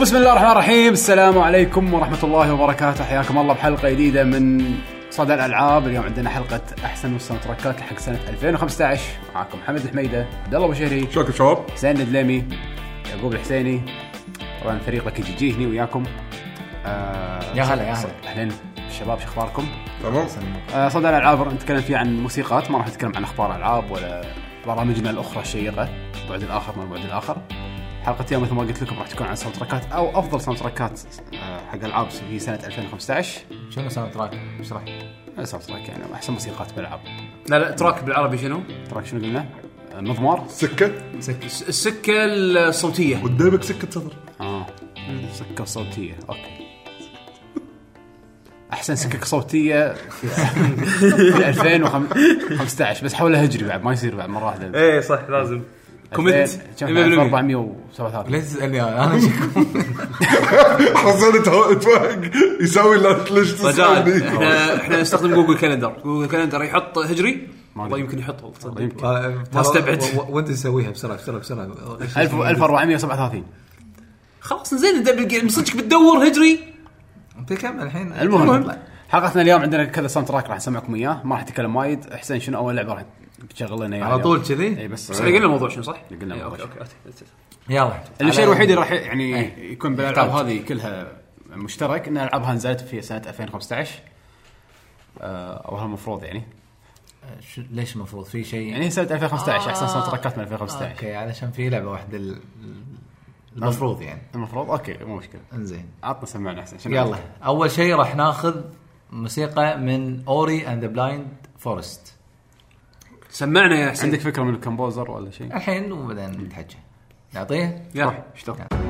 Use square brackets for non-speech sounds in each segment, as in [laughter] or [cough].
وبسم الله الرحمن الرحيم. السلام عليكم ورحمة الله وبركاته. حياكم الله بحلقة جديدة من صدى الألعاب. اليوم عندنا حلقة أحسن ال soundtrack ات حق سنة 2015 معاكم محمد الحميدة عبد الله أبو شهري. شكرا شباب؟ حسين الدليمي يعقوب الحسيني. طبعا فريق كي جي جي هني وياكم. آه يا هلا، يا هلا. أهلين الشباب شو أخباركم؟ تمام. آه صدى الألعاب نتكلم فيه عن موسيقات. ما راح نتكلم عن أخبار ألعاب ولا برامجنا الأخرى الشيقة. البعد الآخر من البعد الآخر. حلقة اليوم مثل ما قلت لكم راح تكون عن soundtrack ات أو أفضل soundtrack ات آه، حق ألعاب في سنة 2015 شنو soundtrack؟ اشرح. soundtrack يعني أحسن موسيقات بالالعاب لا لا track بالعربي شنو؟ track شنو قلنا؟ المضمار سكة. الس- السكة الصوتية. قدامك سكة صدر. آه سكة صوتية. okay. أحسن سكك صوتية في [laughs] في 2015 بس حولها هجري بعد ما يصير بعد مرة واحدة. إيه صح لازم. comment 100% 1437 ليش تسألني أنا [laughs] تو- توهق. يسوي لا- ليش تسالني إحنا إحنا نستخدم Google Calendar. Google Calendar يحط هجري؟ والله. يمكن يحط تصدق. يمكن. ما استبعد. وانت تسويها بسرعة بسرعة بسرعة. 1000 1437 خلاص زين. صدق بتدور هجري؟ أنت كم الحين؟ المهم حلقتنا اليوم عندنا كذا soundtrack راح نسمعكم إياه. ما راح نتكلم وايد. حسين شنو أول لعبة راح تشغل لنا اياها على؟ طول كذي؟ إي بس. بس إحنا قلنا الموضوع شنو صح؟ قلنا إيه، الموضوع okay okay يلا. الشيء الوحيد اللي راح يعني إيه. يكون بالألعاب هذه كلها مشترك إن العابها نزلت في سنة 2015 آه، أو هذا المفروض يعني؟ شو- ليش المفروض في شيء؟ يعني سنة 2015 أحسن آه. soundtrack ات من 2015 okay علشان في لعبة واحدة ال- المفروض يعني. المفروض؟ okay مو مشكلة. إنزين. عطنا سمعنا أحسن شنو؟ يلا. أول شيء راح ناخذ موسيقى من Ori and Blind Forest سمعنا يا حسين. عندك فكرة من ال composer ولا شيء؟ الحين وبعدين نتحكى نعطيه يلا اشتغل.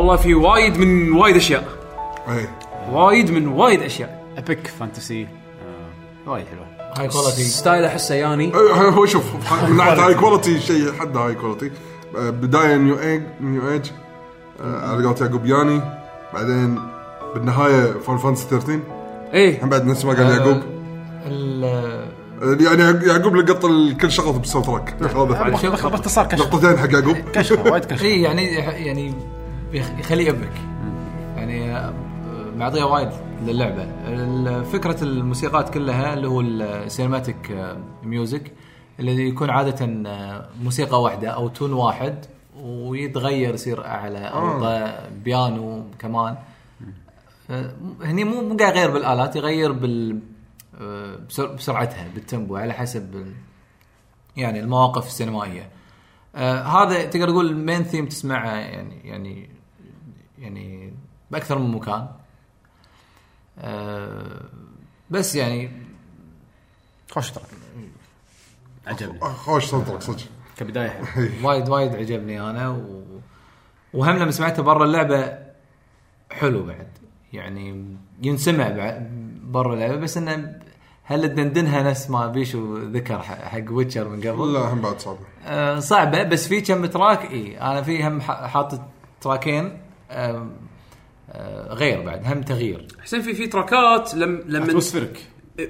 والله في وايد من وايد أشياء. اي وايد من وايد أشياء. epic fantasy آه، وايد حلوة. high quality style احسه ياني إيه، هو شوف من ناحيه high quality شيء حد high quality آه، بداية new age new age آه، على قولت يعقوب ياني بعدين بالنهاية Final Fantasy 13 إيه. هم بعد نفس ما قال يعقوب. ال- آه، يعني يعقوب لقط ال- كل شغله بال soundtrack هذا بخ- باختصار كشخ. نقطتين حق يعقوب. كشخ وايد كشخ. [laughs] اي يعني يعني يخليه epic. يعني آه، معطيه وايد للعبة. فكرة الموسيقات كلها اللي هو ال cinematic music اللي يكون عادة آه، موسيقى واحدة أو tone واحد ويتغير يصير أعلى أو بيانو كمان. آه، هني مو مو قاعد يغير بالآلات يغير بال آه، بسر- بسرعتها بال tempo على حسب يعني المواقف السينمائية. آه هذا تقدر تقول المين ثيم تسمعه يعني يعني يعني بأكثر من مكان. آه بس يعني خوش ترى عجبني. خوش تراك صدق. كبداية. حلو [laughs] وايد وايد عجبني أنا و... وهم لما سمعته برا اللعبة حلو بعد. يعني ينسمع بعد برا اللعبة بس إنه هل تدندنها نفس ما بيشو ذكر حق Witcher من قبل؟ لا هم بعد صعبة. آه، صعبة بس في كم track إي أنا في هم ح- حاطط track ين غير بعد هم تغيير. حسين في في track ات لم لما atmospheric.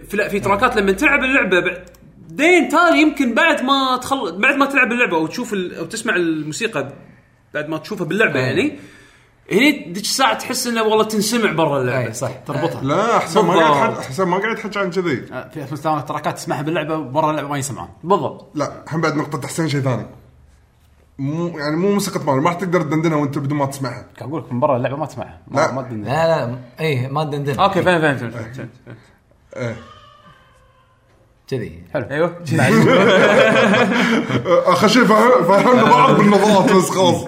في لا في track ات لما تلعب اللعبة بعدين تالي يمكن بعد ما تخلص بعد ما تلعب اللعبة أو تشوف ال... أو تسمع الموسيقى بعد ما تشوفها باللعبة. يعني هني ديك الساعة تحس إنه والله تنسمع برا اللعبة. أي صح. تربطها. لا حسين ما قاعد حسين ما قاعد يحكي عن كذي آه، في track ات تسمعها باللعبة برا اللعبة ما يسمعون. بالضبط. لا هم بعد نقطة حسين شيء ثاني. مو يعني مو موسيقى ماريو ما راح تقدر تدندنها وانت بدون ما تسمعها. كان أقول لك من برا اللعبه ما تسمعها. ما لا. ما. لا لا اي ما تدندن okay فاهم فاهم فاهم فاهم فاهم. إيه. كذي. حلو. أيوه. اخر شيء فهم- فهمنا بعض بالنظرات بس خلاص.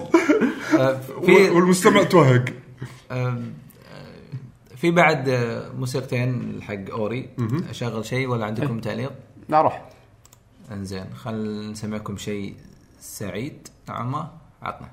[laughs] والمستمع توهق. آه، في بعد آه، موسيقتين حق أوري. أشغل شيء ولا عندكم تعليق؟ لا روح. إنزين خل نسمعكم شيء سعيد. نوعا ما عطنا.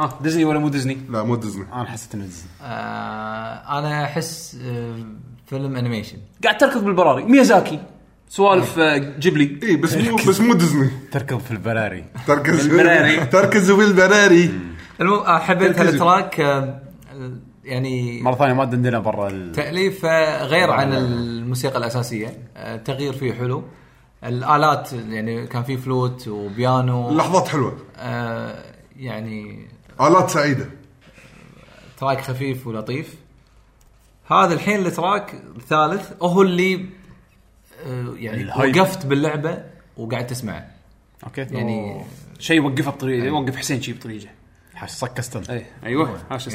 ها ديزني ولا مو ديزني؟ لا مو ديزني. أنا حسيت إنه ديزني. آه أنا أحس آه، فيلم animation قاعد تركض بالبراري. ميازاكي. سوالف آه، جيبلي. اي بس مو بس مو ديزني. تركض في البراري. تركز بالبراري. [laughs] تركزوا بالبراري المهم آه، حبيت تركزوا. هال track آه، يعني مرة ثانية ما تدندنها برا ال... تأليف آه، غير عن الموسيقى الأساسية. آه، تغيير فيه حلو. الآلات يعني كان فيه فلوت وبيانو. لحظات حلوة. آه، يعني الات سعيده track خفيف ولطيف. هذا الحين ال track الثالث هو اللي آه، يعني ال hype. وقفت باللعبة وقاعد تسمعه okay. يعني شيء يوقفه بطريقة يوقف حسين شيء بطريقة. حش صكستن أي. أيوه هاش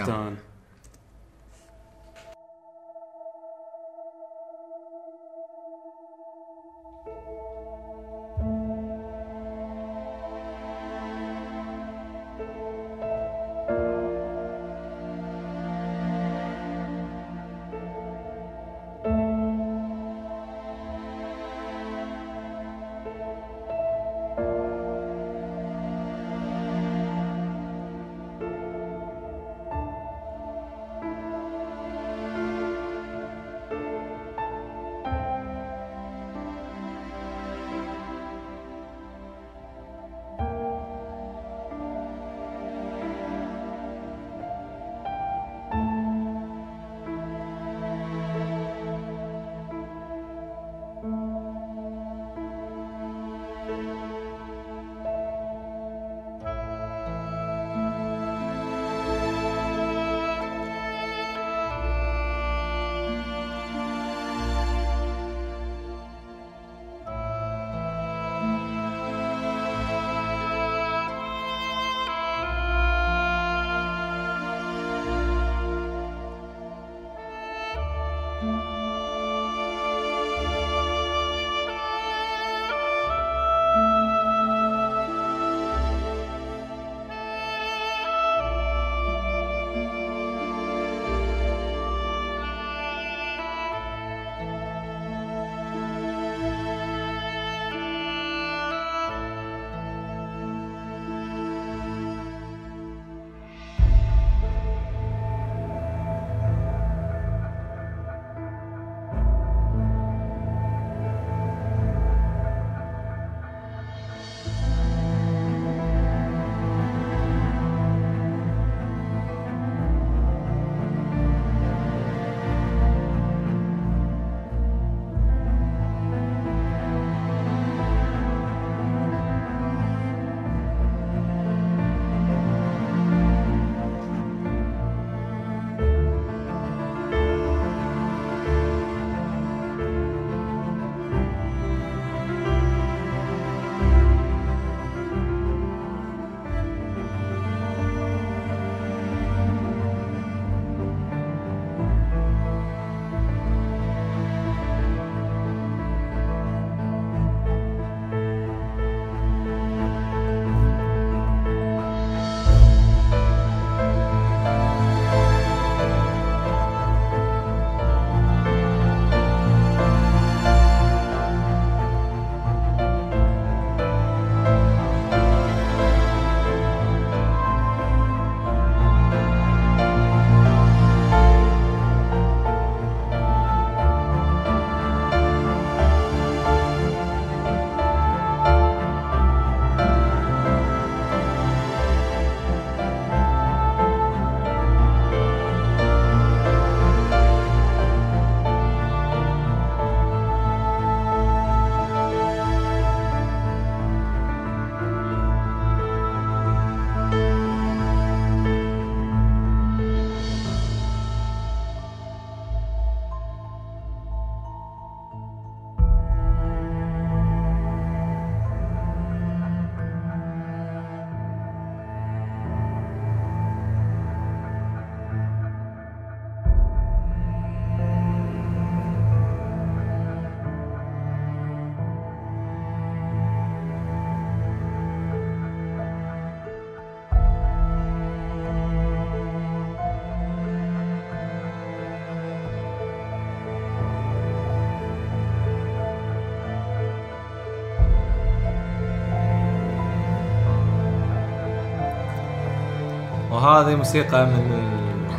وهذه موسيقى من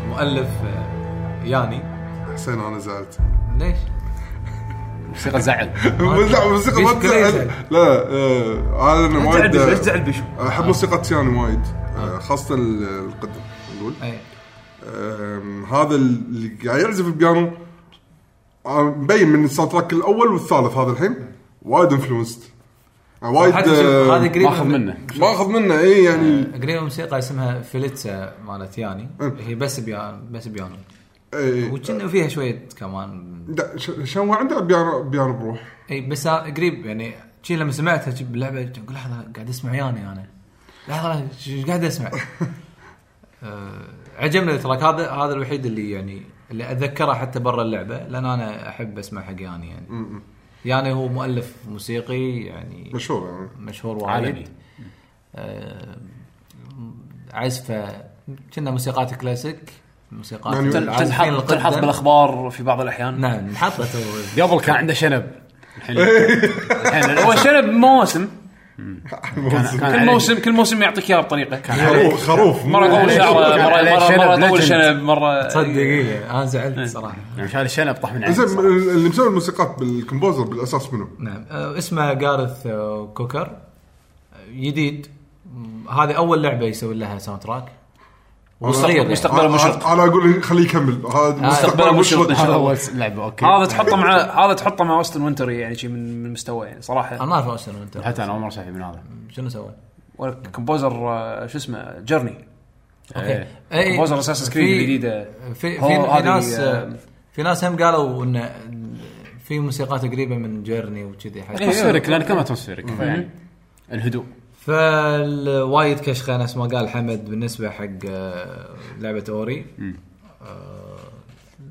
المؤلف آه، ياني. حسين أنا زعلت. ليش؟ موسيقى زعل. [laughs] لا موسيقى ما تزعل. لا آه، أنا زعل بيشو ليش وايد زعل بيشو؟ أحب موسيقى ياني وايد آه، خاصة ال- القدم نقول. هذا اللي قاعد يعزف البيانو آه، مبين من ال soundtrack الأول والثالث هذا الحين وايد influenced وايد آه، هذه قريبه ماخذ منه. ماخذ منه اي يعني قريبة موسيقى اسمها فيليتسا مالت ياني أه. هي بس بيانو بس بيانو. إي. وكنا فيها شوية كمان. لا ش- شلون عنده بيانو بيانو بروح. اي بس قريب يعني شي لما سمعتها شي باللعبه أقول لحظة قاعد أسمع ياني أنا. لحظة إيش قاعد أسمع؟ [laughs] آه، عجبني ال track. هذا هذا الوحيد اللي يعني اللي أتذكره حتى برا اللعبة لأن أنا أحب أسمع حق ياني يعني ياني هو مؤلف موسيقي يعني مشهور يعني مشهور وايد عالمي. آه، عزفه كنا موسيقات كلاسيك موسيقات يعني تنحط. تنحط بالأخبار في بعض الأحيان نعم انحطت. [laughs] قبل كان عنده شنب الحين الحين [laughs] هو شنب مواسم كل موسم كل موسم يعطيك إياه بطريقة. خروف خروف. مرة عليه- شعره مره مره شنب مرة يطول legend. شنب مره تصدق إيه، أنا زعلت صراحة. يعني شال الشنب طاح من زين عنده اللي مسوي الموسيقات بال composer بالأساس منو؟ نعم. آه، اسمه جارث آه، كوكر. آه، جديد. هذه أول لعبة يسوي لها soundtrack يعني. مستقبل أنا مشرق أنا أقول خليه يكمل هذا مستقبل مشرق. مشرق هذا اول لعبه أوكي هذا تحطه مع هذا تحطه مع اوستن وينتري يعني شيء من من مستوى يعني صراحة أنا ما اعرف أصلا انت حتى أنا اول مره من هذا شنو سوى؟ composer آه، شو اسمه Journey إيه. اي كومبوزر Assassin's Creed في- الجديده في في, ناس آه، آه، في ناس هم قالوا ان في موسيقات قريبه من Journey وكذي حق atmospheric لأن كم atmospheric يعني الهدوء فالوايد كشخه نفس ما قال حمد بالنسبة حق آه، لعبة Ori. آه،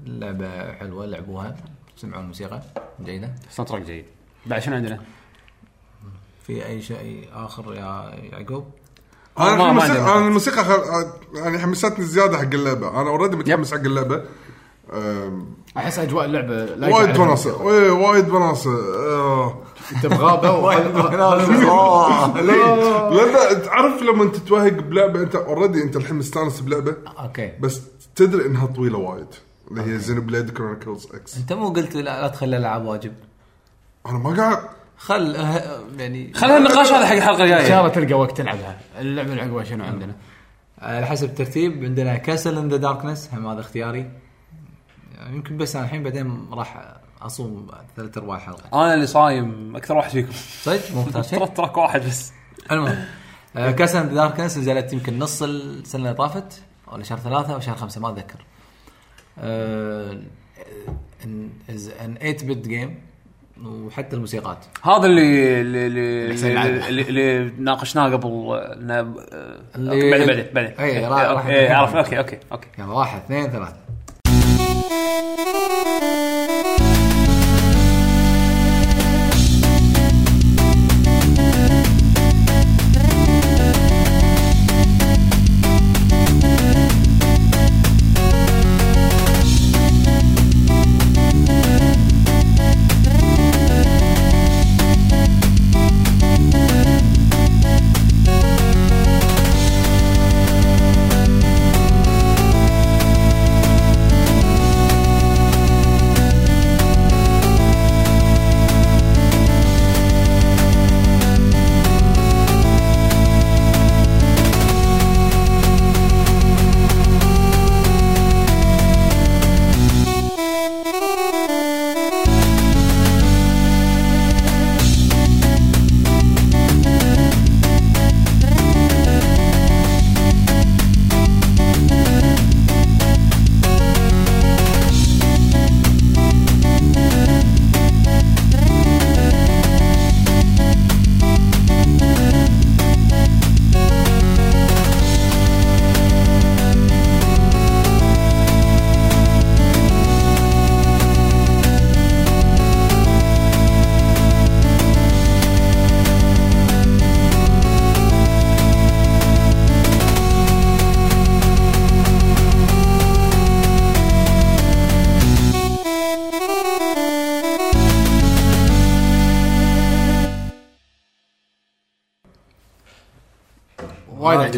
لعبة حلوة لعبوها. سمعوا الموسيقى؟ جيدة. track جيد. بعد شنو عندنا؟ في أي شيء آخر يا يعقوب؟ أنا ما- ما الموسيقى عندي أنا الموسيقى خل... يعني حمستني زياده حق اللعبة. أنا already متحمس حق اللعبة. أحس أجواء اللعبة وايد وناسه الموسيقى. إيه، وايد وناسه آه. انت بغابه [laughs] لا لا تعرف لما انت تتوهق بلعبة انت already انت الحين مستانس بلعبة أوكي. بس تدري انها طويلة وايد اللي هي Xenoblade Chronicles X انت مو قلت لا, لا تخلي الألعاب واجب. أنا ما قاعد. خل آه، يعني خلينا النقاش هذا حق الحلقة إن شاء الجايه الله تلقى وقت تلعبها. اللعبة اللي عقبها شنو عندنا؟ على حسب الترتيب عندنا Castle in the Darkness هم هذا اختياري. يعني يمكن بس أنا الحين بعدين راح اصوم ثلاث أرباع الحلقة أنا اللي صايم أكثر واحد فيكم. صدق مو مختار شيء ترى track واحد بس. المهم آه، Castle in the Darkness نزلت يمكن نص السنة اللي طافت ولا شهر ثلاثة أو شهر خمسة ما أتذكر. آه، ان 8 bit game وحتى الموسيقات. هذا اللي اللي اللي. اللي, اللي ناقشناه قبل آه، آه، اللي- بعدين بعدين بعدين. إيه، راح- أوكي أوكي أوكي يعني واحد اثنين ثلاثة.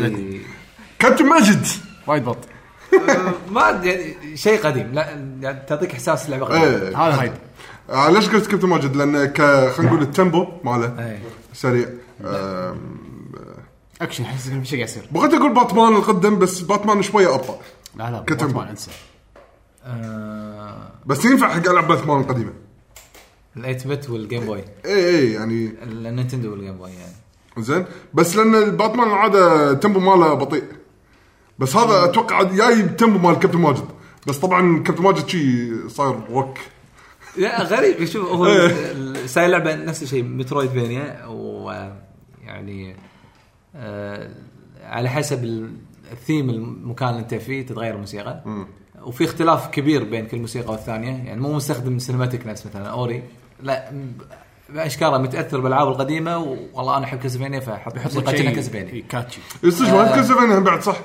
عجبتني كابتن ماجد. وايد بط. [laughs] ما يعني شيء قديم. لا يعني تعطيك إحساس لعبة قديمة. إيه. هذا hype آه، ليش قلت كابتن ماجد؟ لأن ك خلينا نقول ال tempo ماله. إيه. سريع. آم، أكشن أحس إن في شيء قاعد يصير. بغيت أقول باتمان القدم بس باتمان شوية أبطأ. لا لا كتم. باتمان أنسى. آه، بس ينفع حق ألعب باتمان القديمة. ال eight bit وال Game Boy اي اي يعني ال Nintendo وال Game Boy يعني. زين؟ بس لأن الباتمان العاده ال tempo ماله بطيء. بس هذا أتوقع جاي ال tempo مال كابتن ماجد. بس طبعا كابتن ماجد شي صاير روك لا غريب. شوف هو سايد اللعبه نفس الشيء Metroidvania ويعني آه على حسب ال- الثيم المكان اللي انت فيه تتغير الموسيقى. وفي اختلاف كبير بين كل موسيقى والثانية. يعني مو مستخدم cinematic نفس مثلا Ori. لا بأشكاله متأثر بالألعاب القديمة والله أنا أحب Castlevania فاحط موسيقى كأنها Castlevania catchy. يصير وايد Castlevania بعد صح؟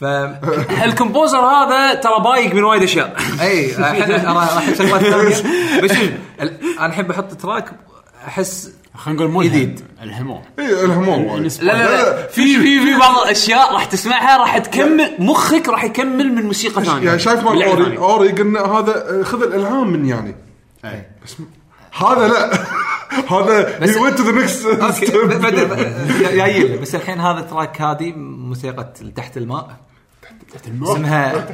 ف [laughs] ال composer هذا ترى بايق من وايد أشياء. [laughs] إي احب شغلات [laughs] ثانية. بس أنا أحب أحط track أحس خلينا نقول مو جديد. الهموم. إي الهموم. لا لا لا. في في في بعض الأشياء راح تسمعها راح تكمل مخك راح يكمل من موسيقى ثانية. يعني شايف مال Ori. Ori قلنا هذا آه، خذ الإلهام من يعني. إي. بس هذا لا. هذا بس- هي went to the next جاي بس الحين هذا ال track هذه موسيقى تحت الماء. اسمها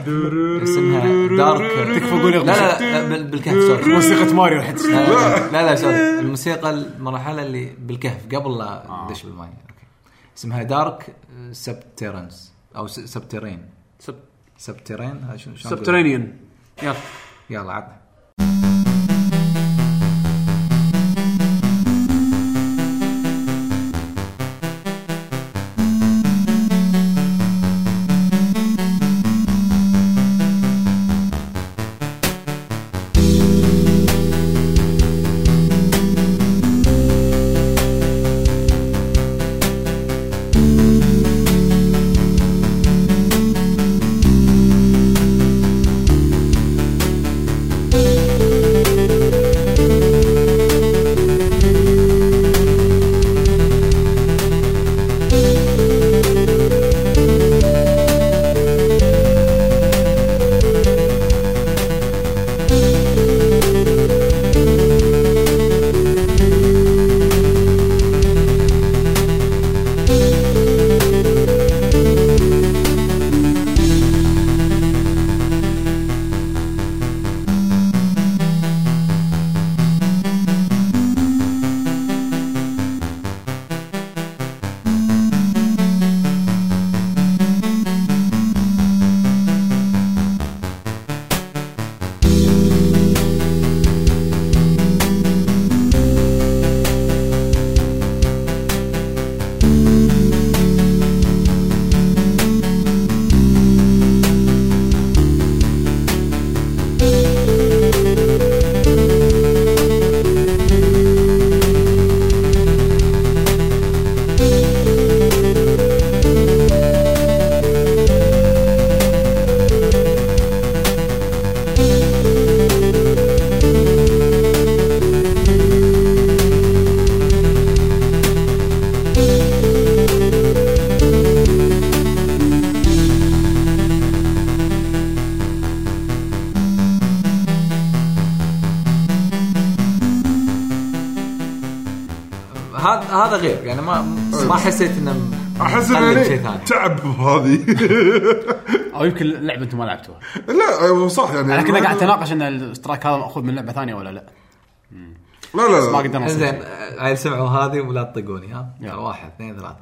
اسمها Dark تكفى قول لا لا لا بال- بالكهف sorry. [laughs] موسيقى ماريو راح تسمع لا لا, sorry. الموسيقى المرحلة اللي بالكهف قبل لا ندش بالماء. أوكي. اسمها Dark Subterrains أو Subterrain Sub- سبتيرين هذا شنو شلون أقول؟ سبترينيان يلا. يلا عطنا ما حسيت إنه أحس إنه يعني تعب هذه. أو يمكن لعبة أنتم ما لعبتوها. لا هو صح يعني. أنا كنا قاعد أتناقش إن الاشتراك هذا مأخوذ من لعبة ثانية ولا لا. لا لا ما لا قدرنا. زين عيل سمعوا هذه ولا تطقوني ها. يلا. واحد اثنين ثلاثة.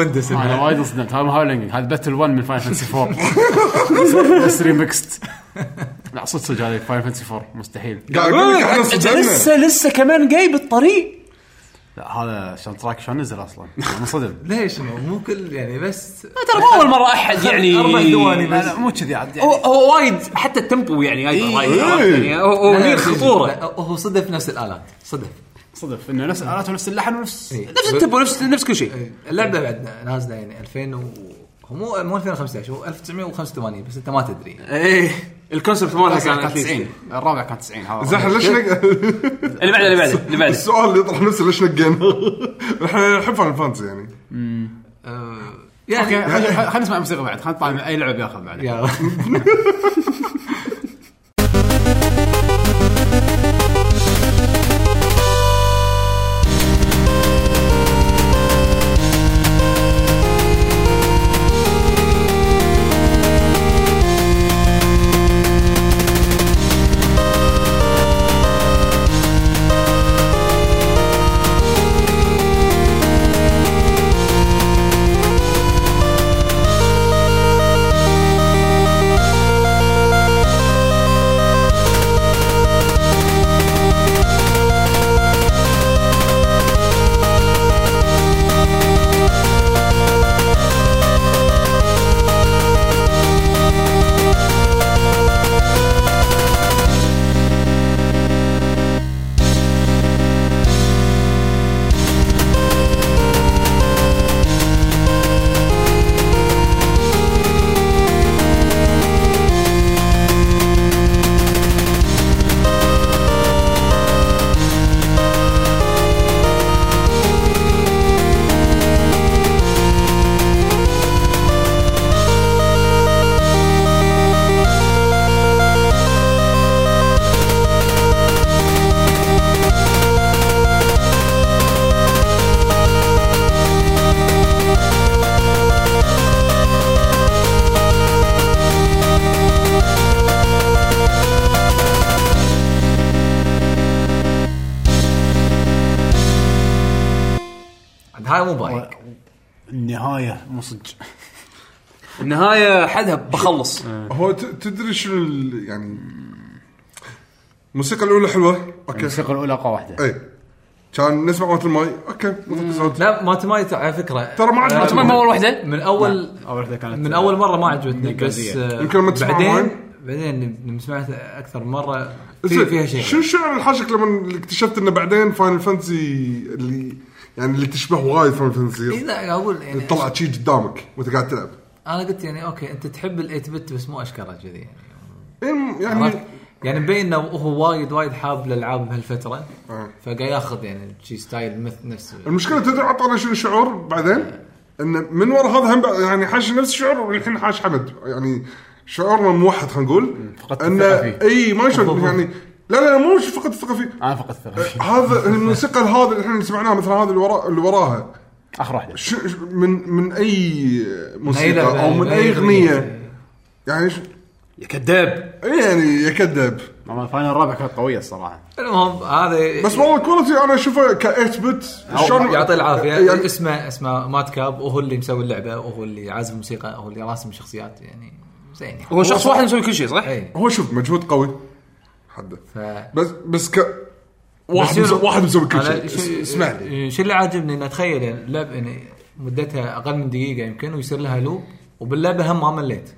Howling Winds أنا وايد انصدمت. هذا Howling. هذا Battle 1 من Final Fantasy 4 بس remixed لا صدق صدق هذا Final Fantasy 4 مستحيل. قاعد أقول لك إحنا صدقنا لسه لسه كمان جاي بالطريق. لا هذا شلون track شلون نزل أصلا. منصدم [laughs] ليش؟ مو كل يعني بس ترى مو أول مرة أحد يعني أربع ثواني بس. مو كذي عاد هو يعني. هو وايد حتى ال tempo يعني وايد يعني هو خطورة. هو صدف نفس الآلات. صدف. صدف إنه نفس الالات ونفس اللحن ونفس إيه. نفس ال tempo نفس نفس كل شيء. اللعبه بعد نازله يعني 2000 و هو مو مو 2015 هو 1985 بس أنت ما تدري. إيه. ال concept مالها كان كان 90 90 الرابع كان 90 هذا. زين ليش نق- اللي بعده اللي بعده اللي بعده. السؤال اللي يطرح نفسه ليش نقينا؟ إحنا نحب Final Fantasy يعني. آه، أوكي يعني خلينا نسمع موسيقى بعد خلينا نطلع من أي لعبة بياخذ بعد. [laughs] تدري شنو ال- يعني الموسيقى الأولى حلوة؟ أوكي. الموسيقى الأولى اقوى واحدة. اي كان نسمع مالت الماي. أوكي صوت لا مالت ماي على فكرة. ترى ما عجبتني. آه، ما أول واحدة؟ من اول أول واحدة كانت من أول مرة ما عجبتني بس. آه، يمكن لما تسمعها بعدين؟ بعدين لما سمعت أكثر من مرة في فيها شو شيء الشعر اللي حاشك لما اللي اكتشفت إنه بعدين Final Fantasy اللي يعني اللي تشبه وايد Final Fantasy إذا أقول يعني طلعت شي قدامك وأنت قاعد تلعب. أنا قلت يعني okay أنت تحب ال 8 bit بس مو اشكره كذي يعني؟ يعني يعني مبين إنه هو وايد وايد حاب الألعاب بهالفترة آه. فقاعد ياخذ يعني شي style مثل نفس المشكلة تدري عطانا شنو الشعور بعدين؟ انه من ورا هذا هم يعني حاش نفس الشعور والحين حاش حمد. يعني شعورنا موحد خلينا نقول. فقدت انه الثقة فيه. إي ما شلون يعني لا لا مو فقدت الثقة فيه. أنا فقدت الثقة فيه. هذا الموسيقى هذا اللي إحنا سمعناها مثل هذا اللي وراها. آخر واحدة. ش- ش- من من أي موسيقى لعبة، أو من أي أغنية؟ يعني ش- يا كذاب إيه يعني يكذب ماما ال final الرابع كانت قوية الصراحة. المهم هذا بس والله ال quality أنا أشوفه ك 8 bit شلون يعطيه العافية. يعني اسمه اسمه مات كاب وهو اللي مسوي اللعبة وهو اللي عازف موسيقى وهو اللي راسم الشخصيات يعني زين. هو شخص واحد مسوي كل شيء صح؟ اي هو شوف مجهود قوي. حده ف بس بس ك واحد مسوي واحد مسوي كل شيء اسمع لي شو اللي عاجبني ان اتخيل يعني اللعبه يعني مدتها أقل من دقيقة يمكن ويصير لها loop وباللعبة هم ما مليت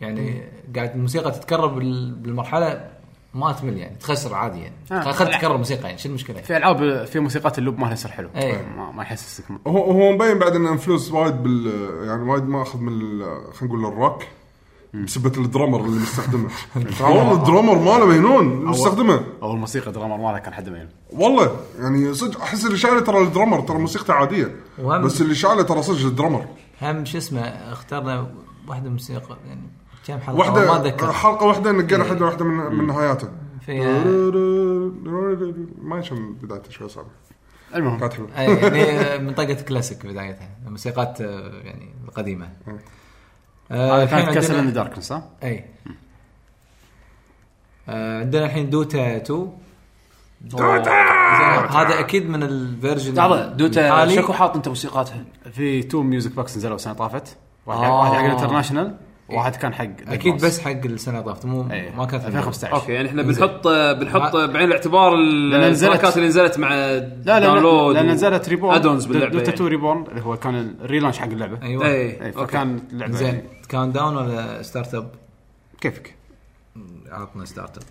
يعني قاعد الموسيقى تتكرر بال- بالمرحلة ما تمل يعني تخسر عادي يعني آه. خلت تكرر موسيقى يعني شو المشكلة؟ في ألعاب في موسيقات ال loop مالها يصير حلو إيه. ما, ما يحسسك هو هو مبين بعد إنه influenced وايد بال يعني وايد ما أخذ من خلينا نقول الروك بسبة الدرامر اللي مستخدمه [laughs] والله الدرامر ماله مجنون مستخدمه أو الموسيقى درامر مالها كان حد مين والله يعني صدق أحس اللي شايله ترى الدرامر ترى موسيقته عادية. وهم- بس اللي شايله ترى صدق الدرامر. هم شو اسمه اخترنا واحدة من موسيقى يعني كم حلقة؟ والله ما واحدة أتذكر. حلقة واحدة نقينا حدا واحدة من من نهاياته. فيها ما يشم بدايته شوي صعبه المهم. كانت حلوة. أي يعني [laughs] منطقه كلاسيك بدايتها الموسيقات آه، يعني القديمة. آه، كانت Castle عندنا- In Darkness ها اي آه، عندنا الحين Dota 2 Dota! هذا أكيد من ال version لحظه Dota. شكو حاط أنت موسيقاتها في two music packs نزلوا السنة طافت. واحد آه. واحد حق ال International وواحد كان حق أكيد بس حق السنة طافت مو إيه. ما كانت 2015 okay يعني إحنا بنحط بنحط بعين الاعتبار التراكات اللي نزلت مع لا لا download لأن نزلت Reborn add-ons باللعبة Dota 2 يعني. Reborn اللي هو كان ال relaunch حق اللعبة. أيوه. اي اي okay. فكان اللعبه زين. countdown ولا start up؟ كيفك عطنا start up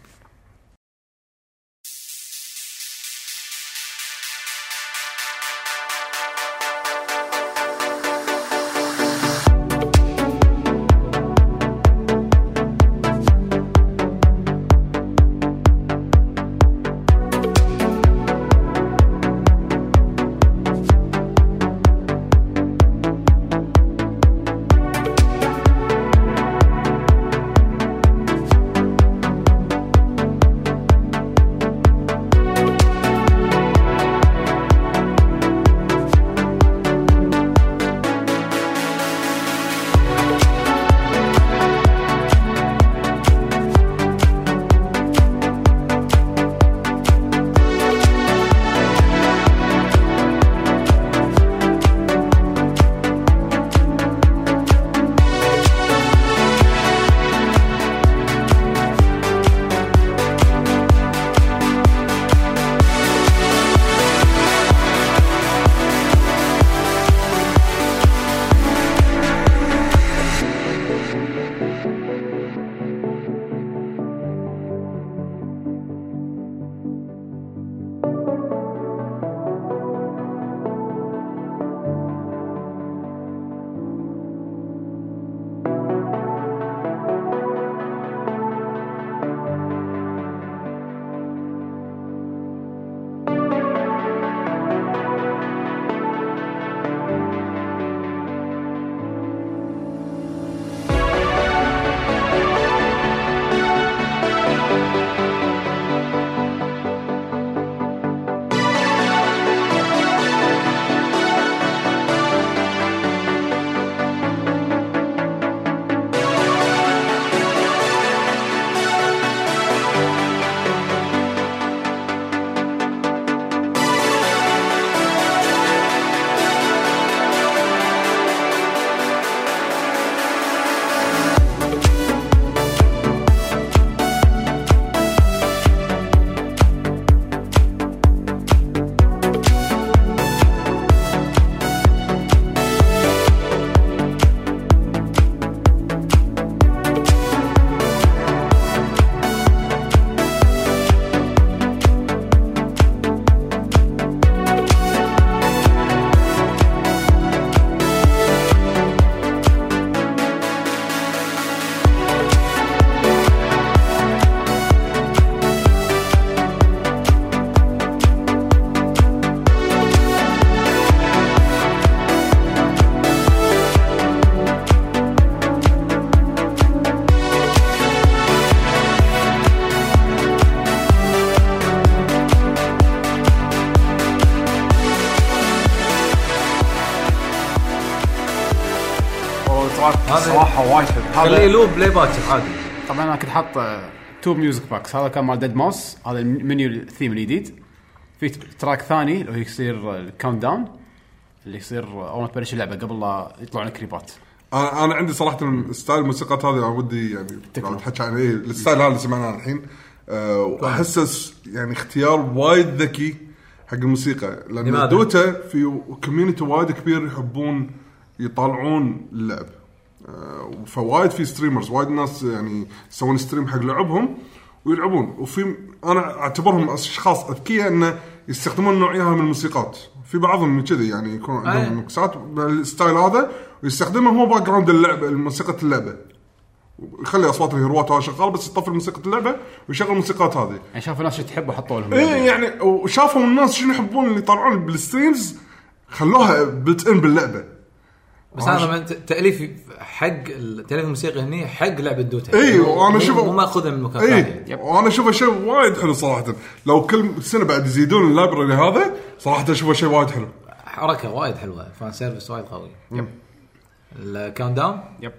خليه هذا loop ليه باكر؟ عادي. طبعا أنا كنت حاط two music packs هذا كان مال deadmau5 هذا ال menu ال theme الجديد في track ثاني اللي هو يصير ال countdown اللي يصير أول ما تبلش اللعبة قبل لا يطلعون الكريبات أنا أنا عندي صراحة style الموسيقات هذه أنا ودي يعني لو تحكي عن إيه ال style هذا اللي سمعناه الحين. أه واحسه يعني اختيار وايد ذكي حق الموسيقى. لأن؟ Dota في community وايد كبير يحبون يطالعون اللعب. فوايد في streamers وايد ناس يعني يسوون stream حق لعبهم ويلعبون. وفي أنا أعتبرهم أشخاص أذكياء إنه يستخدمون نوعيه من الموسيقات. في بعضهم من كذي يعني يكون أي. عندهم مكسات بال style هذا ويستخدمها. هو background اللعبة موسيقى اللعبة. يخلي أصوات الهيروات هذا شغال بس يطفي موسيقى اللعبة ويشغل الموسيقات هذه. يعني شافوا ناس شو تحب وحطوا لهم إيه يعني وشافوا الناس شنو يحبون اللي يطلعون بال streams خلوها built in باللعبة. بس هذا تأليف حق التاليف الموسيقي هني حق لعبة Dota. إيوه، اي وأنا أشوف مو مأخوذة من مكان ثاني إيه، يعني. وأنا اشوفه شيء وايد حلو صراحة. لو كل سنة بعد يزيدون ال library هذا صراحة اشوفه شيء وايد حلو. حركة وايد حلوة fan service وايد قوي. ال countdown yep.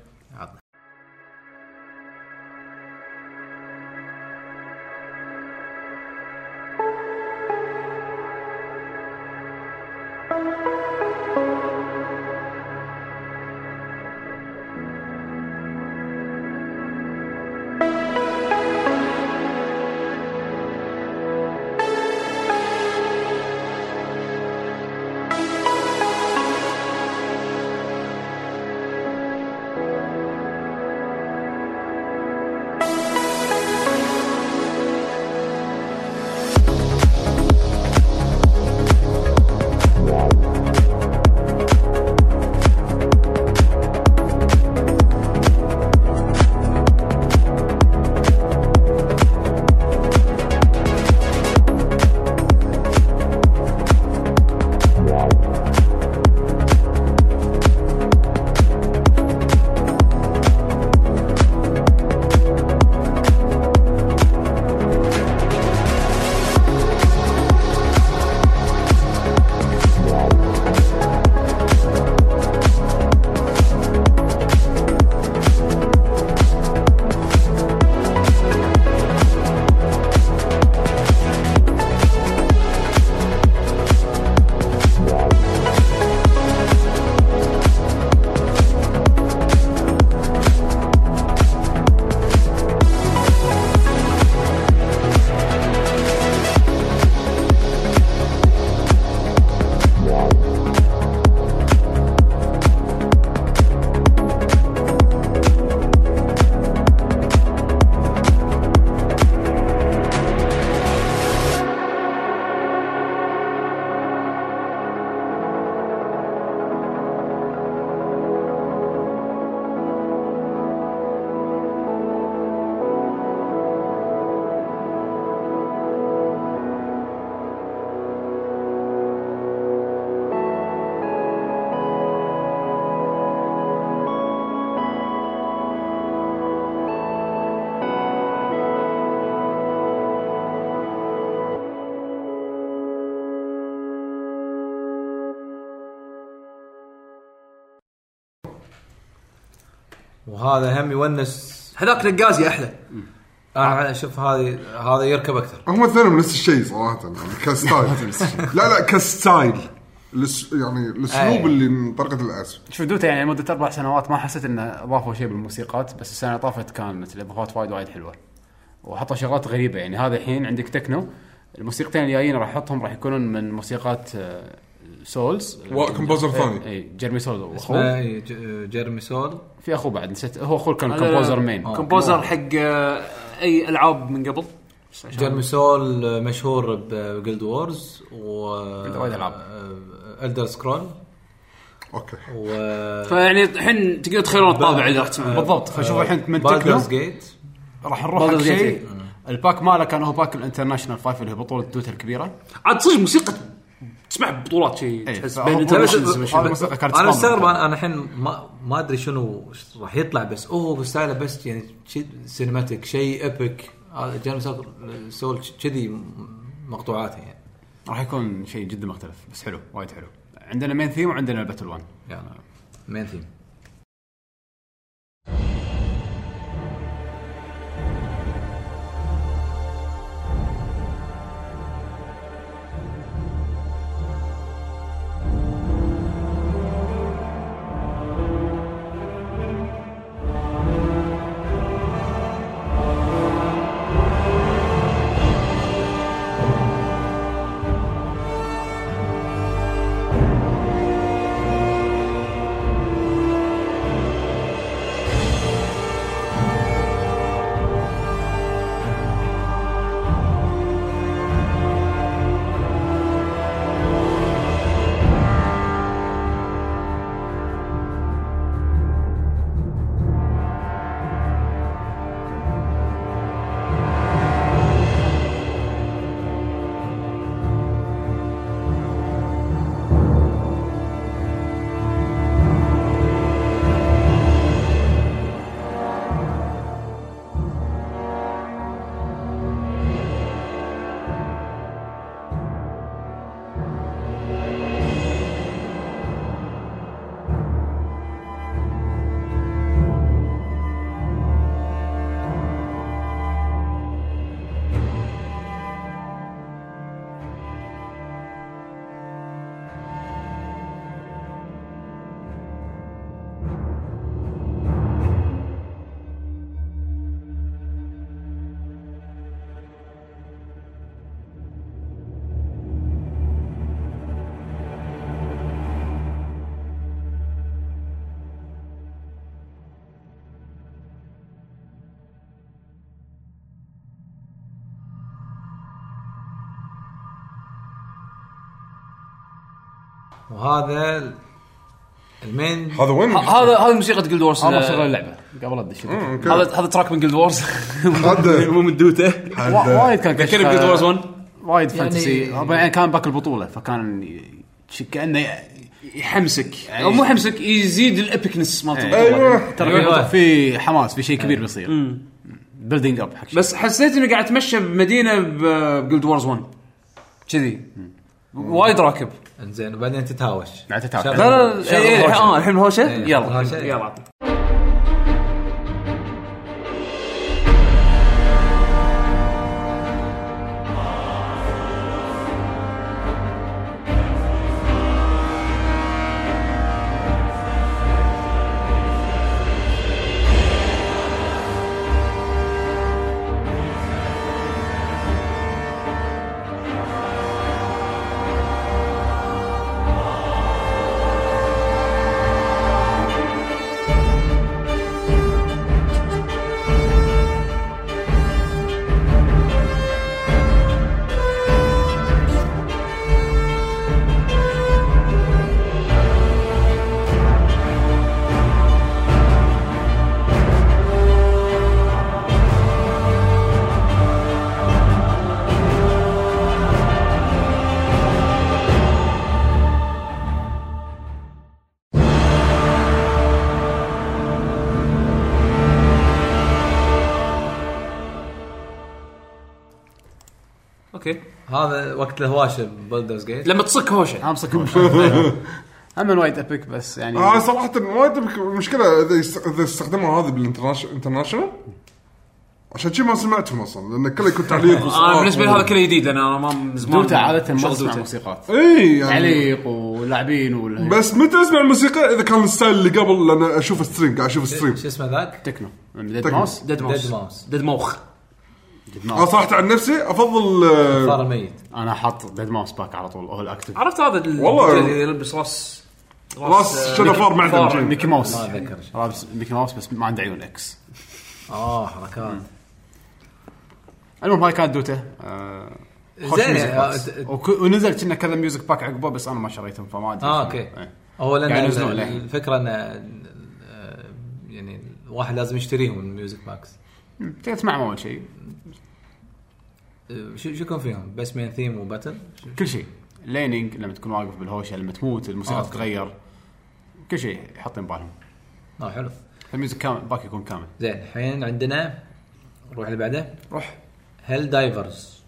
وهذا هم يونس. هذاك نقازي أحلى. أنا أشوف هذه هذا يركب أكثر. هم اثنينهم نفس الشيء صراحة يعني ك style. [laughs] لا لا ك style. الس- يعني الأسلوب. اللي من طريقة العزف شوف Dota يعني لمدة أربع سنوات ما حسيت إنه أضافوا شيء بالموسيقات بس السنة اللي طافت كانت الإضافات وايد وايد حلوة. وحطوا شغلات غريبة يعني هذا الحين عندك تكنو. الموسيقتين الجايين راح احطهم راح يكونون من موسيقات آه، Soule. و composer ثاني. اي Jeremy Soule واخوه إيه، ج- Jeremy Soule. في أخوه بعد نسيت. هو أخوه كان composer main composer حق آه، أي ألعاب من قبل. Jeremy Soule مشهور ب Guild Wars و وايد ألعاب. Elder Scroll okay. و فيعني الحين تقدر تخيرون الطابع اللي راح تسمعه بالضبط. فشوف الحين من Baldur's Gate راح نروح حق. شيء. ال pack ماله كان هو pack ال International Five اللي هي بطولة Dota الكبيرة. عاد صدق موسيقى. تسمع بطولات شيء إيه، تحس بين كانت أنا. مستغرب أنا أنا الحين ما ما أدري شنو راح يطلع بس هو style ه بس يعني شيء cinematic شيء epic هذا Jeremy Soule- Soule كذي مقطوعات يعني. راح يكون شيء جدا مختلف بس حلو وايد حلو. عندنا main theme وعندنا ال battle 1 يعني main theme وهذا ال main. هذا وين؟ هذا هذا موسيقى Guild Wars هذا شغل اللعبة. قبل ادش. هذا هذا track من Guild Wars هذا. [laughs] مو من Dota وا- وايد كان ذكرني ب Guild Wars 1 وايد fantasy يعني كان pack البطولة فكان كأنه يحمسك. أو مو يحمسك يزيد ال epicness مالت البطولة. أيوه. ترى أيوة. في حماس في شيء كبير بيصير. building up حق شيء. بس حسيت إني قاعد أتمشى بمدينة ب Guild Wars 1 كذي. وايد راكب. انزين وبعدين تتهاوش بعد تتهاوش. لا لا شغل إيه،. آه الحين هوشة إيه، يلا. يلا. هذا وقت الهواشه ب Baldur's Gate. لما تصك هوشه. امسك هوش. هم وايد epic بس يعني آه صراحة وايد بك- المشكلة إذا يست- إذا استخدموا هذه بال International عشان شي ما سمعتهم أصلا لأن كله يكون تعليق أنا وصراخ بالنسبة لي هذا كله جديد أنا ما من زمان Dota عادة ما شغل تسمع Dota. موسيقات. إي يعني تعليق ولاعبين ولا بس متى أسمع الموسيقى إذا كان ال style اللي قبل لأن أشوف stream قاعد أشوف stream شو اسمه ذاك؟ techno. dead. mau5 deadmau5 deadmau5. ديد موخ أنا صراحة عن نفسي أفضل آه، صار الميت أنا حاط ديد ماوس باك على طول هو الاكتف عرفت هذا ال- والله. اللي يلبس راس راس آه، شنو فار معدن فار. ميكي ماوس ما أتذكر لابس ميكي ماوس بس ما عنده عيون إكس آه حركات المهم هاي كانت دوتا آه، خوش زين، آه،. ت- وك- ونزل كنا كذا ميوزك باك عقبه بس أنا ما شريتهم فما أدري آه شنو. أوكي إيه. هو لأن يعني ال-. الفكرة إن آه، يعني الواحد لازم يشتريهم من music packs تقدر تسمعهم أول شيء. آه، شو شو يكون فيهم؟ بس main theme و battle؟ كل شيء. laning لما تكون واقف بالهوشة لما تموت الموسيقى آه. تتغير. كل شيء حاطين بالهم آه حلو. ال music كامل pack يكون كامل. زين الحين عندنا نروح اللي بعده. روح. هيل دايفرز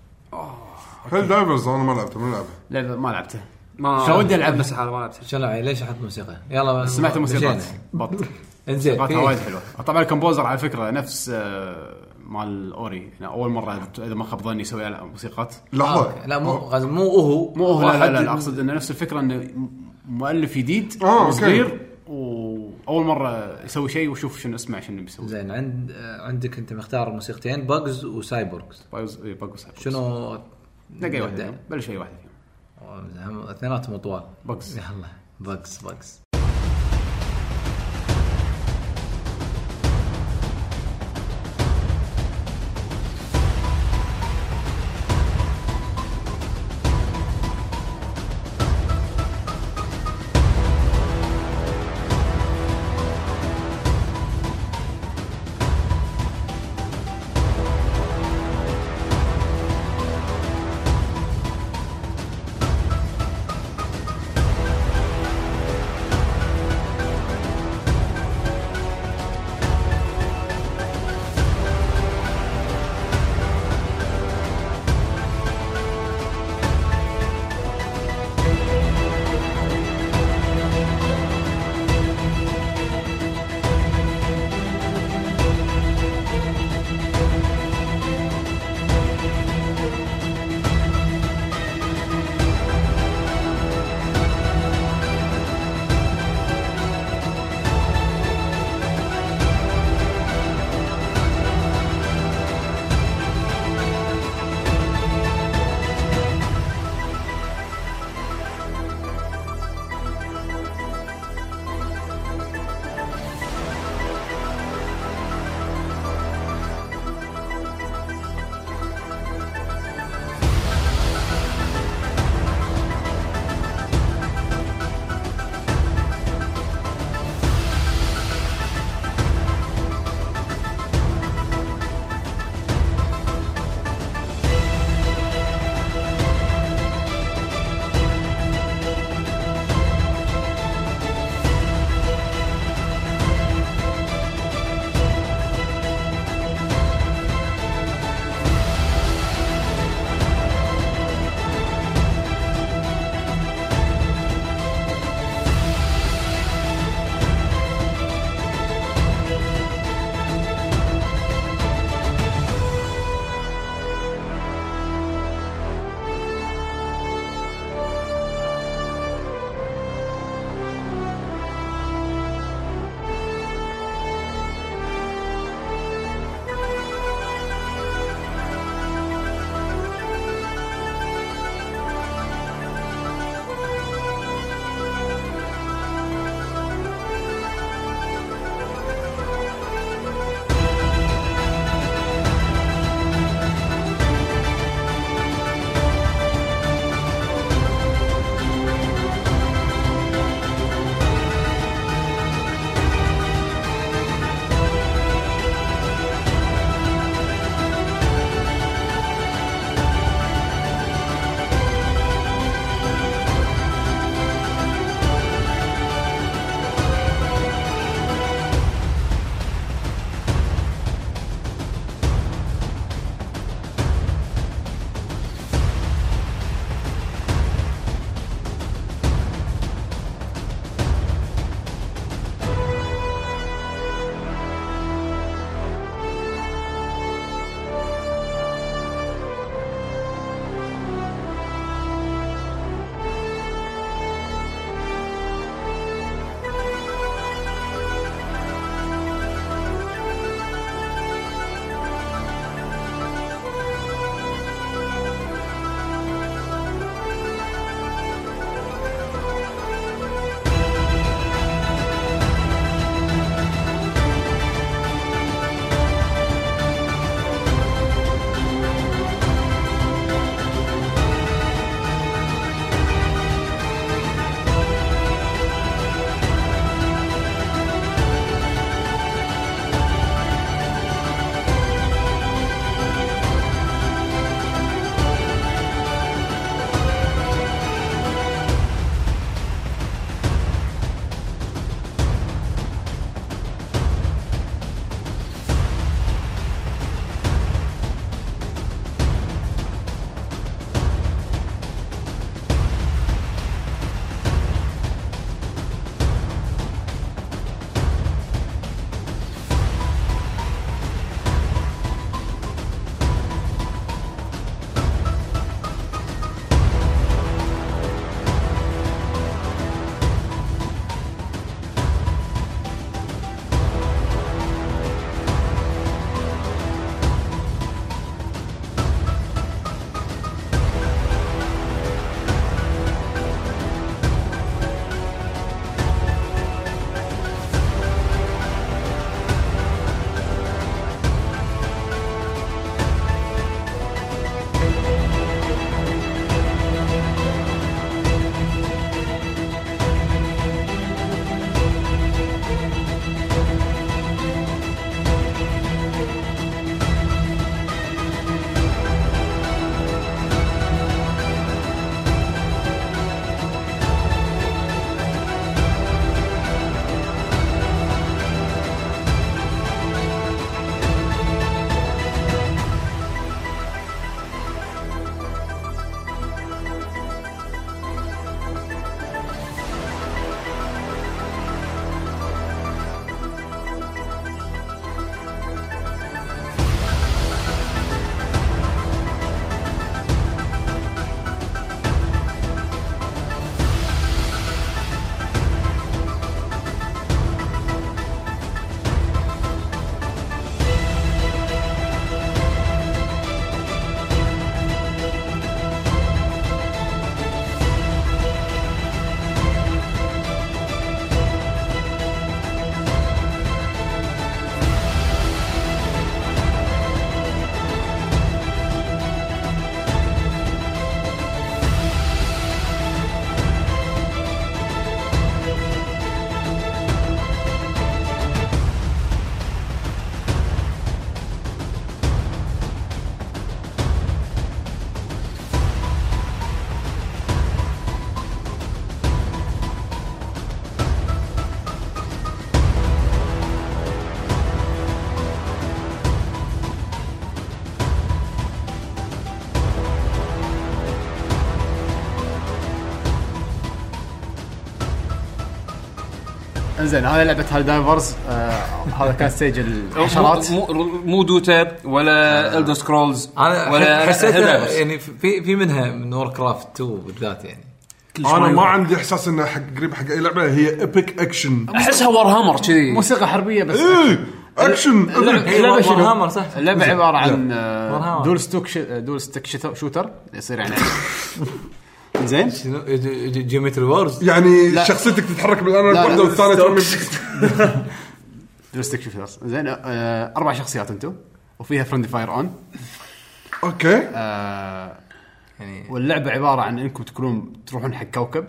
هيل دايفرز أنا ما لعبته ما لعبه. لعبه ما لعبته. ما شو ودي ألعب؟ بس حاله ما لعبت شلون؟ يعني ليش أحط موسيقى؟ يلا سمعت الموسيقات مشينا. بط. إنزين موسيقاتها في- وايد حلوة. طبعا ال composer على فكرة نفس آه، مال Ori. يعني أول مرة اذا ما خاب ظني يسوي على موسيقات. آه، لحظه. لا مو غاز- مو هو. مو هو لا لا, لا, لا أقصد إنه نفس الفكرة إنه مؤلف جديد آه،. وصغير وأول مرة يسوي شيء وشوف شنو اسمع شنو بيسوي. زين عند آه، عندك أنت مختار موسيقتين Bugs و Cyborgs بايوز إيه، Bugs شنو؟ نقي واحدة بلش أي واحدة فيهم. اثنيناتهم طوال Bugs يلا باجز باجز انزين هذه لعبة Helldivers آه هذا كان stage الحشرات مو, مو, Dota ولا Elder Scrolls أنا ولا حسيت. يعني في في منها من Warcraft 2 بالذات يعني. أنا ما عندي إحساس انها حق قريب حق أي لعبة هي epic action أحسها Warhammer كذي. موسيقى حربية بس. إيه اكشن اللعبة War شنو؟ hammer صح. اللعبه عبارة عن. dual stick sh... dual stick shooter يصير يعني. [laughs] زين؟ شنو؟ Geometry Wars يعني لا. شخصيتك تتحرك بال analog الواحده لا. والثانيه ترمي. dual stick shooter زين آه أربع شخصيات أنتم وفيها friendly fire on okay. آه يعني واللعبة عبارة عن إنكم تكونون تروحون حق كوكب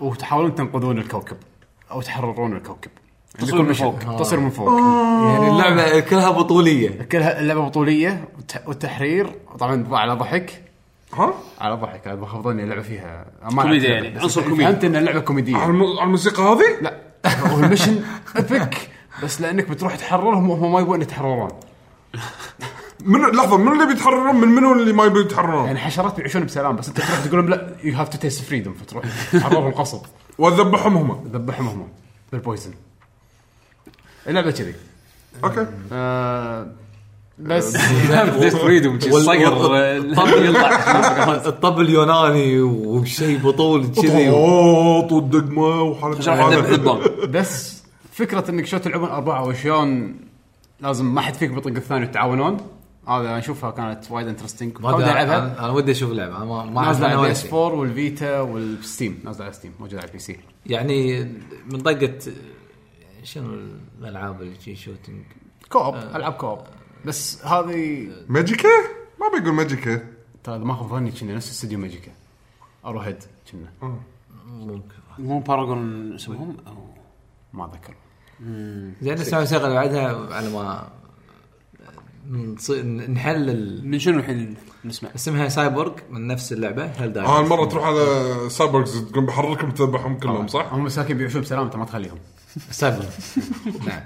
وتحاولون تنقذون الكوكب أو تحررون الكوكب. عندكم من. فوق. تصوير من فوق. يعني اللعبة كلها بطولية. كلها اللعبة بطولية والت- والتحرير طبعا على ضحك. ها؟ على ضحك هذا مخفضني اللعبه فيها. ما كوميديا يعني، عنصر كوميدي. فهمت ان اللعبة على كوميديه على الموسيقى هذه؟ لا. هو ال mission epic بس لأنك بتروح تحررهم وهم ما يبون يتحررون. من لحظة من اللي بيتحررون؟ من منو اللي ما يبي يتحررون؟ يعني حشرات بيعيشون بسلام بس أنت تروح تقول لهم لا you have to taste freedom فتروح تحررهم غصب واذبحهم هم. ذبحهم هم. بال poison اللعبة كذي. أوكي. آه بس. ديث فريدوم صقر آه، يطلع. [laughs] الطب اليوناني وشيء بطول كذي. والدقمه بس فكرة إنك شلون تلعبون أربعة وشلون لازم ما حد فيك بيطق الثاني وتعاونون هذا أشوفها كانت وايد انترستنج ما أدري، أنا أنا ودي أشوف اللعبة. أنا ما نازلة على بي إس شيء. 4 والفيتا والستيم. نازلة على ستيم. موجودة على البي سي. يعني من طقة شنو الألعاب اللي shooting co-op. ألعاب co-op. بس هذه Magicka؟ ما بيقول Magicka. ترى إذا ما خاب ظني كنا نفس استوديو Magicka. Arrowhead كنا. ممكن. مو Paragon اسمهم أو- ما أتذكر. زين الموسيقى اللي بعدها على ما نص- نحلل. من شنو الحين نسمع؟ اسمها سايبورغ من نفس اللعبة هل آه المرة تروح على سايبرغز تقوم بحركهم تذبحهم كلهم صح؟ هم مساكين بيعيشون بسلام انت ما تخليهم. سايبورغ. [laughs] نعم.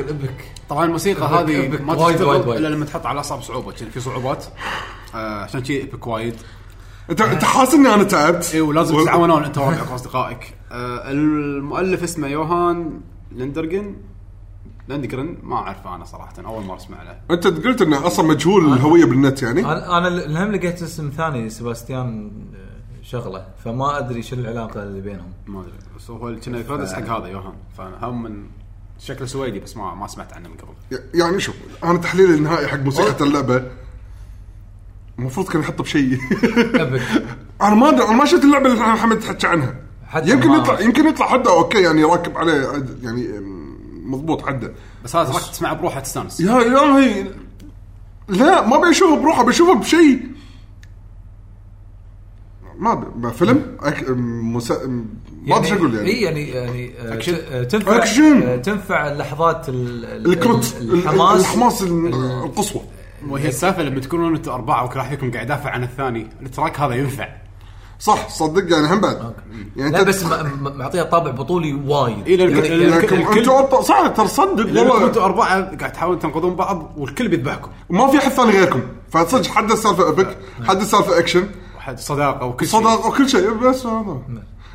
ال epic طبعا الموسيقى هذه ما وايد- وايد- تشتغل. إلا لما تحط على اصعب صعوبة كان في صعوبات. آه عشان شي epic وايد. انت أنت حاسس إني أنا تعبت؟ اي ولازم تتعاونون أنت وربعك واصدقائك آه المؤلف اسمه يوهان لندرجن لندجرن ما اعرفه أنا صراحة أول مرة أسمع له. أنت قلت إنه أصلا مجهول. الهوية بالنت يعني؟ أنا الهم لقيت اسم ثاني سباستيان آه، شغلة. فما أدري شو العلاقة اللي بينهم. ما أدري بس هو كنا حق هذا يوهان. فهم من شكله سويدي بس ما ما سمعت عنه من قبل. يعني شوف أنا تحليلي النهائي حق موسيقى اللعبة المفروض كان يحطه بشيء. [laughs] أنا ما أدري أنا ما شفت اللعبة اللي محمد تحكي عنها. حتى يمكن يطلع يمكن يطلع حده أوكي يعني راكب عليه يعني مضبوط حده. بس هذا راح تسمعه بروحه تستانس. يا الهي لا ما بيشوفه بروحه بيشوفه بشيء. ما ب- ما فيلم ac... مسا... ما ادري شو أقول يعني. إي يعني يعني آه، أكشن. ت- آه، تنفع أكشن. آه، تنفع اللحظات ال- ال- الكروت ال- الحماس. الحماس ال- القصوى. وهي السالفة لما تكونون أنتم أربعة وكل واحد فيكم قاعد يدافع عن الثاني ال track هذا ينفع. صح صدق يعني هم بعد. يعني لا بس معطيها طابع بطولي وايد. إيه، لأن- يعني- لأن- الكل- أنتم أربعة- صح ترى صدق لانكم أنتم والله أربعة قاعد تحاولون تنقذون بعض والكل بيذبحكم. ما في أحد ثاني غيركم. فصدق حد السالفة epic حد السالفة أكشن. واحد صداقة وكل شيء. صدق وكل شيء. بس هذا.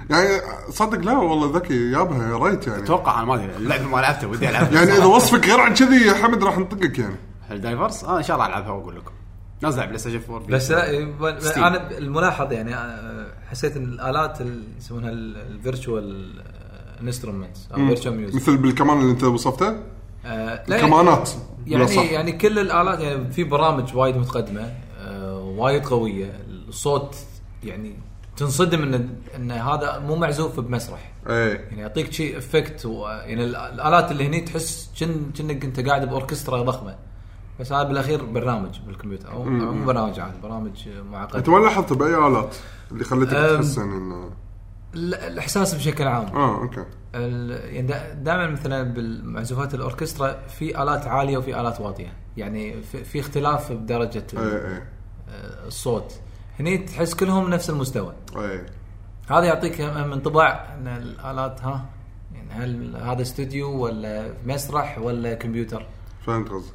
يعني صدق لا والله ذكي يابها يا ريت يعني. أتوقع أنا ما أدري اللعبه ما لعبتها ودي العبها يعني إذا وصفك غير عن كذي يا حمد راح نطقك يعني. Helldivers؟ آه إن شاء الله ألعبها وأقول لكم. نازله على PlayStation 4 بس لا إيه،. أنا الملاحظ يعني آه، حسيت إن الآلات اللي يسمونها ال virtual instrument أو virtual music مثل بالكمان اللي أنت وصفته؟ آه، لا كمانات يعني. يعني كل الآلات يعني في برامج وايد متقدمة آه، وايد قوية. الصوت يعني تنصدم ان إن هذا مو معزوف بمسرح. إيه. يعني يعطيك شيء effect و... يعني ال- الآلات اللي هني تحس كن كأنك أنت قاعد بأوركسترا ضخمة. بس هذا بالأخير برنامج بالكمبيوتر. أو مو برنامج عادي برامج معقد أنت وين لاحظت بأي آلات اللي خلتك. تحس انه ال- الإحساس بشكل عام. آه okay. يعني دائما مثلا بالمعزوفات الأوركسترا في آلات عالية وفي آلات واطيه يعني في, في اختلاف بدرجة إيه إيه. آه، الصوت. هني تحس كلهم نفس المستوى. إيه. هذا يعطيك انطباع إن الآلات ها؟ يعني هل هذا استوديو ولا مسرح ولا كمبيوتر؟ فهمت قصدك.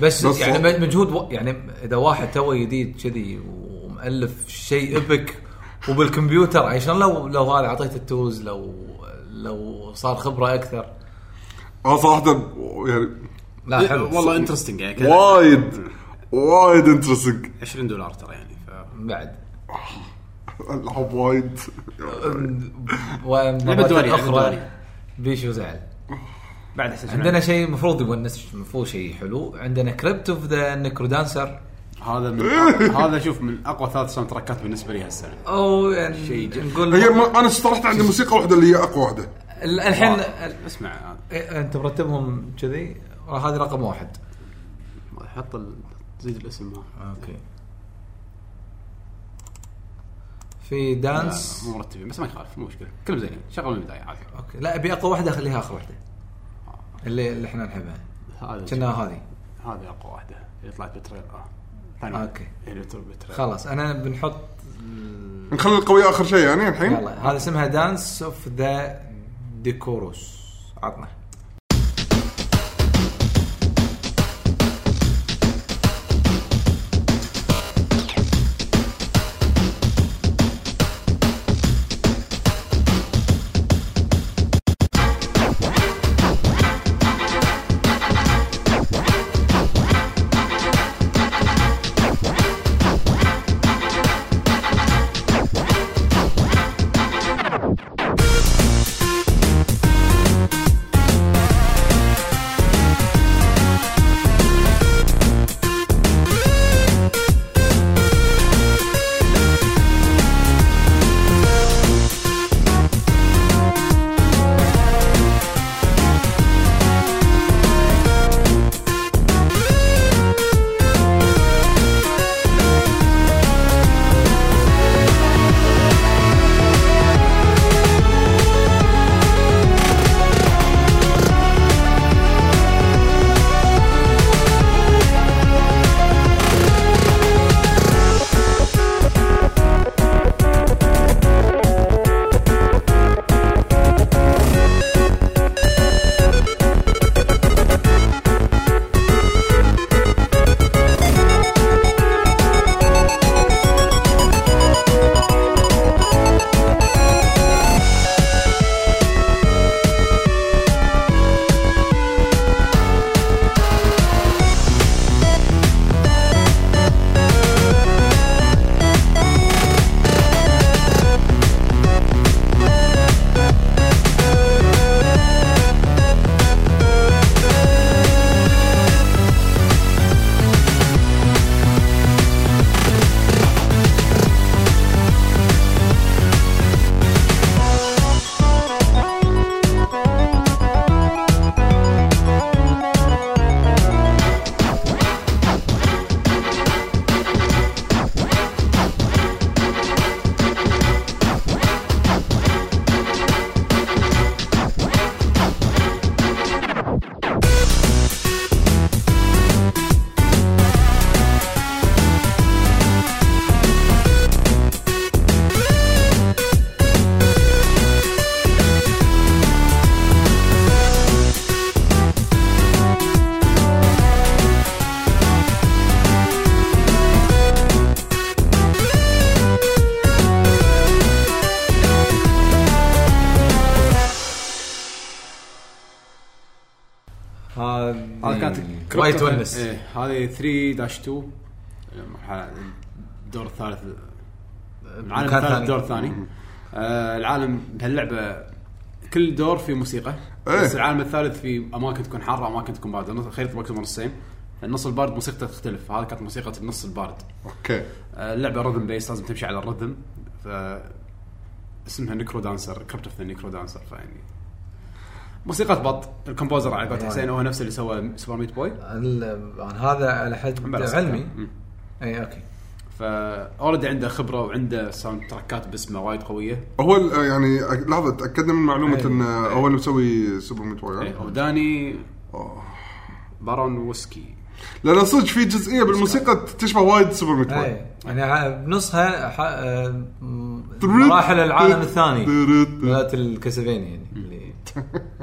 بس, بس يعني صوت. مجهود و... يعني إذا واحد تو جديد كذي ومؤلف شيء إبك وبالكمبيوتر عشان لو لو هذا اعطيته ال tools لو لو صار خبرة أكثر؟ آه صراحة يعني لا حلو. والله interesting يعني وايد وايد interesting 20 دولار ترى يعني. بعد. العاب وايد لعبة دوري، دوري. بيشو زعل بعد احسن عندنا شيء المفروض يونس المفروض شيء حلو. عندنا Crypt of the NecroDancer هذا من [laughs] هذا شوف من أقوى ثلاث sound trackات بالنسبة لي هالسنة. أو يعني شيء. نقول هي ما أنا استرحت عندي موسيقى واحدة اللي هي أقوى واحدة. ال- الحين اسمع. إيه، أنت مرتبهم كذي؟ هذه رقم واحد. حط ال... زيد الاسم. okay. في دانس مو مرتبين بس ما يخالف مو مشكلة. كلهم زينين شغل من البداية عادي okay. لا أبي أقوى واحدة اخليها اخر واحدة. اللي اللي إحنا نحبها. هذا كنا هذه هذه أقوى واحدة. اللي طلعت بتريل آه. ثاني واحدة. أوكي. اللي خلاص أنا بنحط نخلي القوية آخر شيء يعني الحين؟ يلا هذا اسمها دانس اوف ذا ديكوروس عطنا. وايد تونس. إيه هذه 3 dash 2 المرحله الدور الثالث العالم الثالث ثاني. الدور الثاني آه العالم بهاللعبة كل دور في موسيقى. إيه. بس العالم الثالث في أماكن تكون حارة أماكن تكون بارده خريطه مكتوبه نصين النص البارد موسيقته تختلف. هذه كانت موسيقى النص البارد. okay. آه، اللعبة rhythm based لازم تمشي على ال rhythm ف اسمها NecroDancer Crypt of the NecroDancer فيعني موسيقى but ال composer على قولة حسين هو نفسه اللي سوى Super Meat Boy. ال- هذا على حد علمي. إي okay. ف already عنده خبرة وعنده sound trackات باسمه وايد قوية. هو ال- يعني لحظة تاكدنا من معلومة. إن هو اللي مسوي Super Meat إيه، وداني بارانوسكي. لأن صدق في جزئية بالموسيقى تشبه وايد Super Meat إي. يعني بنصها ح- آه، مراحل العالم الثاني. مالت ال Castlevania يعني اللي [laughs]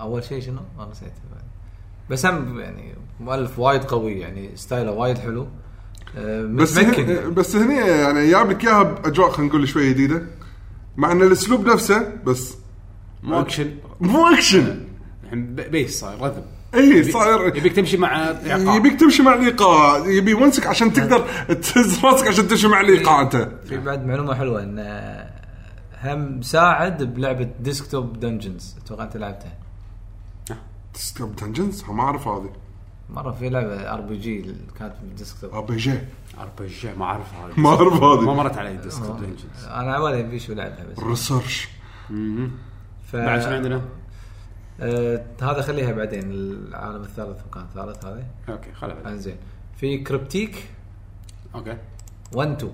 أول شيء شنو؟ ما نسيت. بس هم يعني مؤلف وايد قوي يعني ستايله وايد حلو. آه، بس متمكن. هن... يعني. بس هني يعني جاب لك إياها بأجواء خلينا نقول شوي جديدة. مع إن الأسلوب نفسه بس مو أكشن. مو أكشن. الحين pace صاير rhythm. اي صاير. يبيك تمشي مع إيقاع. يبيك تمشي مع الايقاع يبي يونسك عشان تقدر تهز راسك عشان تمشي مع الايقاع أنت. في بعد معلومة حلوة إن آه، هم ساعد بلعبة ديسكتوب دنجنز أتوقع أنت لعبتها. ديسكتوب دنجنز ما أعرف هذه. مرة في لعبة ار بي جي كانت في الديسكتوب. ار بي جي ار بي جي ما أعرف هذه. ما أعرف ما هذه مرت علي ديسك دنجنز أنا عوالي بيشو لعبها بس. ريسيرش ف... بعد شنو عندنا؟ آه هذا خليها بعدين العالم الثالث مكان ثالث هذا أوكي خلها بعد انزين. في كريبتيك أوكي. 1 2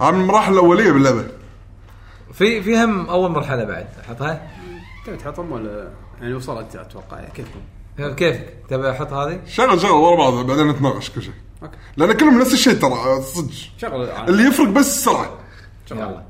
من المراحل الأولية باللعبة. في في هم أول مرحلة بعد احطها تبي تحطهم ولا؟ يعني وصلت أتوقع كيفكم؟ كيفك؟ تبي أحط هذه؟ شغل شغل ورا بعض بعدين نتناقش كل شيء. لأن كلهم نفس الشيء ترى صدق. شغل اللي يفرق بس السرعه يلا.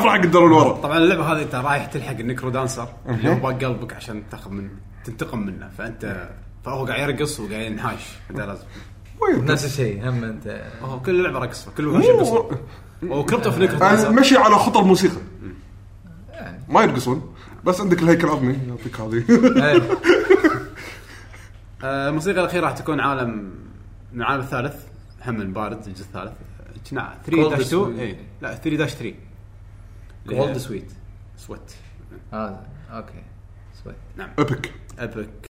حق الدور اللي ورا طبعا اللعبة هذه أنت رايح تلحق ال NecroDancer اللي هو باق قلبك عشان تاخذ من تنتقم منه. فانت فهو قاعد يرقص وقاعد ينحاش. أنت لازم. وين؟ نفس الشيء هم أنت. هو كل لعبة رقص كل وحوش يرقصون و Crypt of the NecroDancer. مشي على خطى الموسيقى ما يرقصون بس عندك الهيكل العظمي يعطيك هذه. إيه. آه، الموسيقى الأخيرة راح تكون عالم من العالم الثالث هم البارد الجزء الثالث. كنا 3 داش 2 Sweet. اي لا 3 داش 3 جولد سويت سويت هذا أوكي سويت ابيك ابيك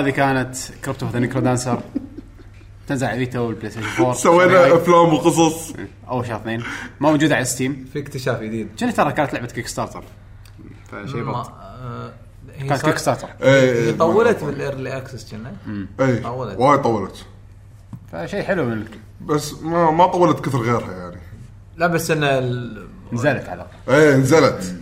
وهذه كانت Crypt of the NecroDancer تنزل على Vita وال PlayStation 4 سوينا أفلام وقصص. أول شهر اثنين. ما موجوده على Steam في اكتشاف جديد. كان ترى كانت لعبة Kickstarter فشيء but كانت Kickstarter إيه هي طولت بال early access كنا إيه طولت. وايد طولت. فشيء حلو من بس ما ما طولت كثر غيرها يعني. لا بس إن ال- نزلت على الأقل. إيه نزلت.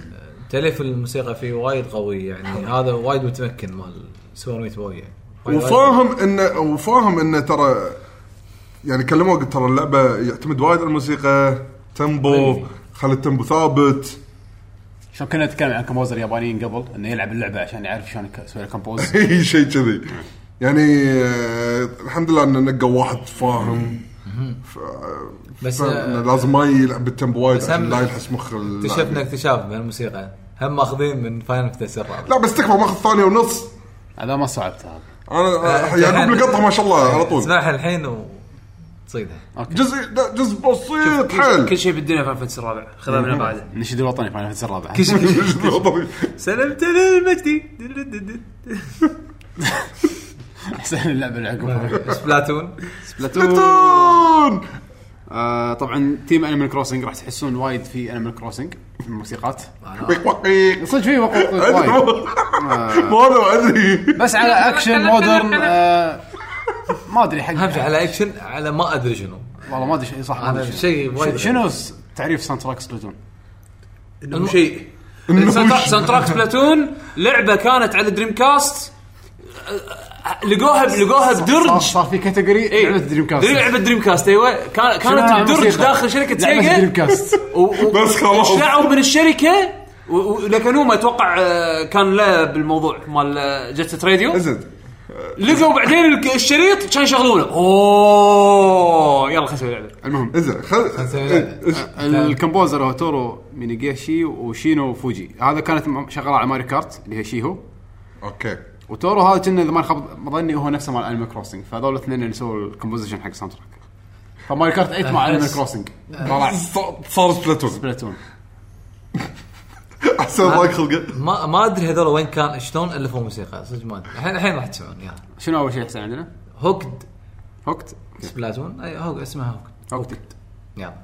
تاليف الموسيقى فيه وايد قوي يعني. هذا وايد متمكن مال Super Meat Boy يعني. وفاهم انه وفاهم انه ترى يعني كلموا قلت ترى اللعبة يعتمد وايد على الموسيقى tempo خلي ال tempo ثابت. شلون كنا نتكلم عن composer يابانيين قبل؟ إنه يلعب اللعبة عشان يعرف شلون يسوي compose. [laughs] شيء كذي. يعني آه، الحمد لله انه نقى واحد فاهم. ف... بس، آه، لازم ما يلعب بالتمبو وايد عشان لا يلحس مخ. اكتشفنا اكتشاف بهالموسيقى هم ماخذين من فاينل فانتسي الرابع. لا بس تكفى ماخذ ثانية ونص. هذا ما صعبت هذا أنا آه، يعقوب الحين- القطه ما شاء الله على طول. اسمعها الحين وتصيدها. أوكي. جزء لا جزء بسيط كل حيل. شيء بالدنيا فان فانتسي الرابع. خذها من بعده النشيد الوطني فاينل فانتسي الرابع. كل شيء. سلمت للمجدي. [laughs] أحسن اللعبة اللي عقبها [laughs] سبلاتون سبلاتون. سبلاتون. آه طبعا تيم انيمال كروسنج راح تحسون وايد في انيمال كروسنج في الموسيقات. ويك. صدق في وقت وايد. [laughs] ما أنا أدري. بس على اكشن مودرن [laughs] آه ما أدري حق اهم شيء على اكشن على ما أدري شنو. والله ما أدري شيء صح ما هذا أدري شيء وايد شنو تعريف ساوند تراك سبلاتون؟ إنه شيء. ساوند تراك سبلاتون لعبة كانت على دريم كاست أه، لقوها لقوها بدرج. صار في كاتيجوري إيه. لعبة دريم كاست لعبة دريم كاست أيوه كانت بدرج؟ داخل شركة لعبة دريم سيجا كاست بس خلاص. اشتعوا من الشركة. و- و- لكنوما أتوقع آه، كان له بالموضوع مال آه، جتة راديو زين لقوا بعدين الشريط كان يشغلونه. أوه. يلا خلينا نسوي لعبة. المهم زين خل نسوي إيه، لعبة. ال composer هو تورو مينيجيشي وشينو فوجي. هذا كانت شغاله على Mario Kart اللي هي شيهو. okay. وتورو هذا كنا إذا ما خاب ظني هو نفسه مال Animal Crossing فهذول الاثنين اللي سووا ال composition حق soundtrack ف Mario Kart 8 مع Animal Crossing طلع صار Splatoon Splatoon احسن ضايق خلقه. ما ما أدري هذول وين كان شلون ألفوا موسيقى؟ صدق ما أدري. الحين الحين راح تسمعون يلا. شنو أول شيء حسين عندنا؟ Hooked هوكت سبلاتون أي هوك اسمها هوكد هوكت يلا.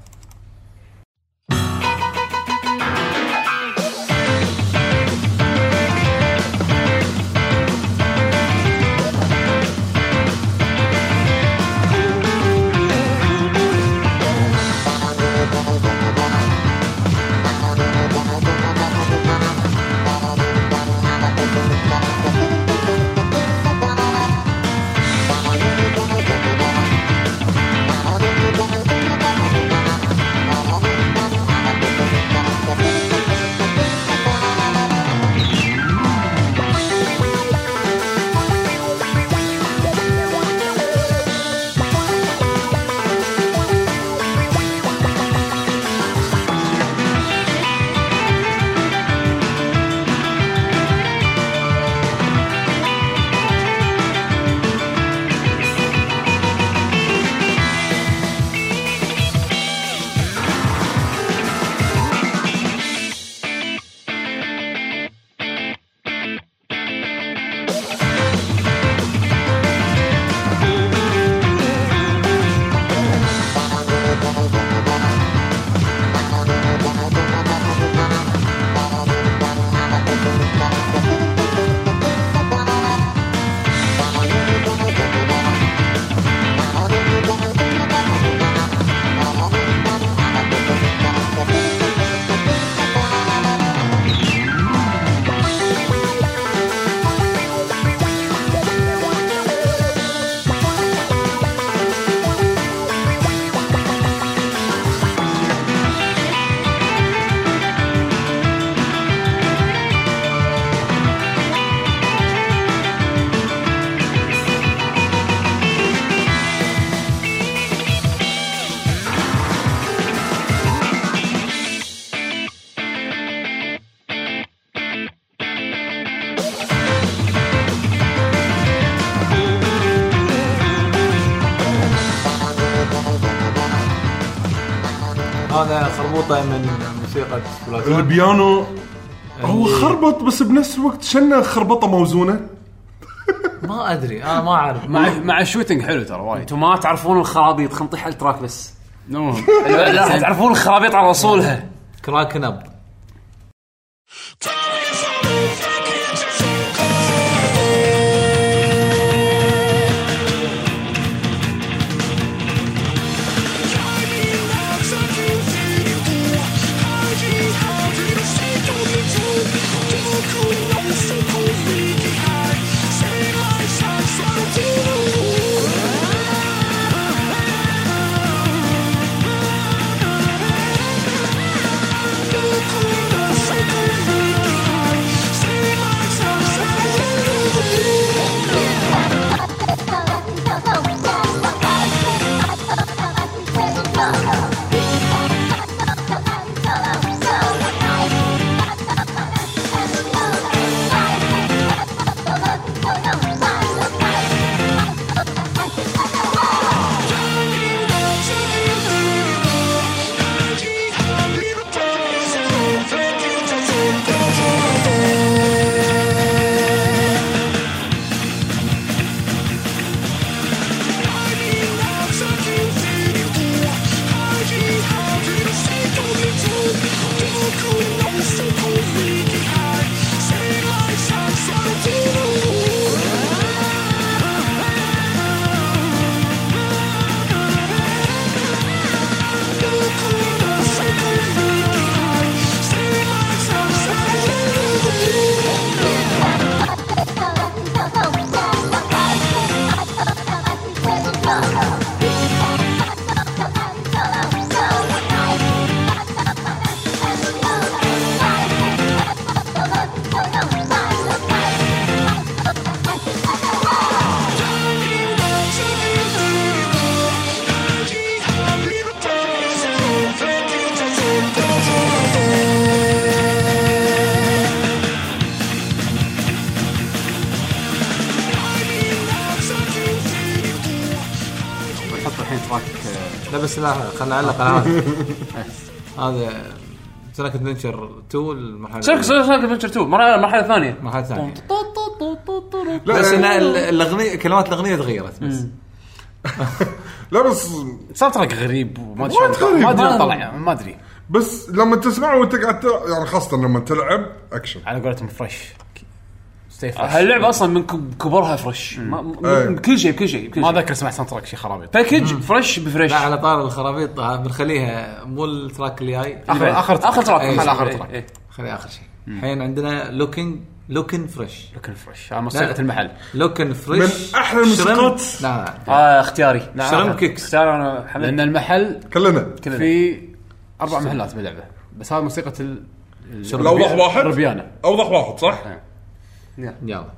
خربوطه من موسيقى Splatoon البيانو. هو خربط بس بنفس الوقت شنه خربطة موزونة. [laughs] ما أدري أنا ما أعرف. مع مع ال shooting حلو ترى وايد. أنتم ما تعرفون الخرابيط خلينا نطيح على ال track بس. [laughs] لا تعرفون الخرابيط على أصولها. Kraken Up بس لا خلينا نعلق على هذا. [laughs] هذا Sonic Adventure 2 المرحلة Sonic Sonic Adventure 2 مرحله المرحله الثانية المرحله الثانية لا بس إن يعني- ال- الاغنيه كلمات الأغنية تغيرت بس. [laughs] لا بس soundtrack غريب وما أدري. ما أدري طلع ما أدري. بس لما تسمعه وأنت قاعد يعني خاصة لما تلعب أكشن. على قولتهم fresh هاللعبة أصلا من كب- كبرها fresh إيه. كل شيء كل شيء ما شيء. ذكر سمعت ساوند تراك شيء خرابيط باكج فريش بفريش. لا على طار الخرابيط ها بنخليها مو التراك اللي جاي. اخر آخر آخر تراك. إيه، آخر إيه، تراك. إيه. خلي آخر شيء. الحين عندنا لوكينج لوكن فريش لكن فريش هذا موسيقى المحل. لوكن فريش من أحلى الموسيقات. نعم آه اختياري. شرم كيكس. اختيار أنا حمد. لأن المحل كلنا. كلنا. في أربع محلات باللعبة. بس هذه موسيقى ال ال- الاوضح واحد؟ الربيانه اوضح واحد صح؟ يلا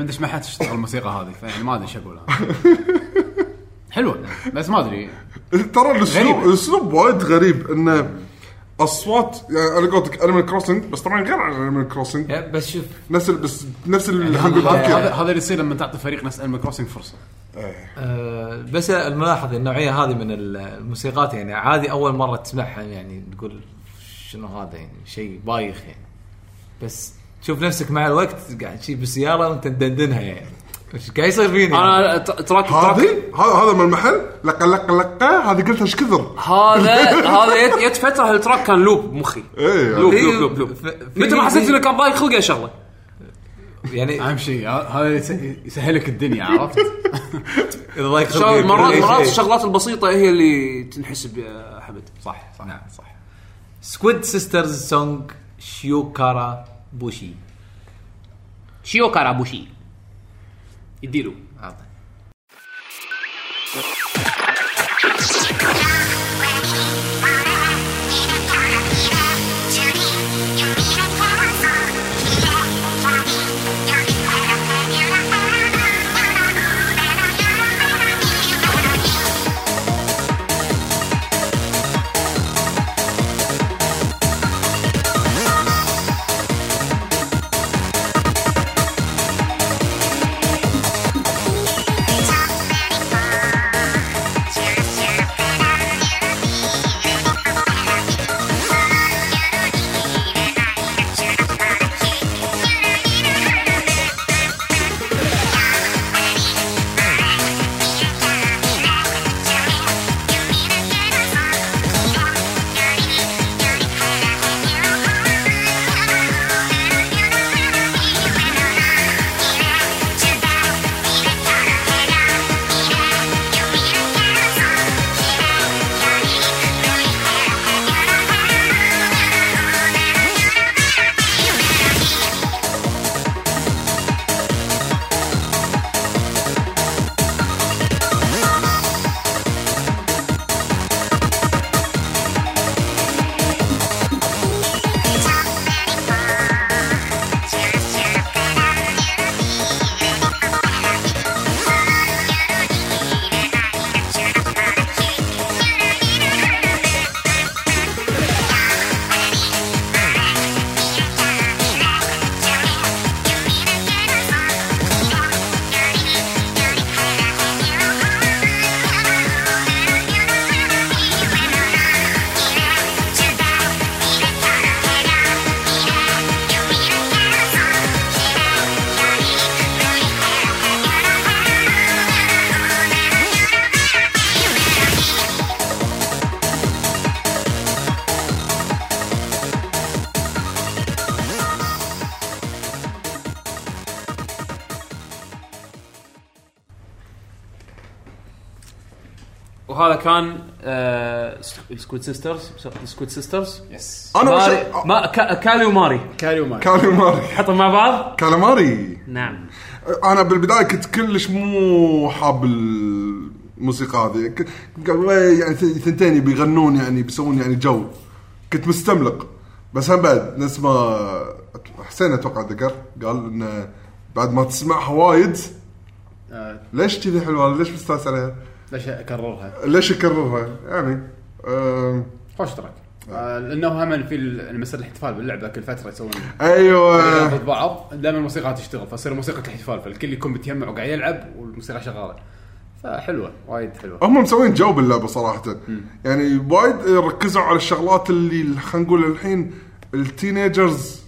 انت مدش ما حد تشتغل الموسيقى هذه فيعني ما أدري إيش أقول أنا. [laughs] حلوة بس ما أدري. ترى الاسلوب غريبة. الأسلوب وايد غريب إنه أصوات يعني أنا قلت لك Animal Crossing بس طبعا غير عن Animal Crossing يا بس شوف. نفس ال- بس نفس اللي هذا هذا- اللي يصير لما تعطي فريق نفس Animal Crossing فرصة. آه، بس الملاحظ النوعية هذه من الموسيقات يعني عادي أول مرة تسمعها يعني تقول شنو هذا يعني شيء بايخ يعني. بس تشوف نفسك مع الوقت قاعد تشي بالسيارة وانت تدندنها يعني. إيش قاعد يصير فيني؟ أنا ت- track هذه؟ track هذا هذا من المحل؟ لقى لقى لقى؟ هذه قلتها إيش كثر؟ هذا [laughs] هذا يت فترة ه ال track كان loop إيه loop إيه، loop loop loop. ف- في- متى ما حسيت إنه كان ضايق خلقي اشغله يعني أهم شيء هذا يس- يسهلك الدنيا عرفت؟ [laughs] إذا ضايق مرات أي مرات شيء. الشغلات البسيطة هي اللي تنحسب يا حمد صح صح صح. سكويد سيسترز سونج شيوكارا بوشي شيو كارابوشي يديله كان Squid Sisters Squid Sisters yes أنا Marie. ما كا- Callie و Marie. Callie و Marie. calamari حطهم مع بعض؟ calamari نعم. أنا بالبداية كنت كلش مو حاب الموسيقى هذه. يعني ثنتين بيغنون يعني بيسوون يعني جو. كنت مستملق. بس هم بعد نفس ما حسين أتوقع ذكر قال إنه بعد ما تسمعها وايد آه، ليش كذي حلوة؟ ليش مستانس عليها؟ ليش أكررها؟ ليش اكررها؟ يعني خوش track. آه، لأنه هم في يصير الاحتفال باللعبة كل فترة يسوون أيوه. ضد بعض. دائما الموسيقى تشتغل فتصير موسيقى الاحتفال فالكل يكون متجمع وقاعد يلعب والموسيقى شغالة. فحلوة وايد حلوة. هم مسوين جو باللعبة صراحة. يعني وايد ركزوا على الشغلات اللي خلينا نقول الحين ال teenagers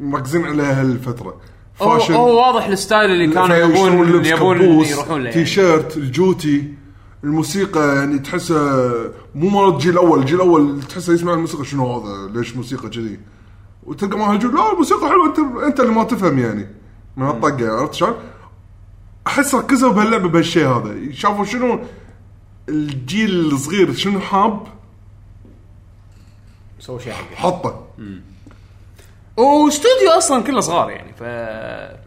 مركزين عليها هالفترة. هو, هو واضح ال style اللي كانوا يبون يبون يروحون له T يعني. shirt الجوتي الموسيقى يعني تحسها مو مال الجيل الأول الجيل الأول تحسه يسمع الموسيقى. شنو هذا؟ ليش موسيقى كذي وتلقى مال هالجيل لا الموسيقى حلوة. أنت أنت اللي ما تفهم يعني. من الطقة عرفت شلون؟ أحس ركزوا بهاللعبة بهالشيء هذا. شافوا شنو الجيل الصغير شنو حاب؟ سووا شيء حقه. حطه. واستوديو أصلا كله صغار يعني ف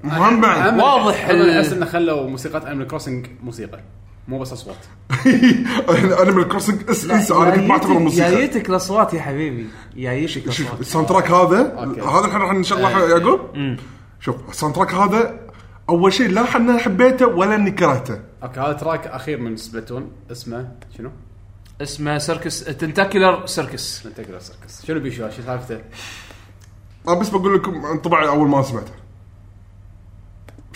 مهم بعد. واضح أحس إنه خلوا موسيقى Animal Crossing موسيقى. مو بس أصوات. Animal Crossing انسى أنا كنت ما اعتبره موسيقى. جايتك الأصوات يا حبيبي. جايتك شوف الأصوات. ال soundtrack هذا. هذا الحين راح نشغله يعقوب؟ شوف ال soundtrack هذا أول شيء لا أنا حبيته ولا إني كرهته. okay هذا track أخير من Splatoon. اسمه شنو؟ اسمه سيركس تنتاكيولر سيركس. ننتقل سيركس. شنو بيشو شو سالفته؟ أنا بس بقول لكم انطباعي أول ما سمعته.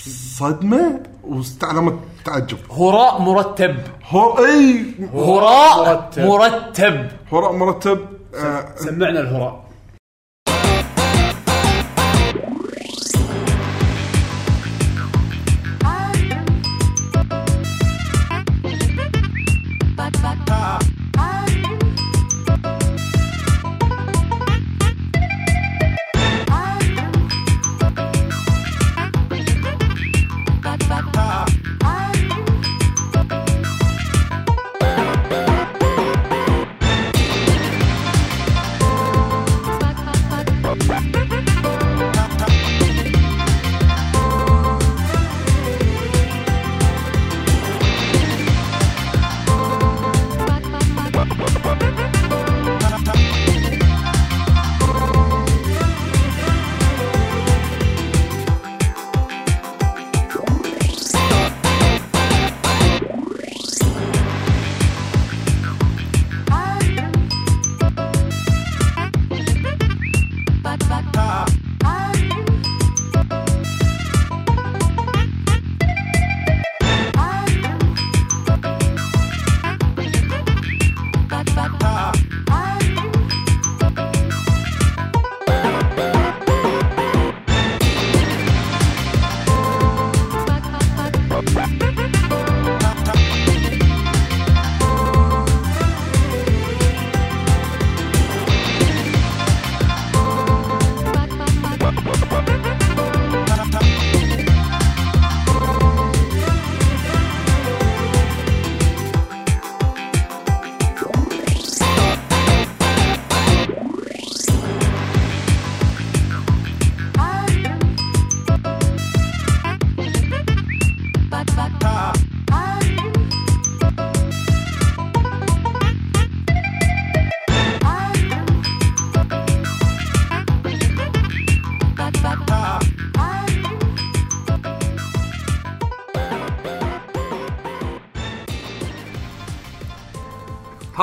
صدمة واستعلمت تعجب هراء مرتب. هو إي. هراء مرتب. مرتب. هراء مرتب آه سمعنا الهراء.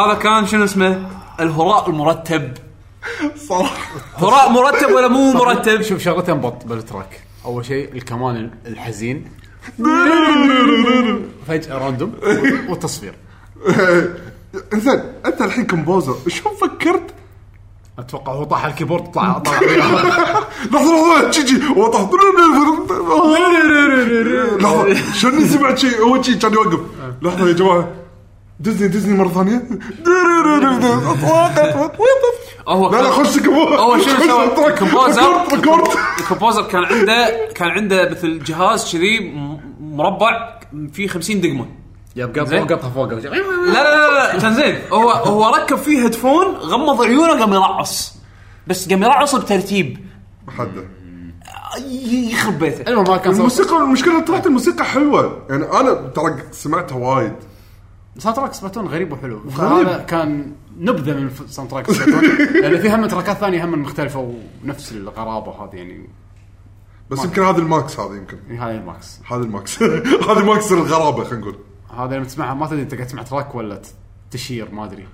هذا كان شنو اسمه؟ الهراء المرتب. صراحة. هراء مرتب ولا مو مرتب؟ شوف شغلتين بط بال track. أول شيء الكمان الحزين. فجأة random. والتصوير إنزين أنت الحين composer شلون فكرت؟ أتوقع هو طاح ال keyboard طلع طلع [laughs] لحظة لحظة تجي هو طاح [laughs] لحظة شنو سمعت شيء؟ هو كان يوقف. لحظة يا جماعة. ديزني ديزني مرة ثانية. هو لا لا خش composer هو شنو سوى؟ ال composer كان عنده كان عنده مثل جهاز كذي مربع فيه 50 دقمة. yep. قطها فوق. لا لا لا لا كان زين. هو هو ركب فيه headphone غمض عيونه قام يرعص بس قام يرعص بترتيب. حده يخرب بيته. المهم ما كان الموسيقى المشكلة طلعت الموسيقى حلوة. يعني أنا ترى سمعتها وايد. soundtrack سبلاتون غريب وحلو. فهذا كان نبذة من soundtrack لأن في هم تراكات ثانية هم مختلفة ونفس الغرابة هذه يعني. بس يمكن هذا ال max هذا يمكن. هاي ال max. هذا ال max. [laughs] هذا max الغرابة خلينا نقول. هذا لما تسمعها ما تدري انت قاعد تسمع track ولا تشير ما أدري.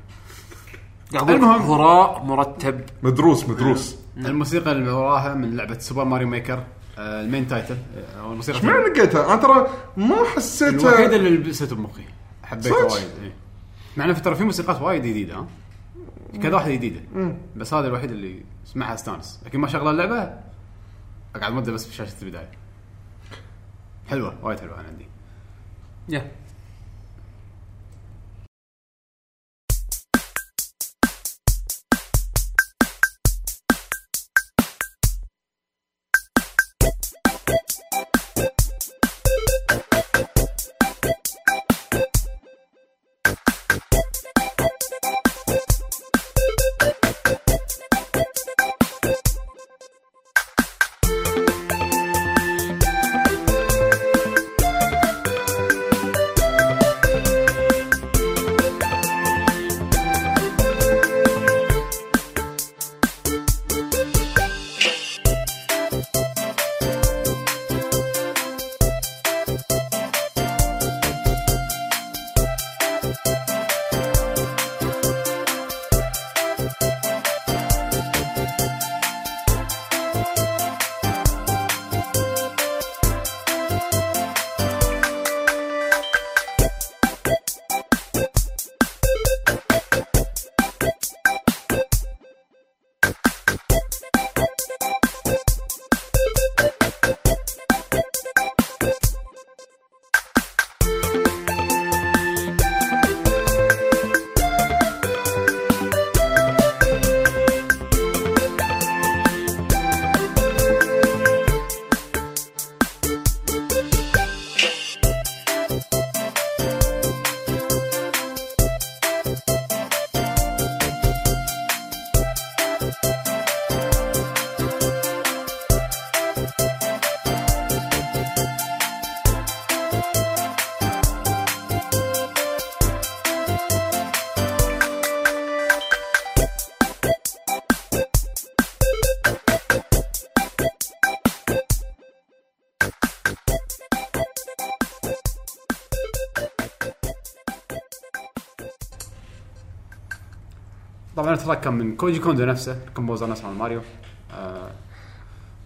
المهم. هراء مرتب. مدروس مدروس. الموسيقى اللي وراها من لعبة سوبر ماريو ميكر آه، ال main title. آه، أو الموسيقى ما لقيتها أنا ترى ما حسيتها. الوحيدة اللي لبسته بمخي. حبيتها صدق؟ وايد إيه. مع إنه في- ترى في موسيقات وايد جديدة ها؟ كذا واحدة جديدة. بس هذا الوحيد اللي اسمعها استانس. لكن ما شغله اللعبة أقعد مدة بس بشاشة البداية. حلوة وايد حلوة أنا عندي. يا. ال track كان من كوجي كوندو نفسه ال composer نفسه مال ماريو. آه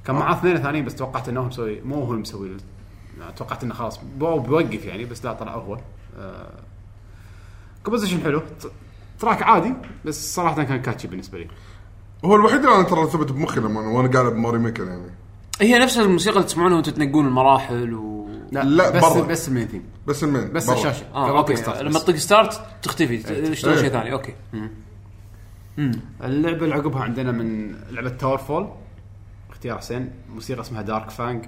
كان معاه اثنين ثانيين بس توقعت إنه هو مسوي مو هو اللي مسوي ال- توقعت إنه خلاص بيوقف يعني بس لا طلع هو. آه composition حلو. track عادي بس صراحة كان catchy بالنسبة لي. هو الوحيد اللي أنا ترى ثبت بمخي لما وأنا قاعد بماريو ميكر يعني. هي نفس الموسيقى اللي تسمعونها وأنتم تنقون المراحل و لا، بس برا. بس ال main theme بس ال main بس برا. الشاشة. قبل okay لما. تطق start تختفي تشتغل إيه. شيء ثاني. okay. اللعبة اللي عقبها عندنا من لعبة تاور فول اختيار حسين. موسيقى اسمها Dark Fang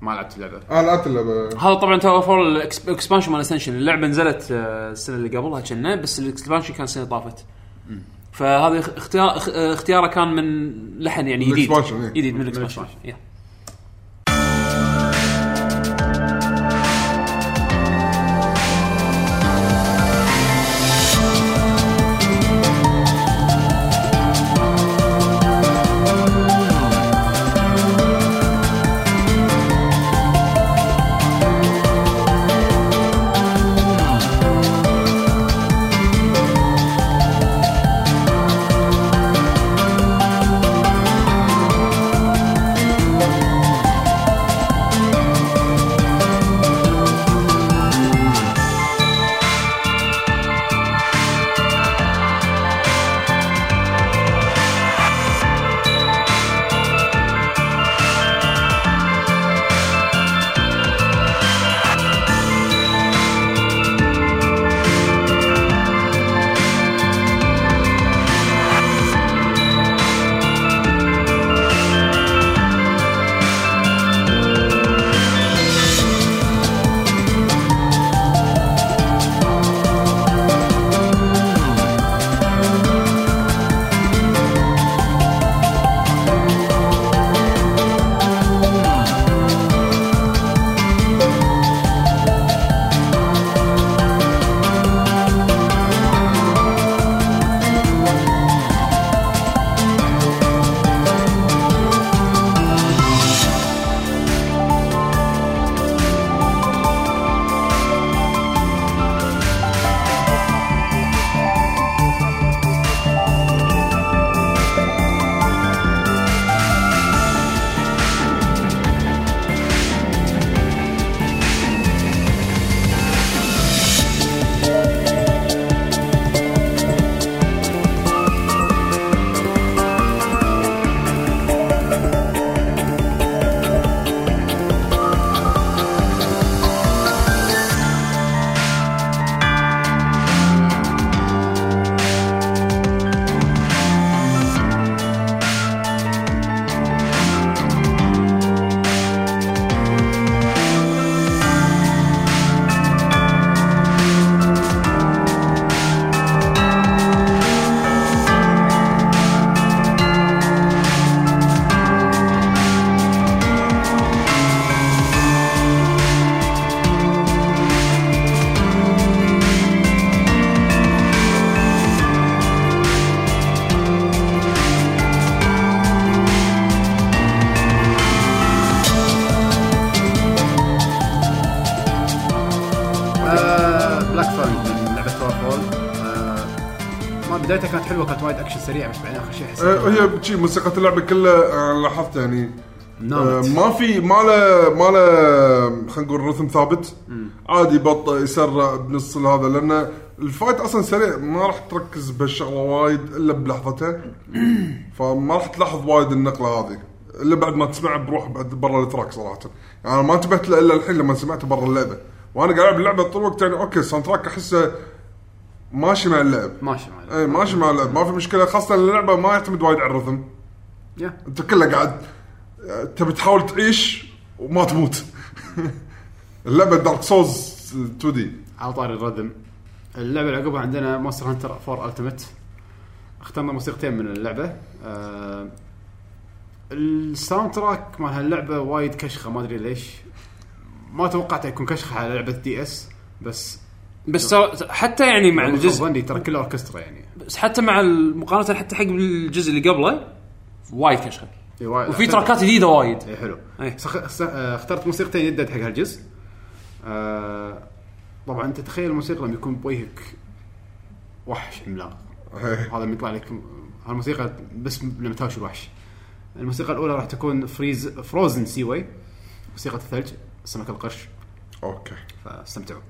ما لعبت اللعبة. آه لعبت اللعبة. هذا طبعا تاور فول ال expansion مال اسنشن اللعبة نزلت آه، السنة اللي قبلها كنا بس ال expansion كان السنة اللي طافت. فهذا اخ- اختيار اخ- اختياره كان من لحن يعني جديد. إيه. جديد من ال expansion اكشن سريع بس بعدين آخر شيء حسيت آه، هي شي موسيقى اللعبة كلها أنا لاحظت يعني. آه، نامت. ما في ما له ما له خلينا نقول رتم ثابت. عادي يبطئ يسرع بنص هذا لأن ال fight أصلا سريع ما راح تركز بهالشغلة وايد إلا بلحظتها. [clears throat] فما راح تلاحظ وايد النقلة هذه إلا بعد ما تسمعها بروح بعد برا ال track صراحة. يعني أنا ما انتبهت له إلا الحين لما سمعته برا اللعبة. وأنا قاعد ألعب اللعبة طول الوقت يعني okay ال soundtrack أحسه ماشي مع اللعب. ماشي معي اي ماشي مع اللعب. ما في مشكلة خاصة اللعبة ما يعتمد وايد على الرتم. أنت كله قاعد تبي تحاول تعيش وما تموت. [laughs] اللعبة دارك سولز 2 دي على طاري الرتم اللعبة اللي عقبها عندنا مونستر هانتر 4 ألتيمت اخترنا موسيقتين من اللعبة. آه ال soundtrack مال هاللعبة وايد كشخة ما أدري ليش. ما توقعت يكون كشخة على لعبة DS بس بس حتى يعني مع الجزء ظني ترى كله أوركسترا يعني. بس حتى مع المقارنة حتى حق الجزء اللي قبله وايد وايد- وفي تراكات جديدة وايد. إي حلو. إي. سخ... س... آه، اخترت موسيقتين يدد حق هالجزء. آه طبعا أنت تخيل الموسيقى لما يكون بوجهك وحش عملاق. [laughs] هذا لما يطلع لك هالموسيقى بس لما تهاوش الوحش. الموسيقى الأولى راح تكون freeze Frozen Seaway موسيقى الثلج سمك القرش. okay. فاستمتعوا.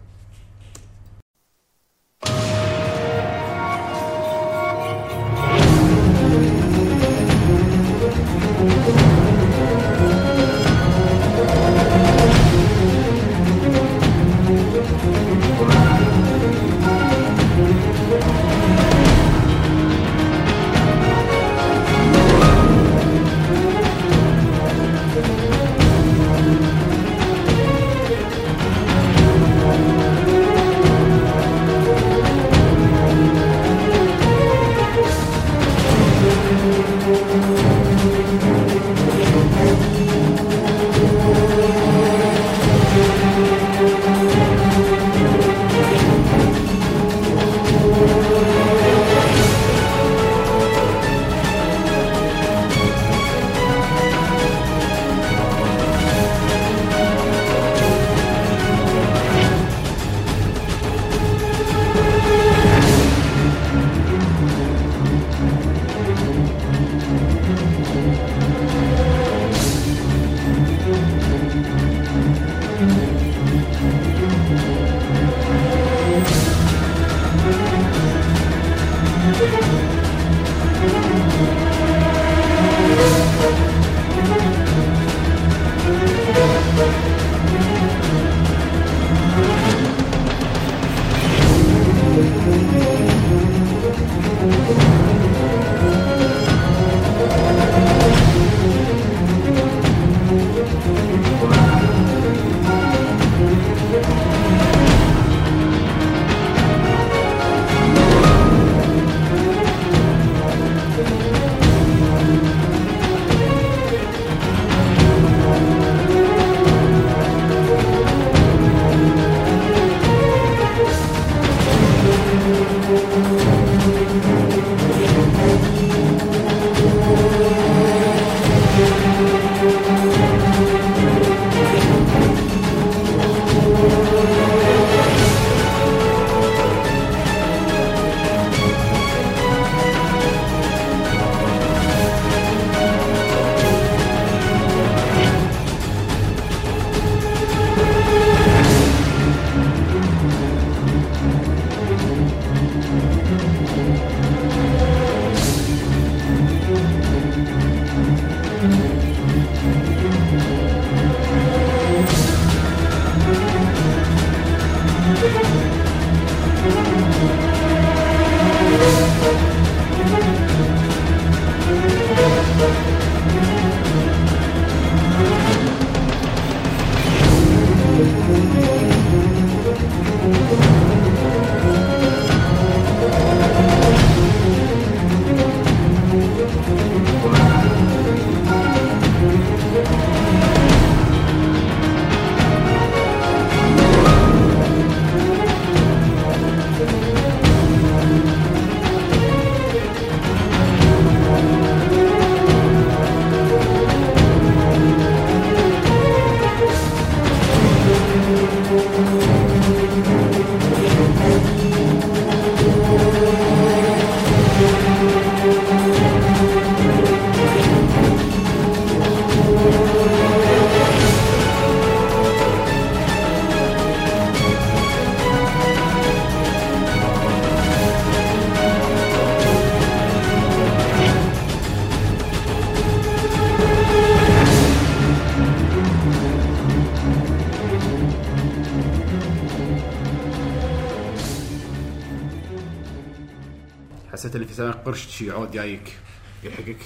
قرش شي عود جايك يلحقك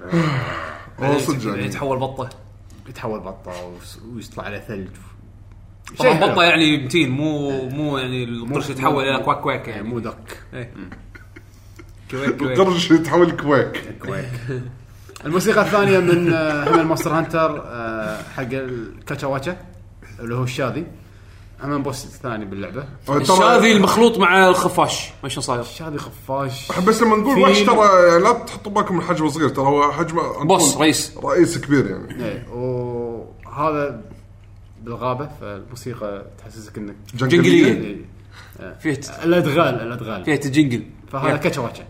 [sighs] والله صدق يعني. يتحول بطة. يتحول بطة ويطلع عليه ثلج. طبعا. بطة يعني متين مو مو يعني القرش يتحول إلى quack quack يعني يعني. مو دك إيه. القرش يتحول quack quack الموسيقى الثانية من آه، هم المونستر هانتر آه، حق الكاتشاواتشا اللي هو الشاذي. هم boss ثاني باللعبة. آه، الشاذي المخلوط مع الخفاش؟ ما شلون صاير؟ الشاذي خفاش؟ بس لما نقول وحش ترى يعني لا تحطوا بالكم من حجمه صغير ترى هو حجمه بوس رئيس. رئيس كبير يعني. إيه وهذا بالغابة فالموسيقى تحسسك إنك جنجلية. إيه. فيه الأدغال الأدغال. فيها تجنجل فهذا يا. كاتشاواتشا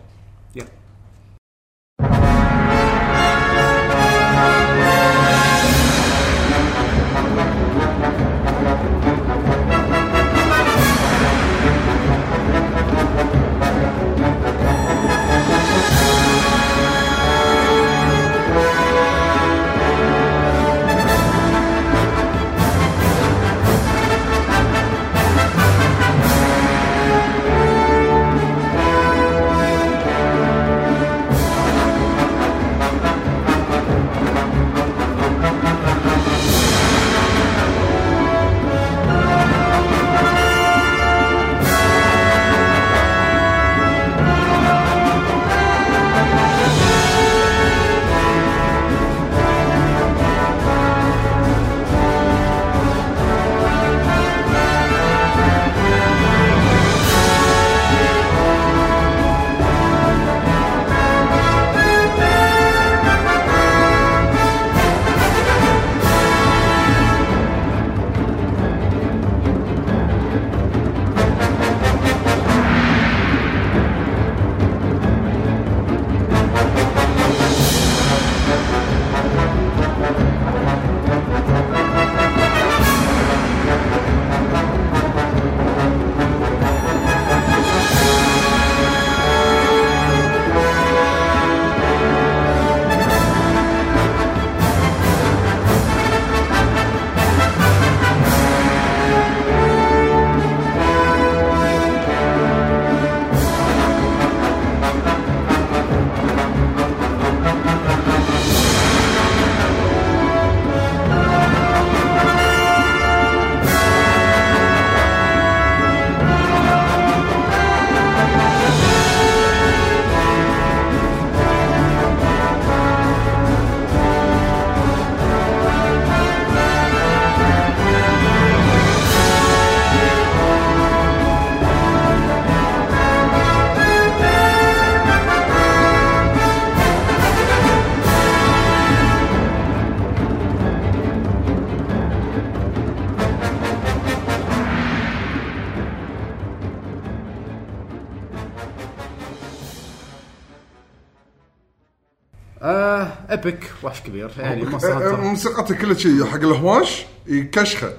وحش كبير. يعني مونستر آه، آه، هانتر موسيقته كلها شيء حق الهواش يكشخه.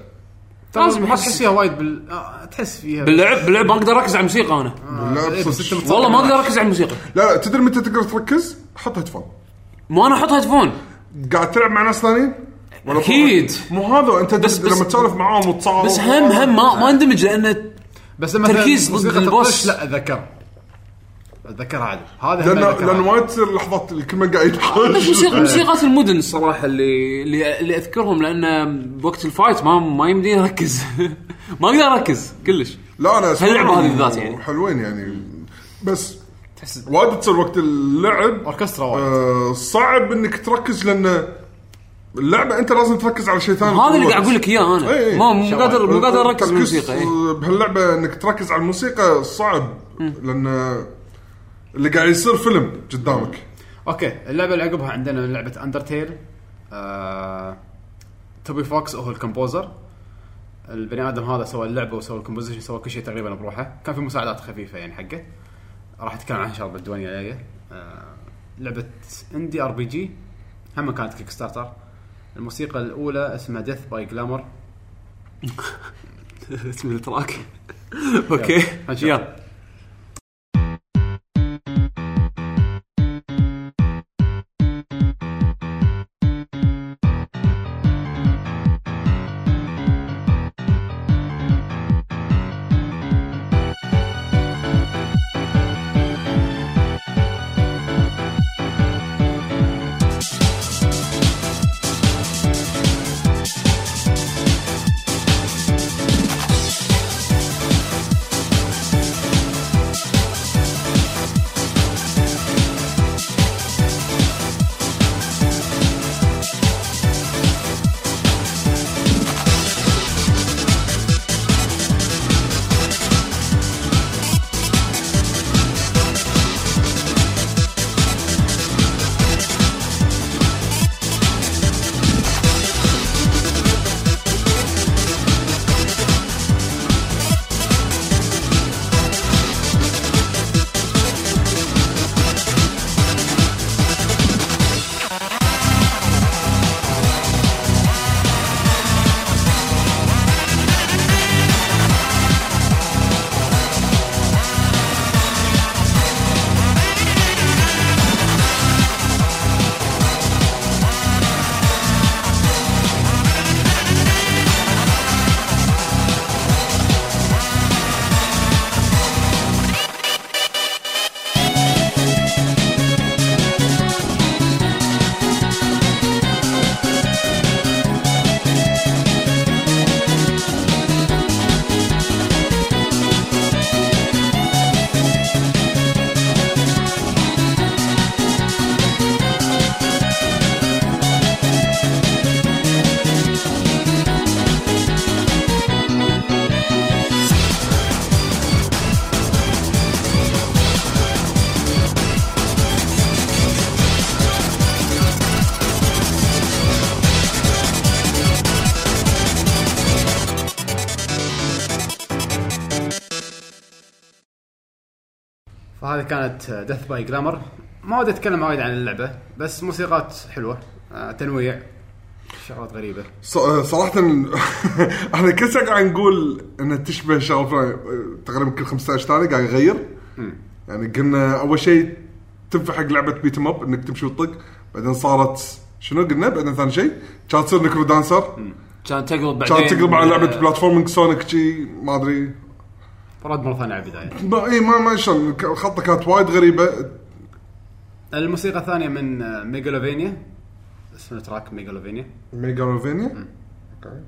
لازم ما أحس- تحس فيها وايد بال آه تحس فيها. باللعب باللعب ما أقدر أركز على الموسيقى أنا. إيه، بس. أنت والله ما أقدر أركز على الموسيقى. لا لا تدري متى تقدر تركز؟ حط headphone مو أنا أحط هيدفون قاعد تلعب مع ناس ثانيين؟ ولا أكيد. طول- مو هذا أنت بس- بس بس- لما تسولف معاهم وتصارف بس هم هم ما ما اندمج لأن بس لما تركيز ضد موسيقى ال boss. لا اتذكرها أتذكرها عادي هذا هم لأن أتذكرها. لأن وايد تصير لحظات الكلمة قاعد بس يتحرش موسيقى موسيقات المدن الصراحه اللي اللي, اللي أذكرهم لأن بوقت ال fight ما ما يمديني اركز [laughs] ما أقدر اركز كلش لا أنا أسمعهم هاللعبة هذه بالذات يعني. حلوين يعني بس وايد تصير وقت اللعب أوركسترا وايد آه صعب إنك تركز لأن اللعبة أنت لازم تركز على شيء ثاني هذا اللي قاعد أقول لك إياه أنا إيه، إيه. ما مو. قادر مو قادر أركز بالموسيقى إيه. بهاللعبة إنك تركز على الموسيقى صعب لأن اللي قاعد يصير فيلم قدامك. okay اللعبة اللي عقبها عندنا لعبة اندرتيل آه... توبي فوكس هو ال composer البني آدم هذا سوى اللعبة وسوى ال composition سوى كل شيء تقريبا بروحه. كان في مساعدات خفيفة يعني حقه. راح أتكلم عنها ان شاء الله بالديوانيه الجايه آه... لعبة indie RPG هم كانت كيك ستارتر الموسيقى الأولى اسمها Death by Glamour اسم التراك. أوكي. يلا. فهذه كانت Death by Glamour ما ودي أتكلم وايد عن اللعبة بس موسيقات حلوة آه، تنويع شغلات غريبة. ص- صراحة [laughs] إحنا كل ساعة قاعد نقول انها تشبه شغله. تقريبا كل 15 ثانية قاعد يغير. يعني قلنا أول شيء تنفع حق لعبة beat up إنك تمشي وتطق. بعدين صارت شنو قلنا؟ بعدين ثاني شيء كانت تصير نكرو دانسر كان تقلب بعدين كانت تقلب على لعبة آه، platforming سونيك شي ما أدري. رد مرة ثانية على البداية. ما اي ما ما شلون ك- الخطة كانت وايد غريبة. الموسيقى الثانية من آه، ميجالوفينيا اسمه track ميجالوفينيا ميجالوفينيا okay.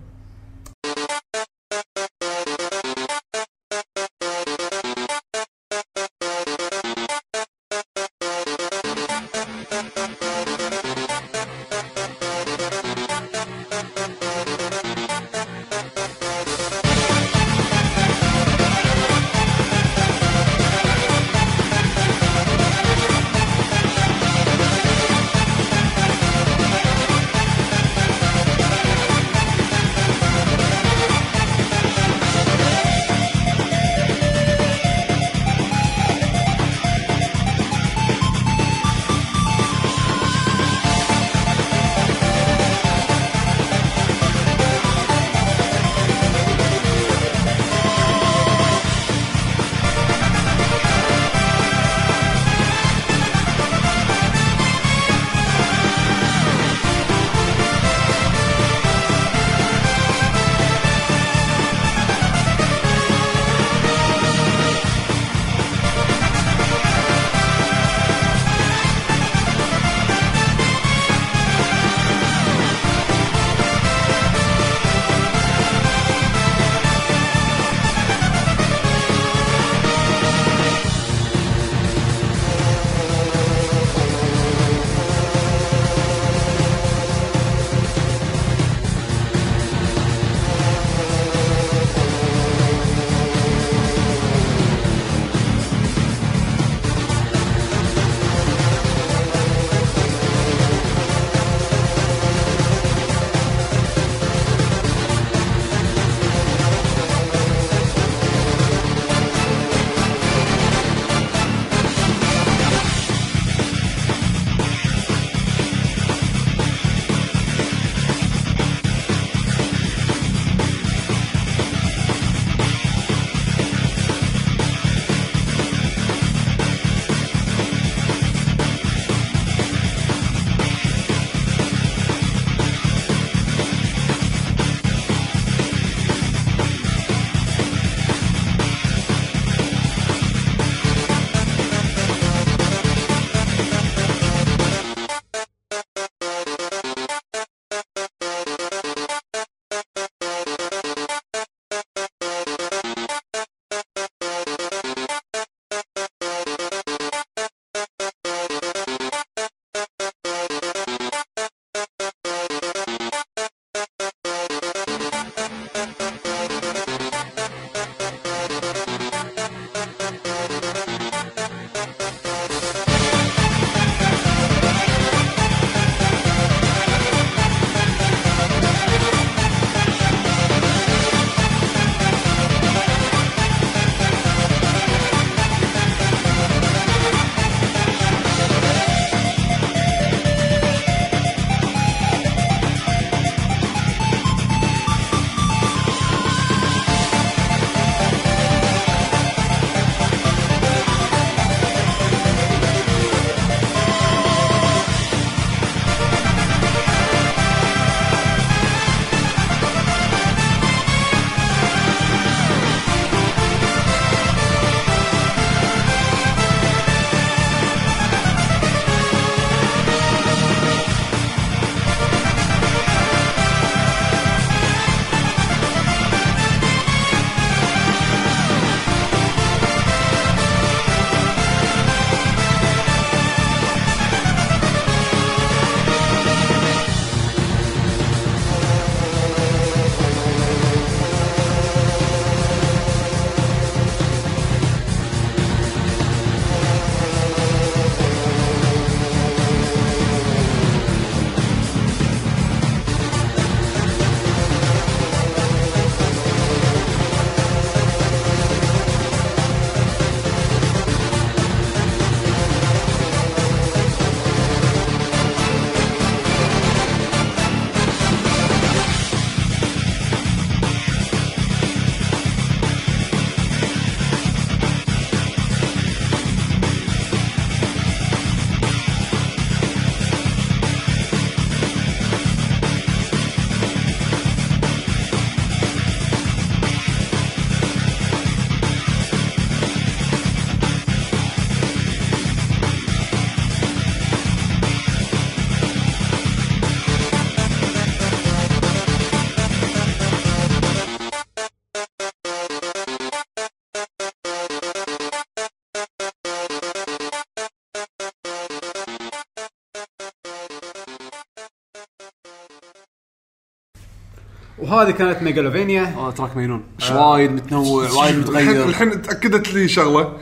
وهذه كانت Megalovania آه track مجنون. مش وايد متنوع وايد الحين متغير. الحين تأكدت لي شغلة.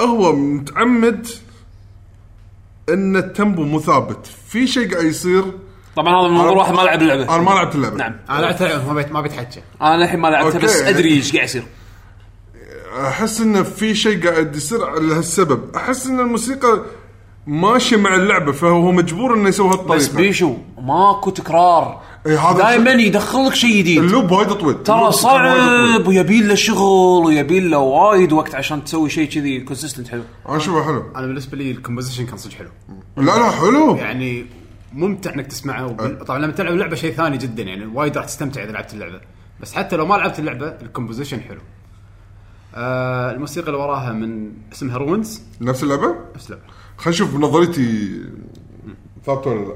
هو متعمد إن ال tempo مو ثابت في شيء قاعد يصير؟ طبعا هذا من منظور واحد ما لعب اللعبة. أنا ما لعبت اللعبة. نعم. أنا لعبتها ما بيت ما بيتحكى أنا الحين ما لعبتها أوكي. بس أدري إيش قاعد يصير. أحس انه في شيء قاعد يصير لهالسبب. أحس إن الموسيقى ماشية مع اللعبة فهو مجبور إنه يسوي هالطريقة. بس بيشو ماكو تكرار. دائما الشيء- يدخل لك شيء جديد. ال loop وايد طويل. ترى. صعب ويبي له شغل ويبي له وايد وقت عشان تسوي شيء كذي consistent حلو. أنا اشوفه حلو. أنا بالنسبة لي ال composition كان صدق حلو. لا لا حلو. يعني ممتع إنك تسمعه. وبال- طبعا لما تلعب اللعبة شيء ثاني جدا يعني وايد راح تستمتع إذا لعبت اللعبة. بس حتى لو ما لعبت اللعبة ال composition حلو. آه الموسيقى اللي وراها من اسمها Ruins نفس اللعبة؟ نفس اللعبة. خلينا نشوف نظريتي. ثابتة ولا لا؟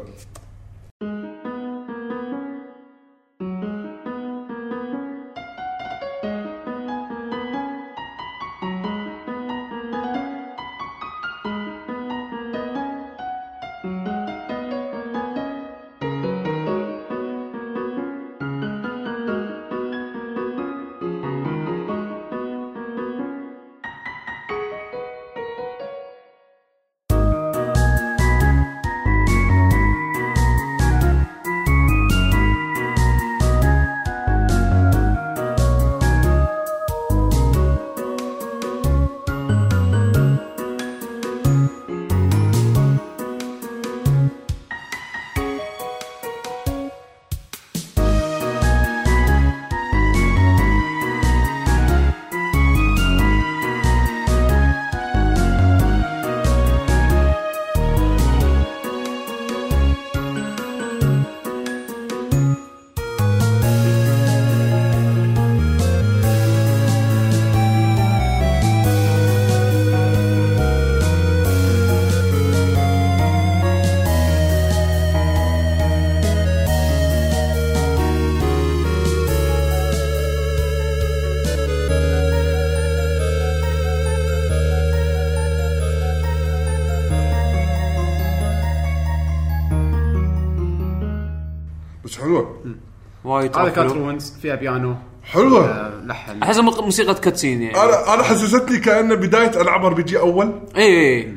وايد هذا كانت حلو. Ruins فيها بيانو. حلوة. آه لحن. أحس موسيقى cutscene يعني. أنا أنا حسستني كأنه بداية ألعاب RPG أول. اي اي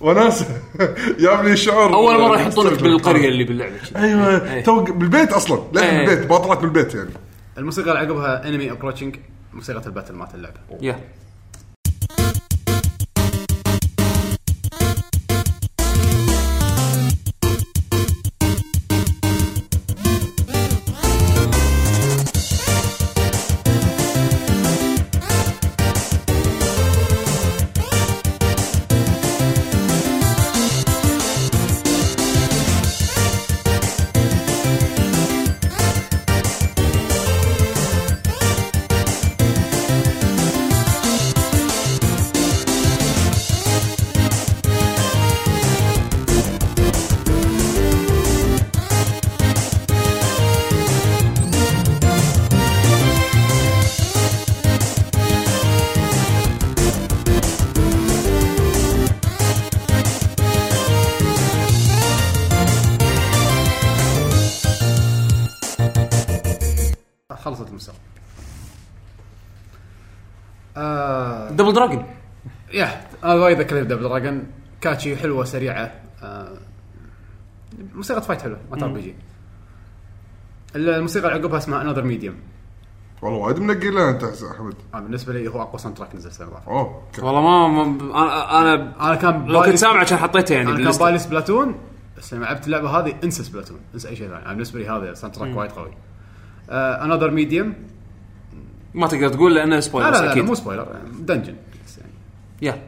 وناس جاب [laughs] لي شعور. أول مرة يحطونك بالقرية اللي باللعبة. أيوه. إيه. تو بالبيت أصلا. لا إيه. بالبيت ما طلعت من البيت يعني. الموسيقى اللي عقبها Enemy Approaching موسيقى ال battle مالت اللعبة. yeah. yeah أنا وايد ذكرت Double Dragon. catchy حلوة سريعة. آه موسيقى fight حلوة ما RPG الموسيقى اللي عقبها اسمها Another Medium والله وايد منقي لها أنت أحمد. بالنسبة لي هو أقوى soundtrack نزل السنة اللي أوه والله ما, ما أنا أنا أنا كان لو كنت بالي- سامع عشان حطيته يعني أنا كان. بالي Splatoon بس لما لعبت اللعبة هذه انسى Splatoon انسى أي شيء ثاني. أنا بالنسبة لي هذا soundtrack وايد قوي. Another Medium ما تقدر تقول لأنه لا spoiler لا, لا, أكيد. مو spoiler dungeon يعني yeah.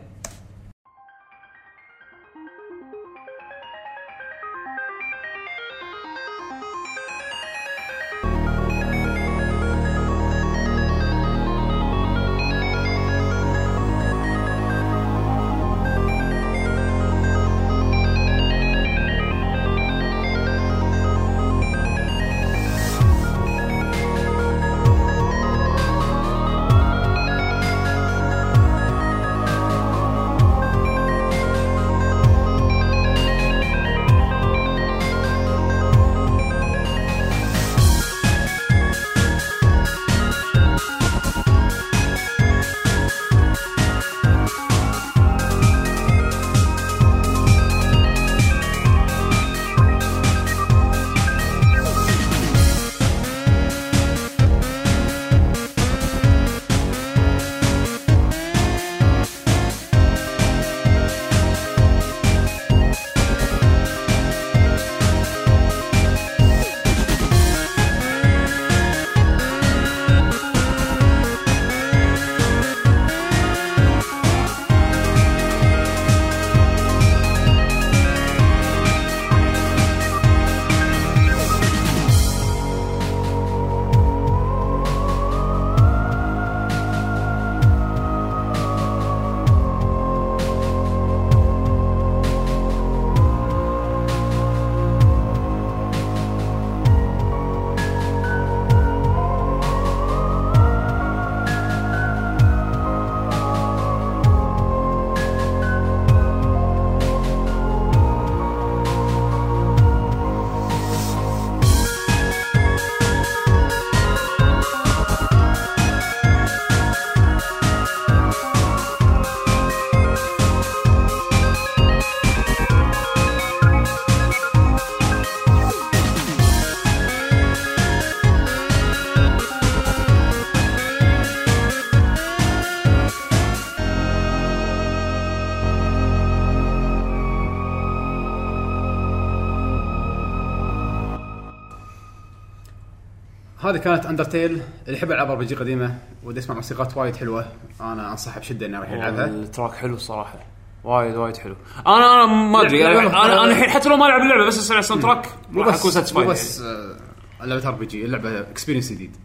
هذه كانت Undertale اللي يحب العاب RPG قديمة ودي يسمع موسيقات وايد حلوة أنا أنصحه بشدة إنه يروح يلعبها. ال track حلو الصراحة. وايد وايد حلو. أنا أنا ما أدري أنا أنا الحين حتى لو ما العب اللعبة بس أسمع ال soundtrack راح أكون satisfied بس آه، لعبة RPG اللعبة experience جديد.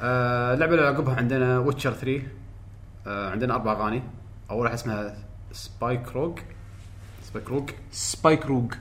آه، اللعبة اللي عقبها عندنا Witcher 3 آه، عندنا أربع أغاني. أول واحدة اسمها Spikeroog Spikeroog Spikeroog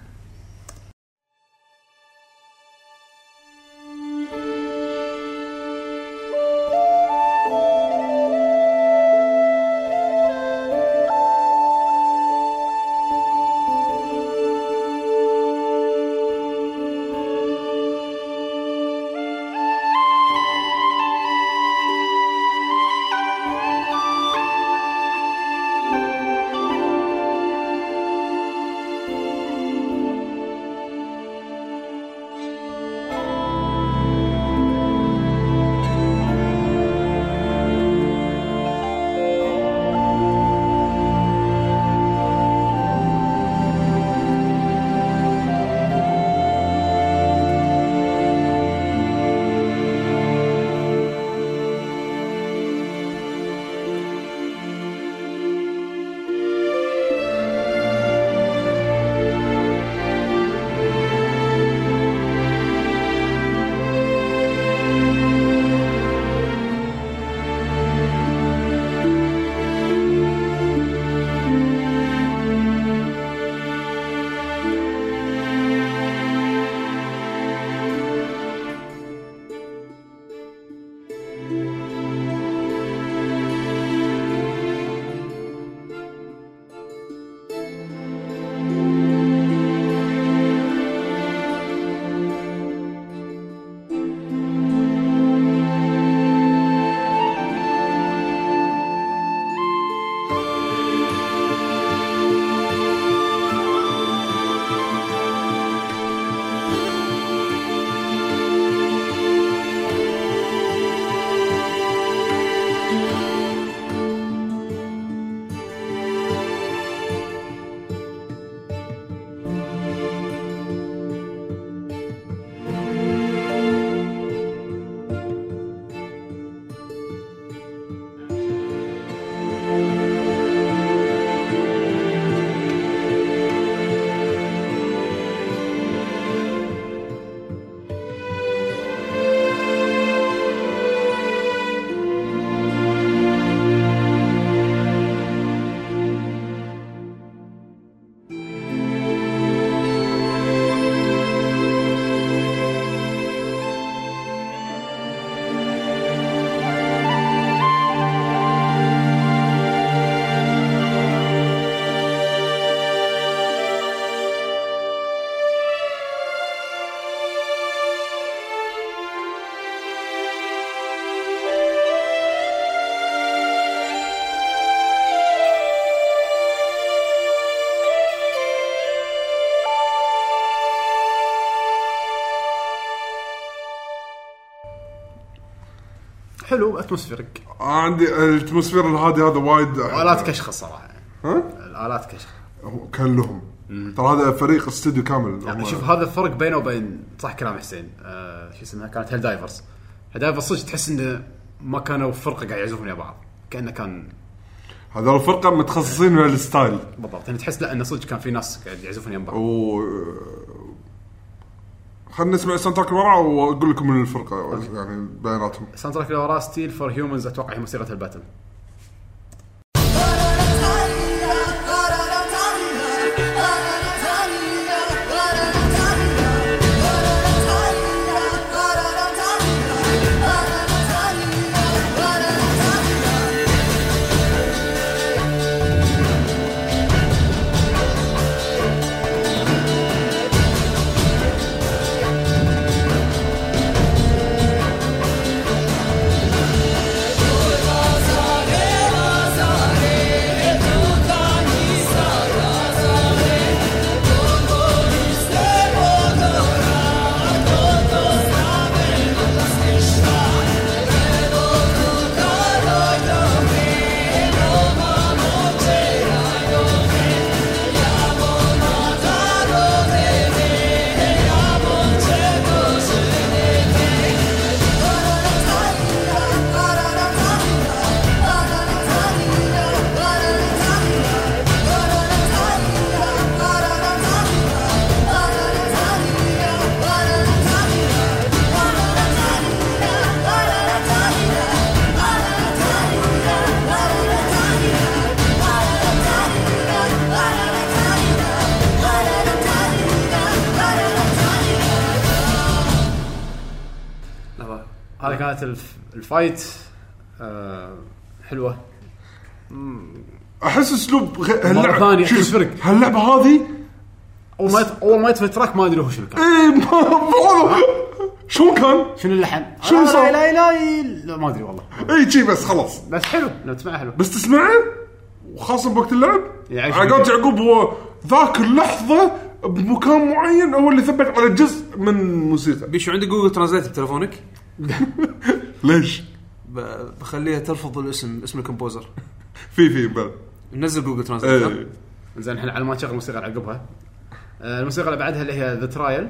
حلو atmospheric عندي ال atmosphere الهادي هذا وايد. الآلات كشخة الصراحه ها؟ الآلات كشخة. هو كان لهم. ترى هذا فريق استوديو كامل. يعني شوف هذا الفرق بينه وبين صح كلام حسين آه شو اسمها؟ كانت Helldivers Helldivers صدق تحس إنه ما كانوا فرقة قاعد يعزفون ويا بعض. كأنه كان هذول الفرقة متخصصين في ال style. بالضبط. يعني تحس لا إنه صدق كان في ناس قاعد يعزفون ويا بعض. و خلينا نسمع ال soundtrack اللي وراه وأقول لكم من الفرقه يعني بياناتهم. ال soundtrack اللي وراه Steel for Humans أتوقع هي موسيقى ال battle. كانت الف... الفايت آه حلوة. أحس أسلوب غ... مرة ثانية. شوف، تفرق. هاللعبة هذه اول ما يت... اول ما يدفع التراك ما أدري هو شنو كان. إيه ما شلون كان؟ شنو اللحن؟ شنو آه، صار؟ لا لا لا لا ما أدري والله. اي شي بس خلاص. بس حلو لو تسمعها حلو. بس تسمعه؟ وخاصة بوقت اللعب؟ يعيش عقاب فيك. يعقوب هو ذاك اللحظة بمكان معين هو اللي ثبت على جزء من موسيقى. بيشو عندك Google Translate بتليفونك [laughs] ليش؟ بخليها تلفظ الاسم اسم ال composer في في بعد نزل Google Translate ها؟ إيه زين إحنا على ما نشغل الموسيقى اللي عقبها. آه الموسيقى اللي بعدها اللي هي The Trail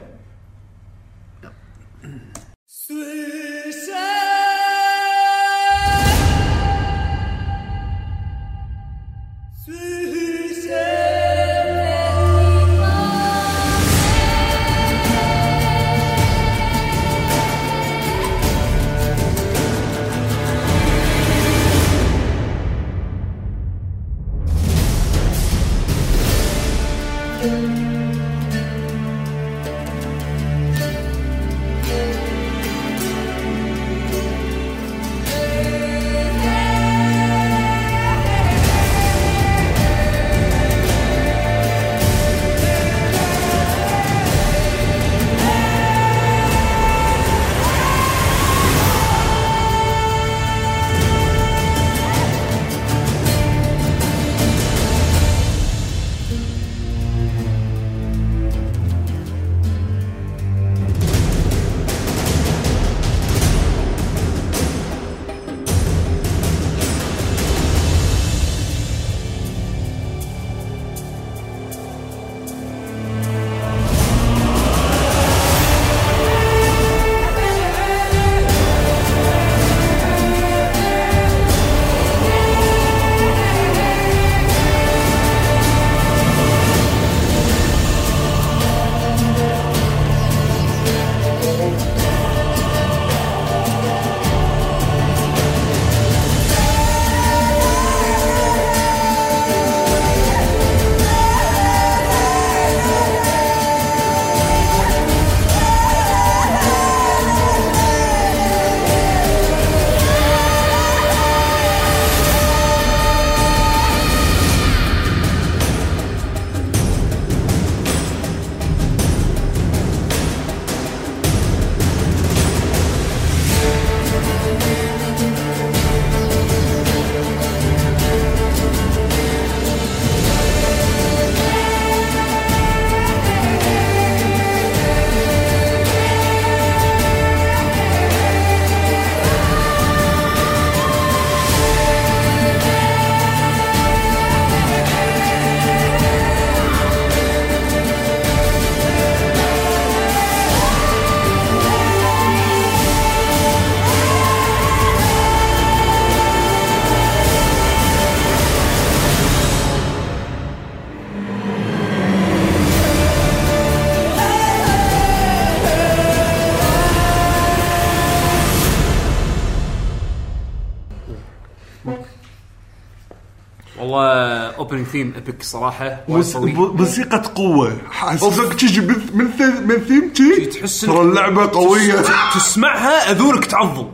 اوبننج ثيم ابيك صراحة موس-. ب- موسيقى قوة. حاسسك تجي من من ثي- من ثيم تي؟ تحس ترى إنك- اللعبه قوية. تسمعها أذونك تعضل.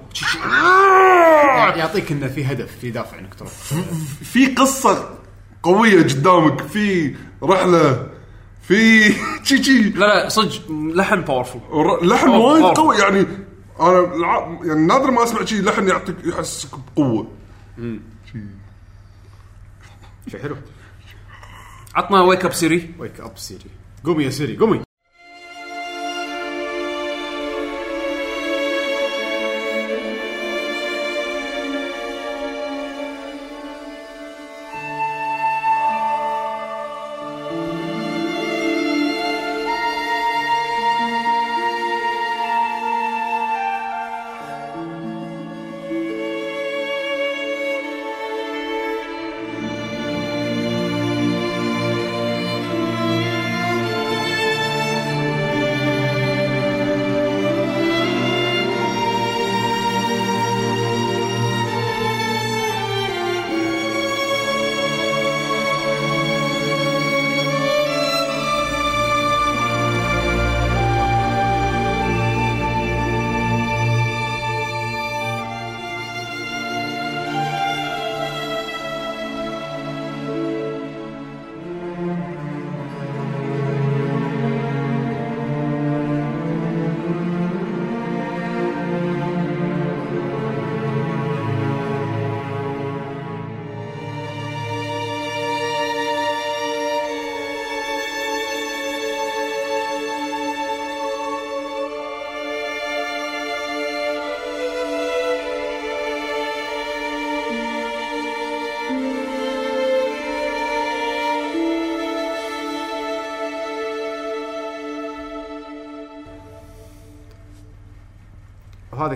يعطيك إنه في هدف في دافع إنك تروح. في قصة قوية قدامك في رحلة في [laughs] شي شي. لا لا صدق لحن باورفul ر- لحن أوه، وايد أوه. قوي. يعني أنا الع- يعني نادر ما أسمع شيء لحن يعطيك يحسسك بقوة. شيء حلو. عطنا wake up Siri wake up Siri قومي يا سيري قومي.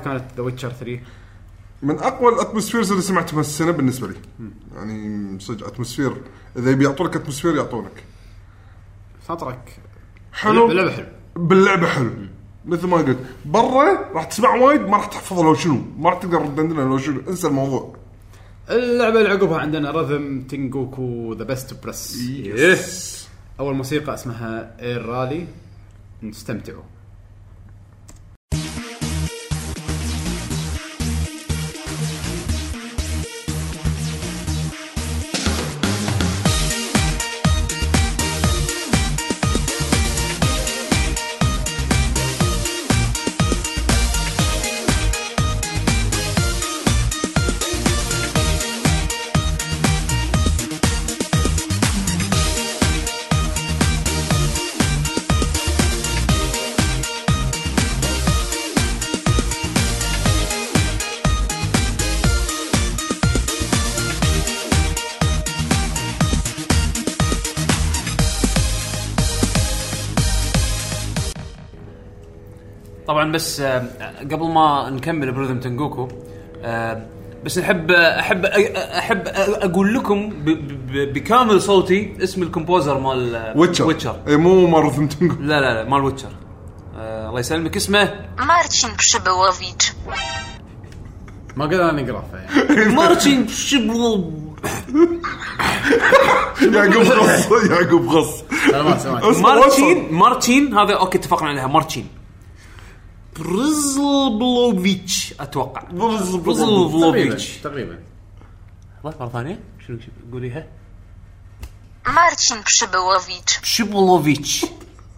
كانت The Witcher 3 من أقوى ال atmospheres اللي سمعتهم هالسنة بالنسبة لي. يعني صدق atmosphere إذا بيعطونك atmosphere يعطونك. track حلو. اللعبه حلو. باللعبة حلو. مثل ما قلت. برا راح تسمع وايد ما راح تحفظ لو شنو. ما راح تقدر تدندن لو شنو. انسى الموضوع. اللعبة اللي عقبها عندنا Rhythm Tengoku The Best Plus yes أول موسيقى اسمها Air Rally نستمتعوا. بس آه، قبل ما نكمل ب Rhythm Tengoku آه، بس نحب أحب أحب أقول لكم بكامل صوتي اسم ال composer مال Witcher Witcher اي مو مره تنقل لا لا لا مال Witcher آه، الله يسلمك. اسمه؟ Marcin Przybyłowicz. ما قدرنا نقرأ يعني مارتن شبلو يعقوب غص يعقوب غص. سلامات سلامات اسمه مارتين مارتين هذا أوكي اتفقنا عليها مارتين برزلبلوفيتش أتوقع. تقريبا برزلبلوفيتش. تقريبا لحظة مرة ثانية. شنو قوليها Marcin Przybyłowicz. شبلوفيتش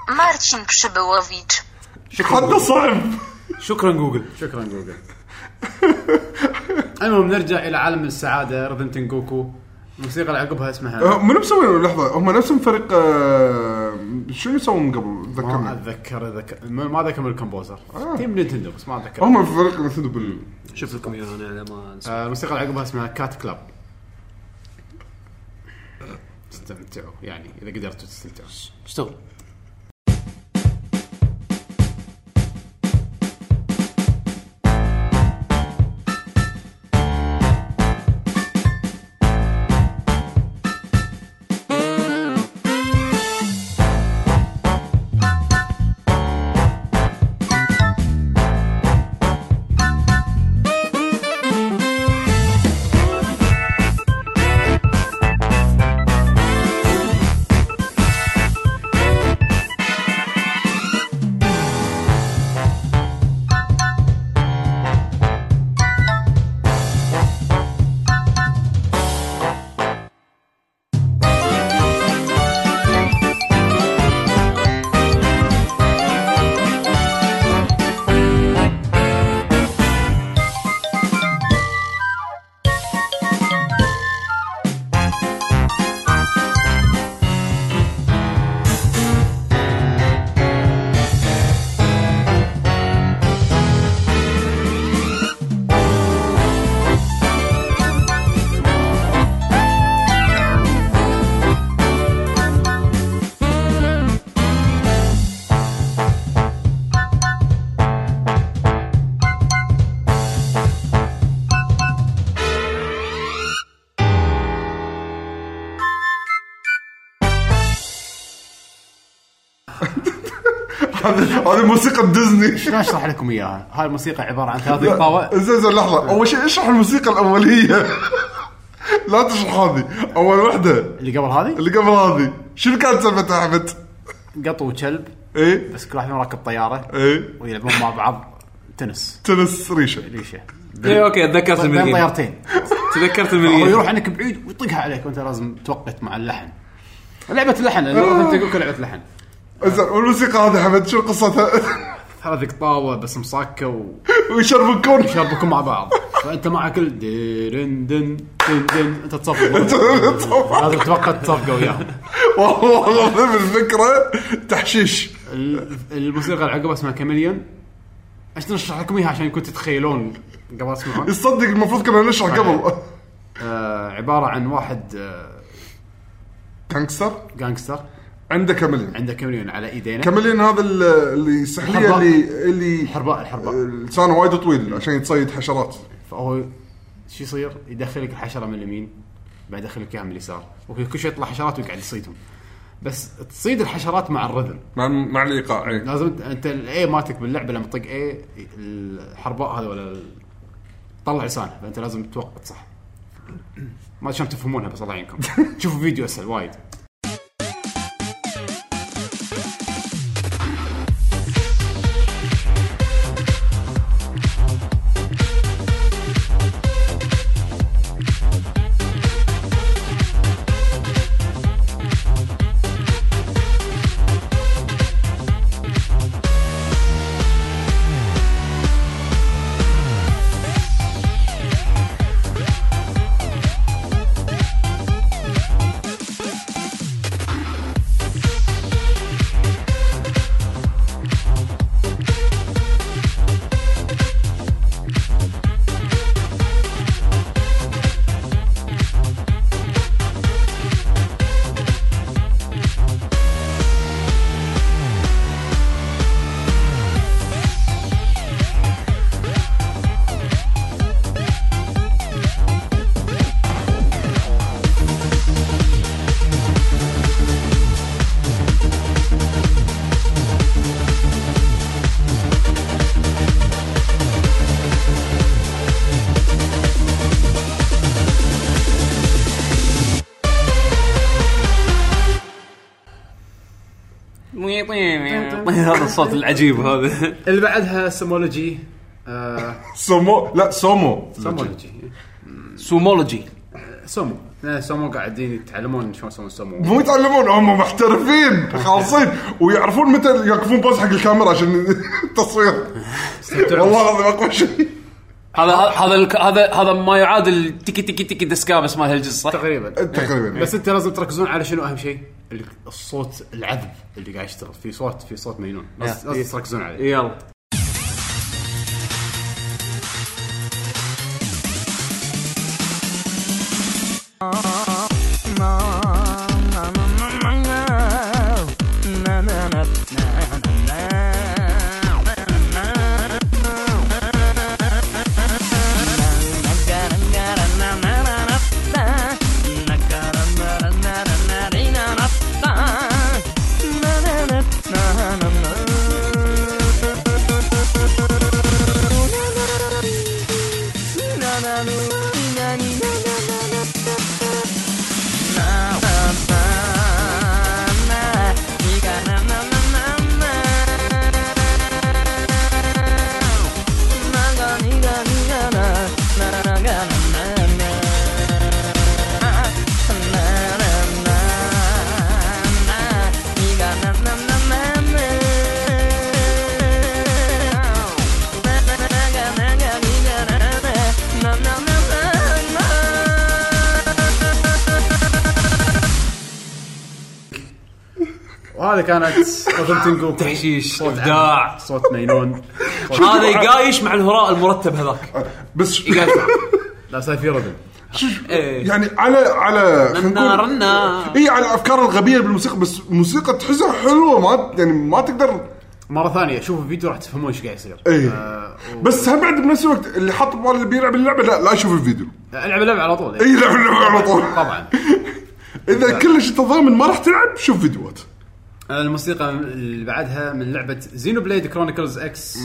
Marcin Przybyłowicz. حتى صعب. شكرا جوجل. شكرا جوجل. [laughs] المهم نرجع إلى عالم السعادة Rhythm Tengoku الموسيقى اللي عقبها اسمها. آه، منو مسوي لحظة هم نفسهم فريق آه، شنو يسوون من قبل؟ ما ذكرني اتذكر اتذكر ما ما ذكر من الكمبوزر. تيم نينتندو بس ما أتذكر. هم في فريق نتندو بال شوف لكم إياها أنا على ما. آه، الموسيقى اللي عقبها اسمها كات كلاب استمتعوا يعني إذا قدرتوا تستمتعوا. اشتغل هذه موسيقى ديزني شلون أشرح لكم إياها؟ هاي الموسيقى عبارة عن ثلاث قطاوه زين زين لحظة. أول شيء اشرح الموسيقى الأولية. لا تشرح هذه. أول وحدة. اللي قبل هذه؟ اللي قبل هذه. شنو كانت سالفتها أحمد؟ قط وكلب. إيه. بس كل واحد فيهم راكب طياره إيه. ويلعبون مع بعض تنس. تنس ريشة. ريشة. اي أوكي تذكرت بين المليون. طيارتين. تذكرت هو المليون. يروح عنك بعيد ويطقها عليك وأنت لازم توقت مع اللحن. لعبة أنت تقول لعبة لحن زين والموسيقى هذه احمد شو قصتها؟ [laughs] ثلاث قطاوة بس مصاكه و... ويشربكون. يشاركون مع بعض. فأنت معك ال دن دن دن دن أنت تصفق. لازم توقت تصفقه وياهم. والله الفكرة. تحشيش. ال- الموسيقى اللي عقبها اسمها كاميليون. عشان نشرح لكم إياها عشان يكون تتخيلون قبل تسمعون؟ [laughs] يصدق المفروض كنا نشرح قبل. آه عبارة عن واحد آه gangster gangster عنده كاميليون. عنده chameleon على إيدينا. chameleon هذا ال- اللي السحليه الحرباء. اللي اللي الحرباء الحرباء لسانه وايد طويل عشان يتصيد حشرات. فهو شو يصير؟ يدخلك الحشرة من اليمين بعد يدخلك إياها من اليسار. وكل شوي يطلع حشرات ويقعد يصيدهم. بس تصيد الحشرات مع ال rhythm مع مع الإيقاع إيه. لازم انت- انت ال A مالتك باللعبة لما تطق A الحرباء هذا ولا طلع لسانه. فأنت لازم توقت صح. ما أدري شلون تفهمونها بس الله يعينكم. [laughs] شوفوا فيديو أسهل وايد. الصوت العجيب هذا. اللي بعدها سمولوجي آه سومو لا سومو. سمولوجي سومولوجي. سومو. آه، سومو قاعدين يتعلمون شلون يسوون سومو. مو يتعلمون هم محترفين خالصين ويعرفون متى يوقفون بوز حق الكاميرا عشان [laughs] التصوير. والله العظيم أقوى شيء. هذا هذا الك- هذا هذا ما يعادل تيكي تيكي تيكي دسكابس مال هالجزء صح؟ تقريبا. تقريبا. بس انت لازم تركزون على شنو أهم شيء؟ ال- الصوت العذب اللي قاعد يشتغل. في صوت في صوت مجنون. لازم تركزون عليه. يلا. وهذه كانت رذم تنجو تحشيش صوت إبداع. صوت مجنون هذا يقايش مع الهراء المرتب هذاك. بس يقايش. لا صار في رذم إيه. يعني على على رنا رنا. إي على الافكار الغبية بالموسيقى بس الموسيقى تحسها حلوة ما يعني ما تقدر مرة ثانية شوفوا الفيديو راح تفهمون إيش قاعد يصير. إي. آه، و- بس هم بعد بنفس الوقت اللي حط بباله اللي بيلعب اللعبة؟ لا لا يشوف الفيديو. العب اللعبة على طول. إي لعب اللعبة على طول. طبعا. [laughs] إذا كلش انت ضامن ما راح تلعب شوف فيديوهات. الموسيقى اللي بعدها من لعبة زينو بليد كرونيكلز إكس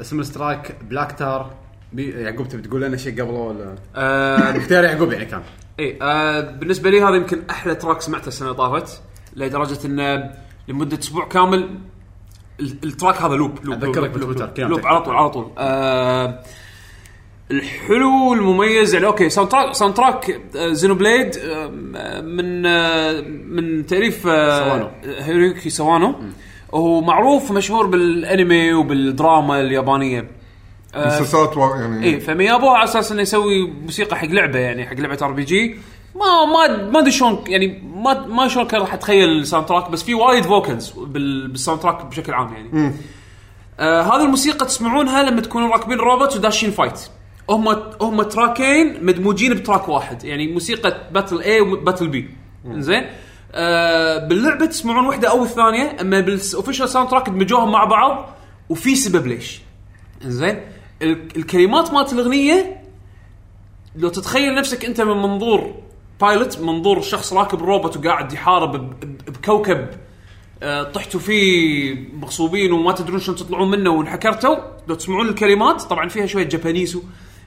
اسم ال track بلاك تار يعقوب تبي تقول لنا شيء قبله ولا؟ آه، اختيار يعقوب يعني كان. إي آه بالنسبة لي هذا يمكن أحلى track سمعته السنة اللي طافت لدرجة إنه لمدة أسبوع كامل ال- ال track هذا loop loop أذكرك loop, بتويتر، loop, كلام loop تكتب. على طول على طول. آه الحلو المميز يعني okay soundtrack soundtrack آه، زينو بليد آه، من آه، من تاليف آه، سوانو. هيرويوكي سوانو. وهو معروف مشهور بالأنمي وبالدراما اليابانية. مسلسلات وا- يعني اي فميابوه على أساس إنه يسوي موسيقى حق لعبة يعني حق لعبة RPG ما ما ما أدري شلون يعني ما ما شلون كان راح اتخيل ال soundtrack بس في وايد vocals بال- بال soundtrack بشكل عام يعني. آه هذه الموسيقى تسمعونها لما تكونوا راكبين روبوت وداشين fight هم هم track ين مدموجين ب track واحد. يعني موسيقى battle A و battle B زين؟ آه باللعبة تسمعون واحدة أو الثانية أما بال official soundtrack دمجوهم مع بعض وفي سبب ليش. زين؟ ال- الكلمات مالت الأغنية لو تتخيل نفسك أنت من منظور pilot منظور شخص راكب روبوت وقاعد يحارب بكوكب آه، طحتوا فيه مغصوبين وما تدرون شلون تطلعون منه وانحكرتوا لو تسمعون الكلمات طبعا فيها شوية جابانيسو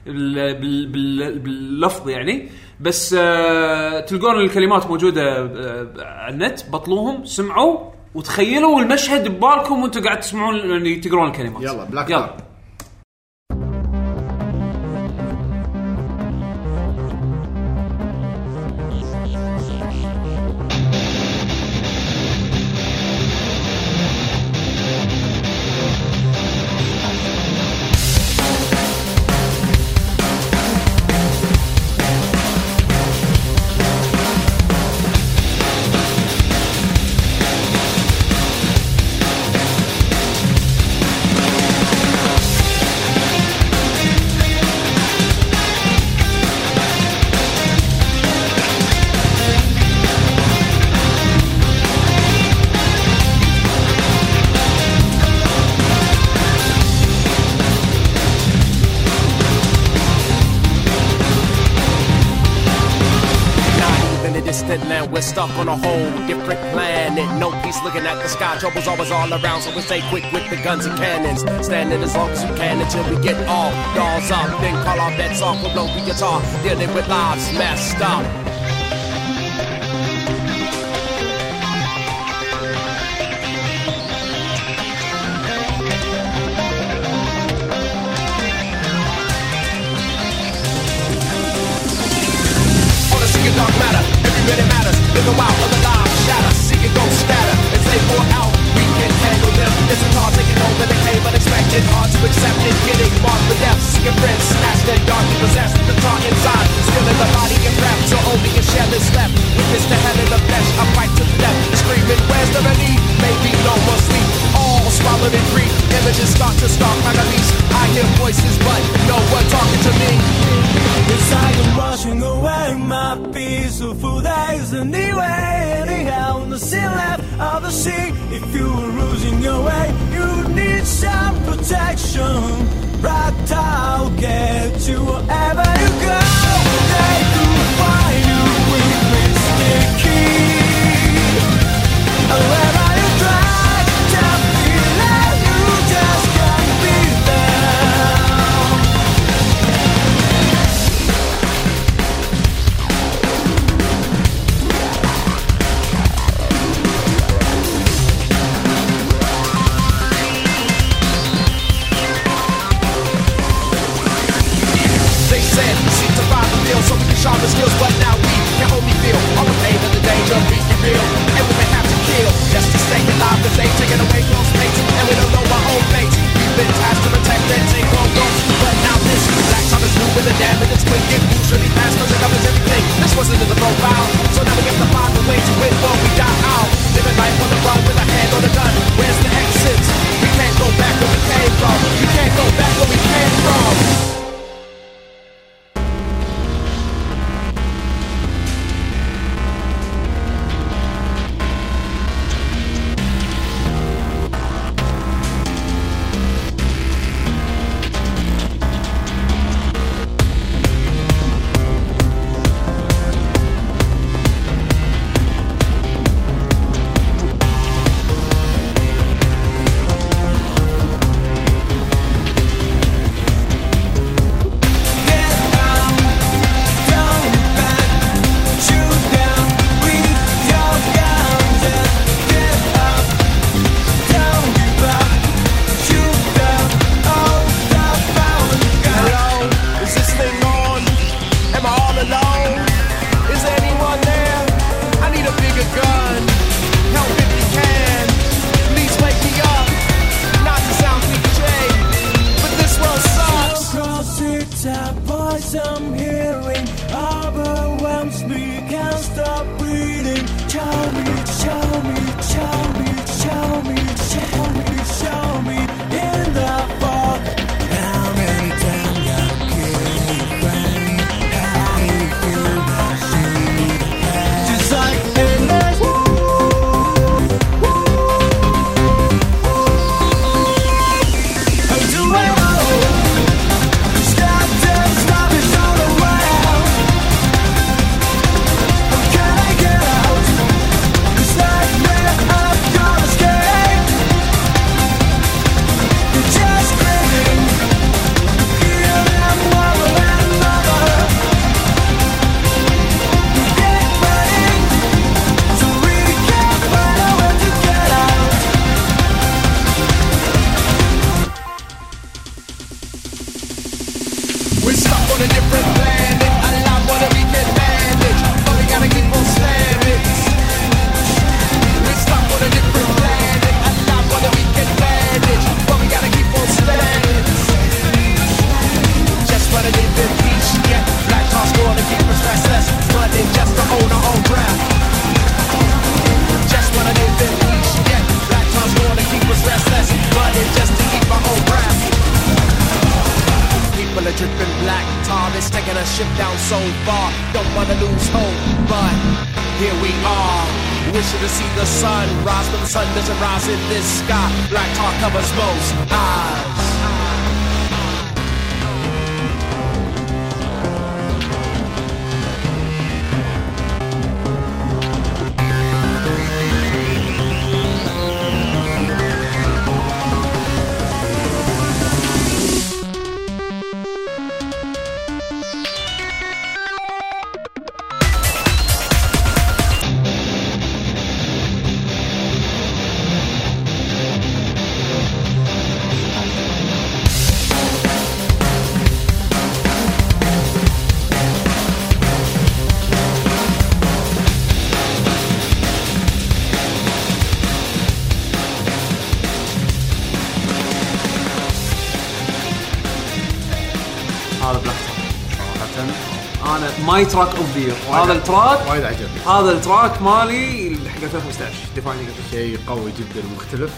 باللفظ يعني. بس آه، تلقون الكلمات موجودة آه، على النت. بطلوهم سمعوا وتخيلوا المشهد ببالكم وأنتم قاعد تسمعون يعني تقرون الكلمات. يلا بلاك يلا. On a whole different planet. No peace looking at the sky, trouble's always all around, so we stay quick with the guns and cannons. Standing as long as we can until we get all dolls up. Then call our bets off, we'll blow the guitar, dealing with lives messed up. Minute matters. Live a while, other lives shatter. See it go scatter. As they pour out, we can handle them. It's a car taking over the cave, unexpected. Hard to accept it, getting marked with death. Seeing friends snatched and darkly possessed. The thought inside, still in the body and breath. So only a shell is left. Witness the hell in the flesh, I fight to the death. Screaming, where's the relief? Maybe no more sleep. All swallowed in grief. Images start to stalk my release. I hear voices, but no one talking to me. It's like I'm washing away my peaceful days anyway. Anyhow, nothing left of the sea. If you were losing your way, you need some protection. Right, I'll get you wherever you go. They could find you with sticky. Wherever moving the damage it's quick. Moves really fast, cause it covers everything. This wasn't in the profile, so now we have to find a way to win before we die out. Living life on the run with a hand on the gun. Where's the exit? We can't go back where we came from. We can't go back where we came from. my track of the هذا ال track وايد عجبني. هذا ال track مالي حق 2015 defining شيء قوي جدا ومختلف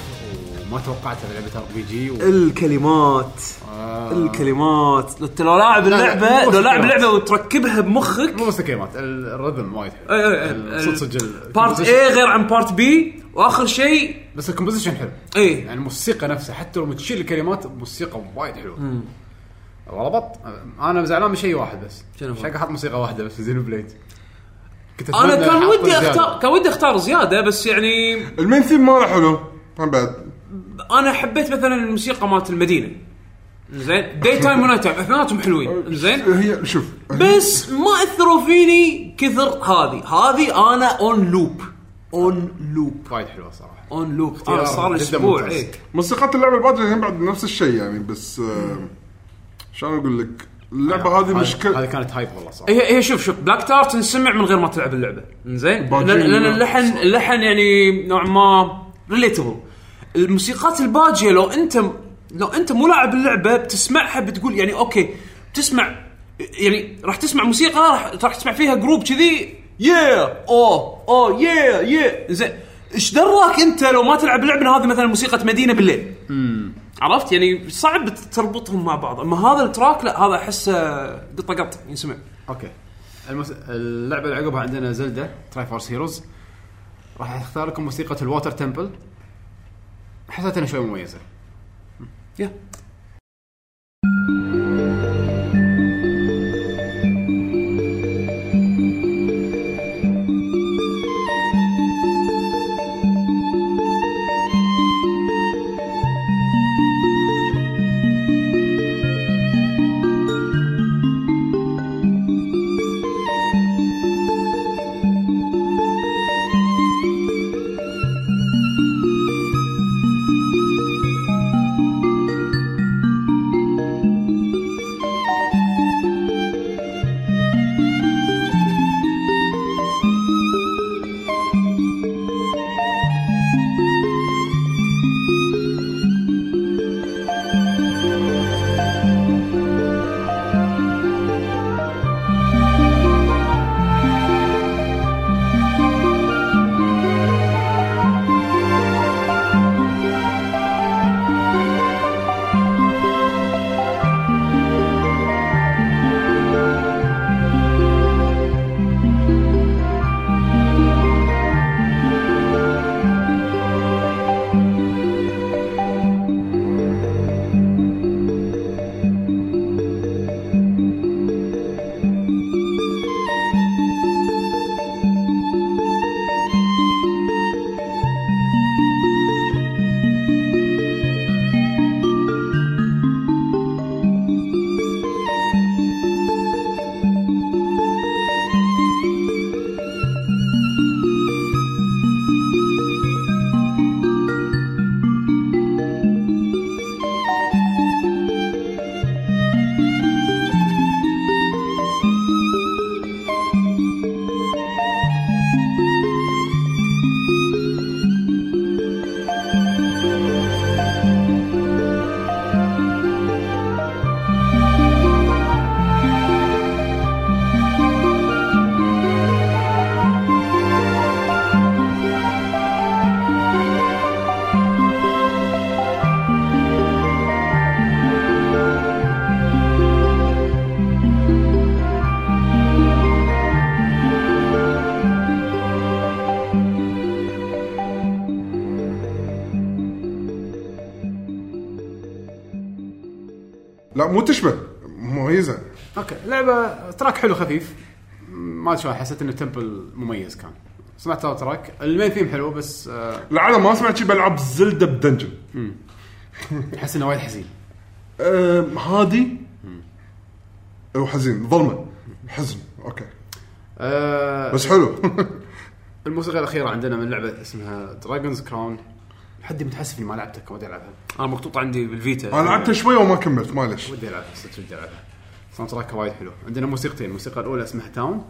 وما توقعته بلعبة RPG و... الكلمات. آه. الكلمات. لو انت لو لاعب لا، اللعبه لو لاعب. اللعبة وتركبها بمخك مو بس الكلمات ال- ال rhythm وايد حلو. أي أي صدق صدق part A غير عن part B وآخر شيء بس ال composition حلو. إي. يعني الموسيقى نفسها حتى لو تشيل الكلمات الموسيقى وايد حلوة. والله بط. أنا زعلان من شيء واحد بس. شنو هو؟ أحط موسيقى واحدة بس زينو بليد. كنت أنا أتمنى كان ودي زيادة. اختار كان ودي أختار زيادة بس يعني ال main theme ماله حلو. هم بعد. أنا حبيت مثلا الموسيقى مالت المدينة. زين؟ daytime و nighttime. اثنيناتهم حلوين. زين؟ هي؟ شوف. بس ما أثروا فيني كثر هذه. هذه أنا on loop on loop وايد حلوة صراحة. on loop اختيار أنا صار جداً أسبوع ممتاز. إيه. موسيقات اللعبه الباقيه هم بعد نفس الشيء يعني بس آه، شلون أقول لك؟ اللعبة هذه مشكلة. هذه كانت hype والله صراحة. هي هي شوف شوف بلاك تار تنسمع من غير ما تلعب اللعبة. زين لأن لأن لا. اللحن اللحن يعني نوعا ما relatable الموسيقات الباجية لو أنت لو أنت مو لاعب اللعبة بتسمعها بتقول يعني okay بتسمع يعني راح تسمع موسيقى راح, راح تسمع فيها جروب كذي يا اوه اوه يا يا زين إيش دراك أنت لو ما تلعب اللعبة؟ هذه مثلا موسيقى مدينة بالليل. عرفت؟ يعني صعب تربطهم مع بعض. أما هذا ال track لا هذا احسه قطة قط ينسمع okay. المس... اللعبة اللي عقبها عندنا زلدا تراي فورس هيروز راح أختار لكم موسيقى ال water temple حسيت إنها شوي مميزة. يا. مو حلو خفيف. ما أدري حسيت إنه temple مميز كان. سمعت soundtrack ال main theme حلو بس آه، لعل ما سمعت شي بالعاب زلده ب dungeon احس إنه وايد حزين. أم، هادي؟ وحزين ظلمة. حزن okay. آه، بس حلو. [laughs] الموسيقى الأخيرة عندنا من لعبة اسمها دراجونز كراون حدي متحسف إني ما لعبتها ودي ألعبها. أنا مقطوطه عندي بالفيتا. أنا لعبتها شوي وما كملت معلش ودي ألعبها صدق ودي ألعبها. soundtrack وايد حلو. عندنا موسيقتين الموسيقى الأولى اسمها town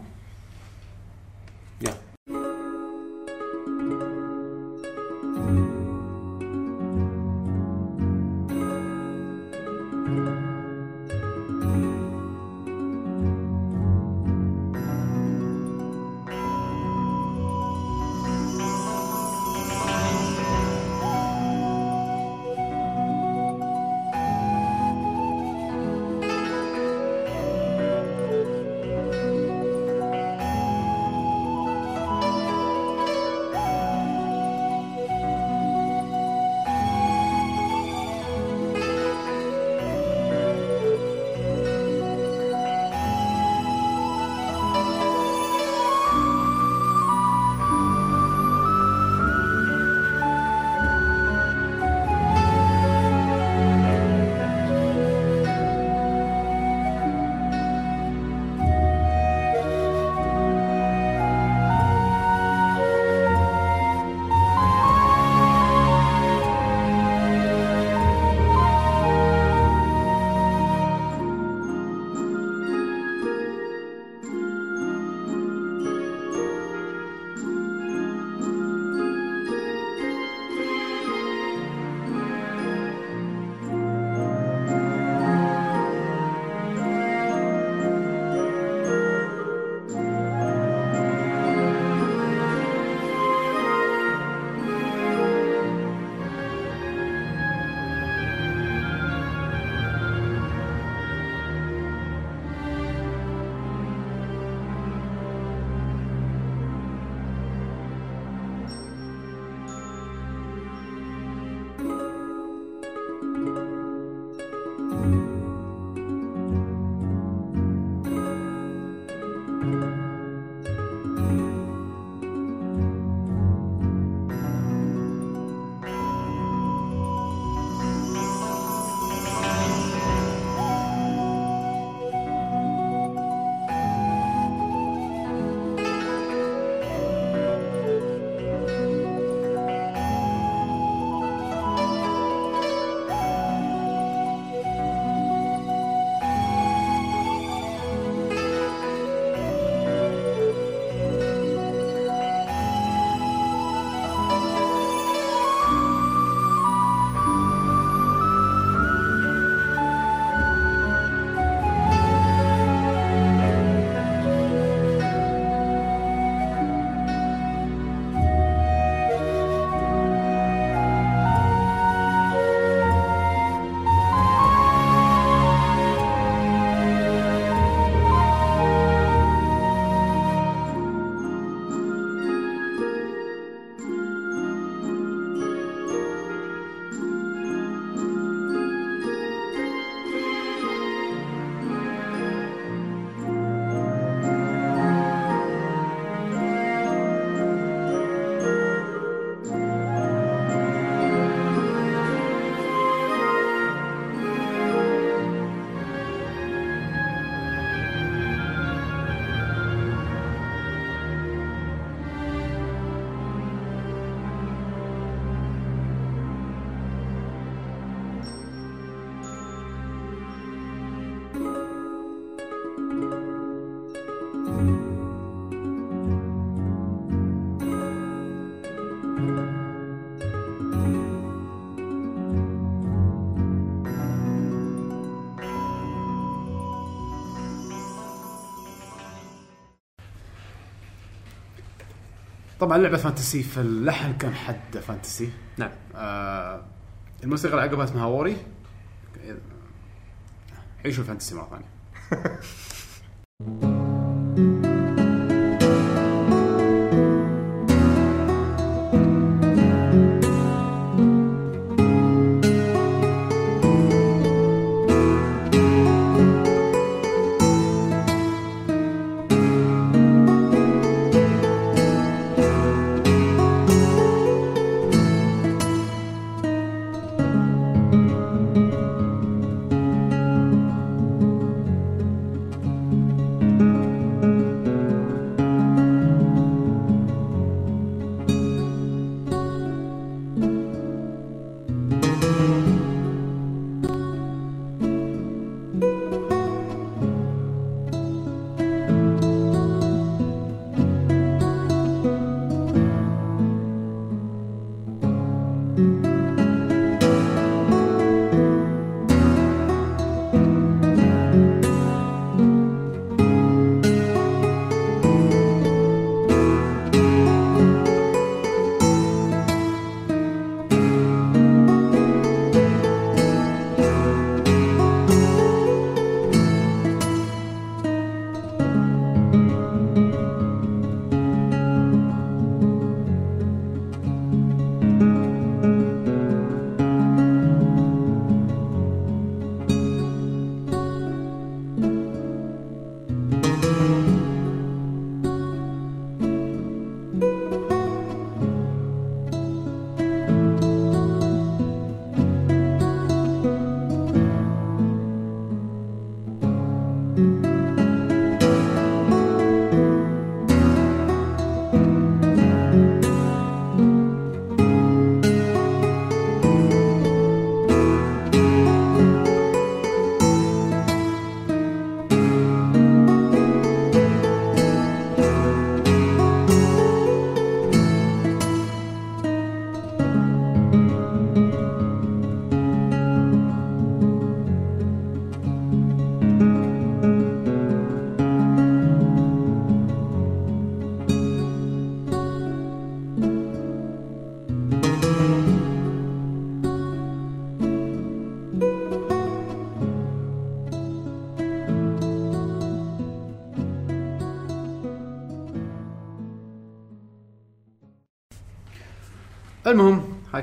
طبعا لعبة fantasy فاللحن كان حد fantasy. نعم. آه الموسيقى اللي عقبها اسمها ووري. عيشوا ال fantasy مرة ثانية. [laughs]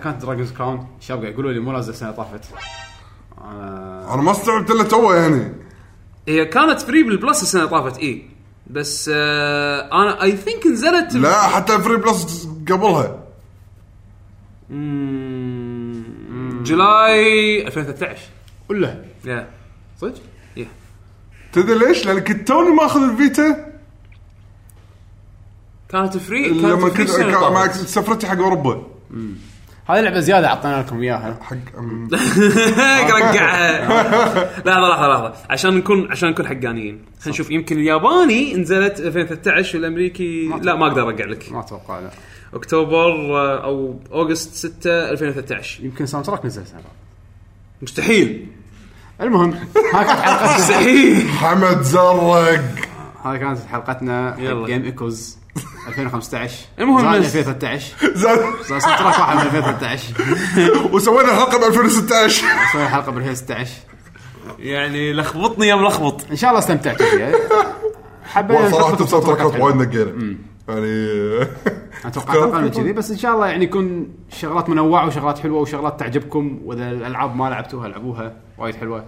كانت دراجونز كراون الشباب قاعد يقولوا لي مو نازل السنة طافت. أنا أنا ما استوعبت إلا تو يعني. هي كانت free بال Plus السنة طافت إي. بس آه أنا I think نزلت لا حتى free Plus قبلها. مم، July 2013 ولا؟ يا صدق؟ يا تدري ليش؟ لأن كنت توني ماخذ الفيتا. كانت فري كانت لما فري كنت مع. سفرتي حق أوروبا. هذه لعبة زيادة أعطينا لكم إياها. حق [laughs] رقعها لحظة لحظة لحظة. عشان نكون عشان نكون حقانيين. خلينا نشوف يمكن الياباني نزلت 2013 والامريكي لا ما أقدر ارجع لك ما أتوقع لا. أكتوبر آه، أو أوغست 6 2013 يمكن ساوند تراك نزل السنة مستحيل. المهم هاي كانت حلقتنا. مستحيل. حمد زرق. هاي كانت حلقتنا يلا. جيم ايكوز 2015 المهم زائد بس- 2013 [laughs] زاد. soundtrack واحد من 2013 [laughs] وسوينا حلقة ب 2016 سوي حلقة بال 2016 يعني لخبطني يا ملخبط. إن شاء الله استمتعتوا فيها. حبينا صراحة تراكات. وايد نقينا. يعني [laughs] أتوقع أقل من كذي بس إن شاء الله يعني يكون شغلات منوعة وشغلات حلوة وشغلات تعجبكم وإذا الألعاب ما لعبتوها العبوها وايد حلوة.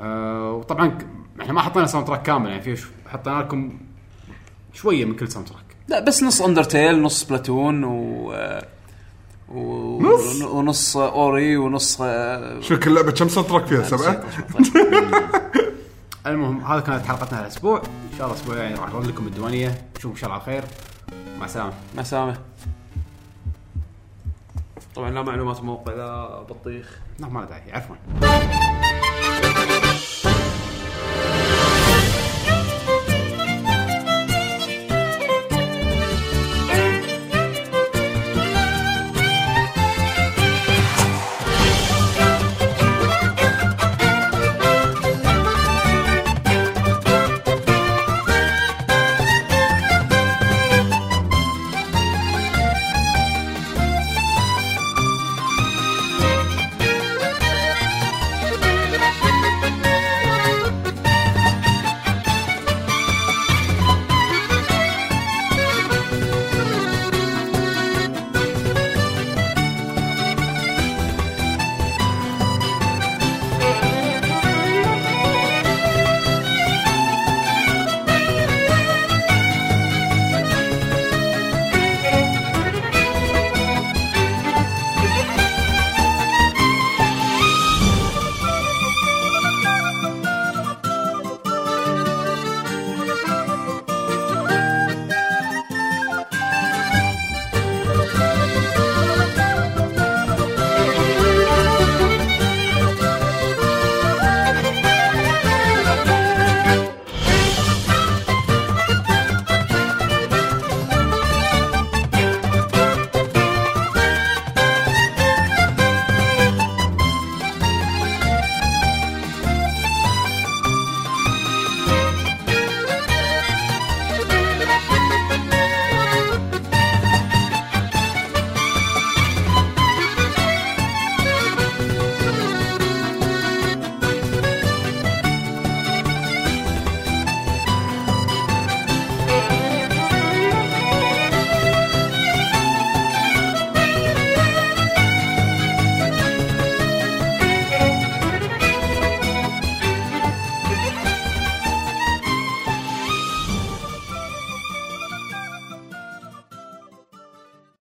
أه وطبعا إحنا ما حطينا soundtrack كامل يعني في حطينا لكم شوية من كل soundtrack. لا بس نص Undertale نص Splatoon و آه، و... نص؟ ونص Ori ونص آه، شو كل لعبة كم soundtrack فيها سبعة؟ [laughs] المهم هذا كانت حلقتنا هالاسبوع إن شاء الله الأسبوع يعني راح نرد لكم الديوانيه نشوفكم إن شاء الله على خير مع السلامة. مع السلامة طبعا لا معلومات موقع لا بطيخ لا ما له داعي عفوا.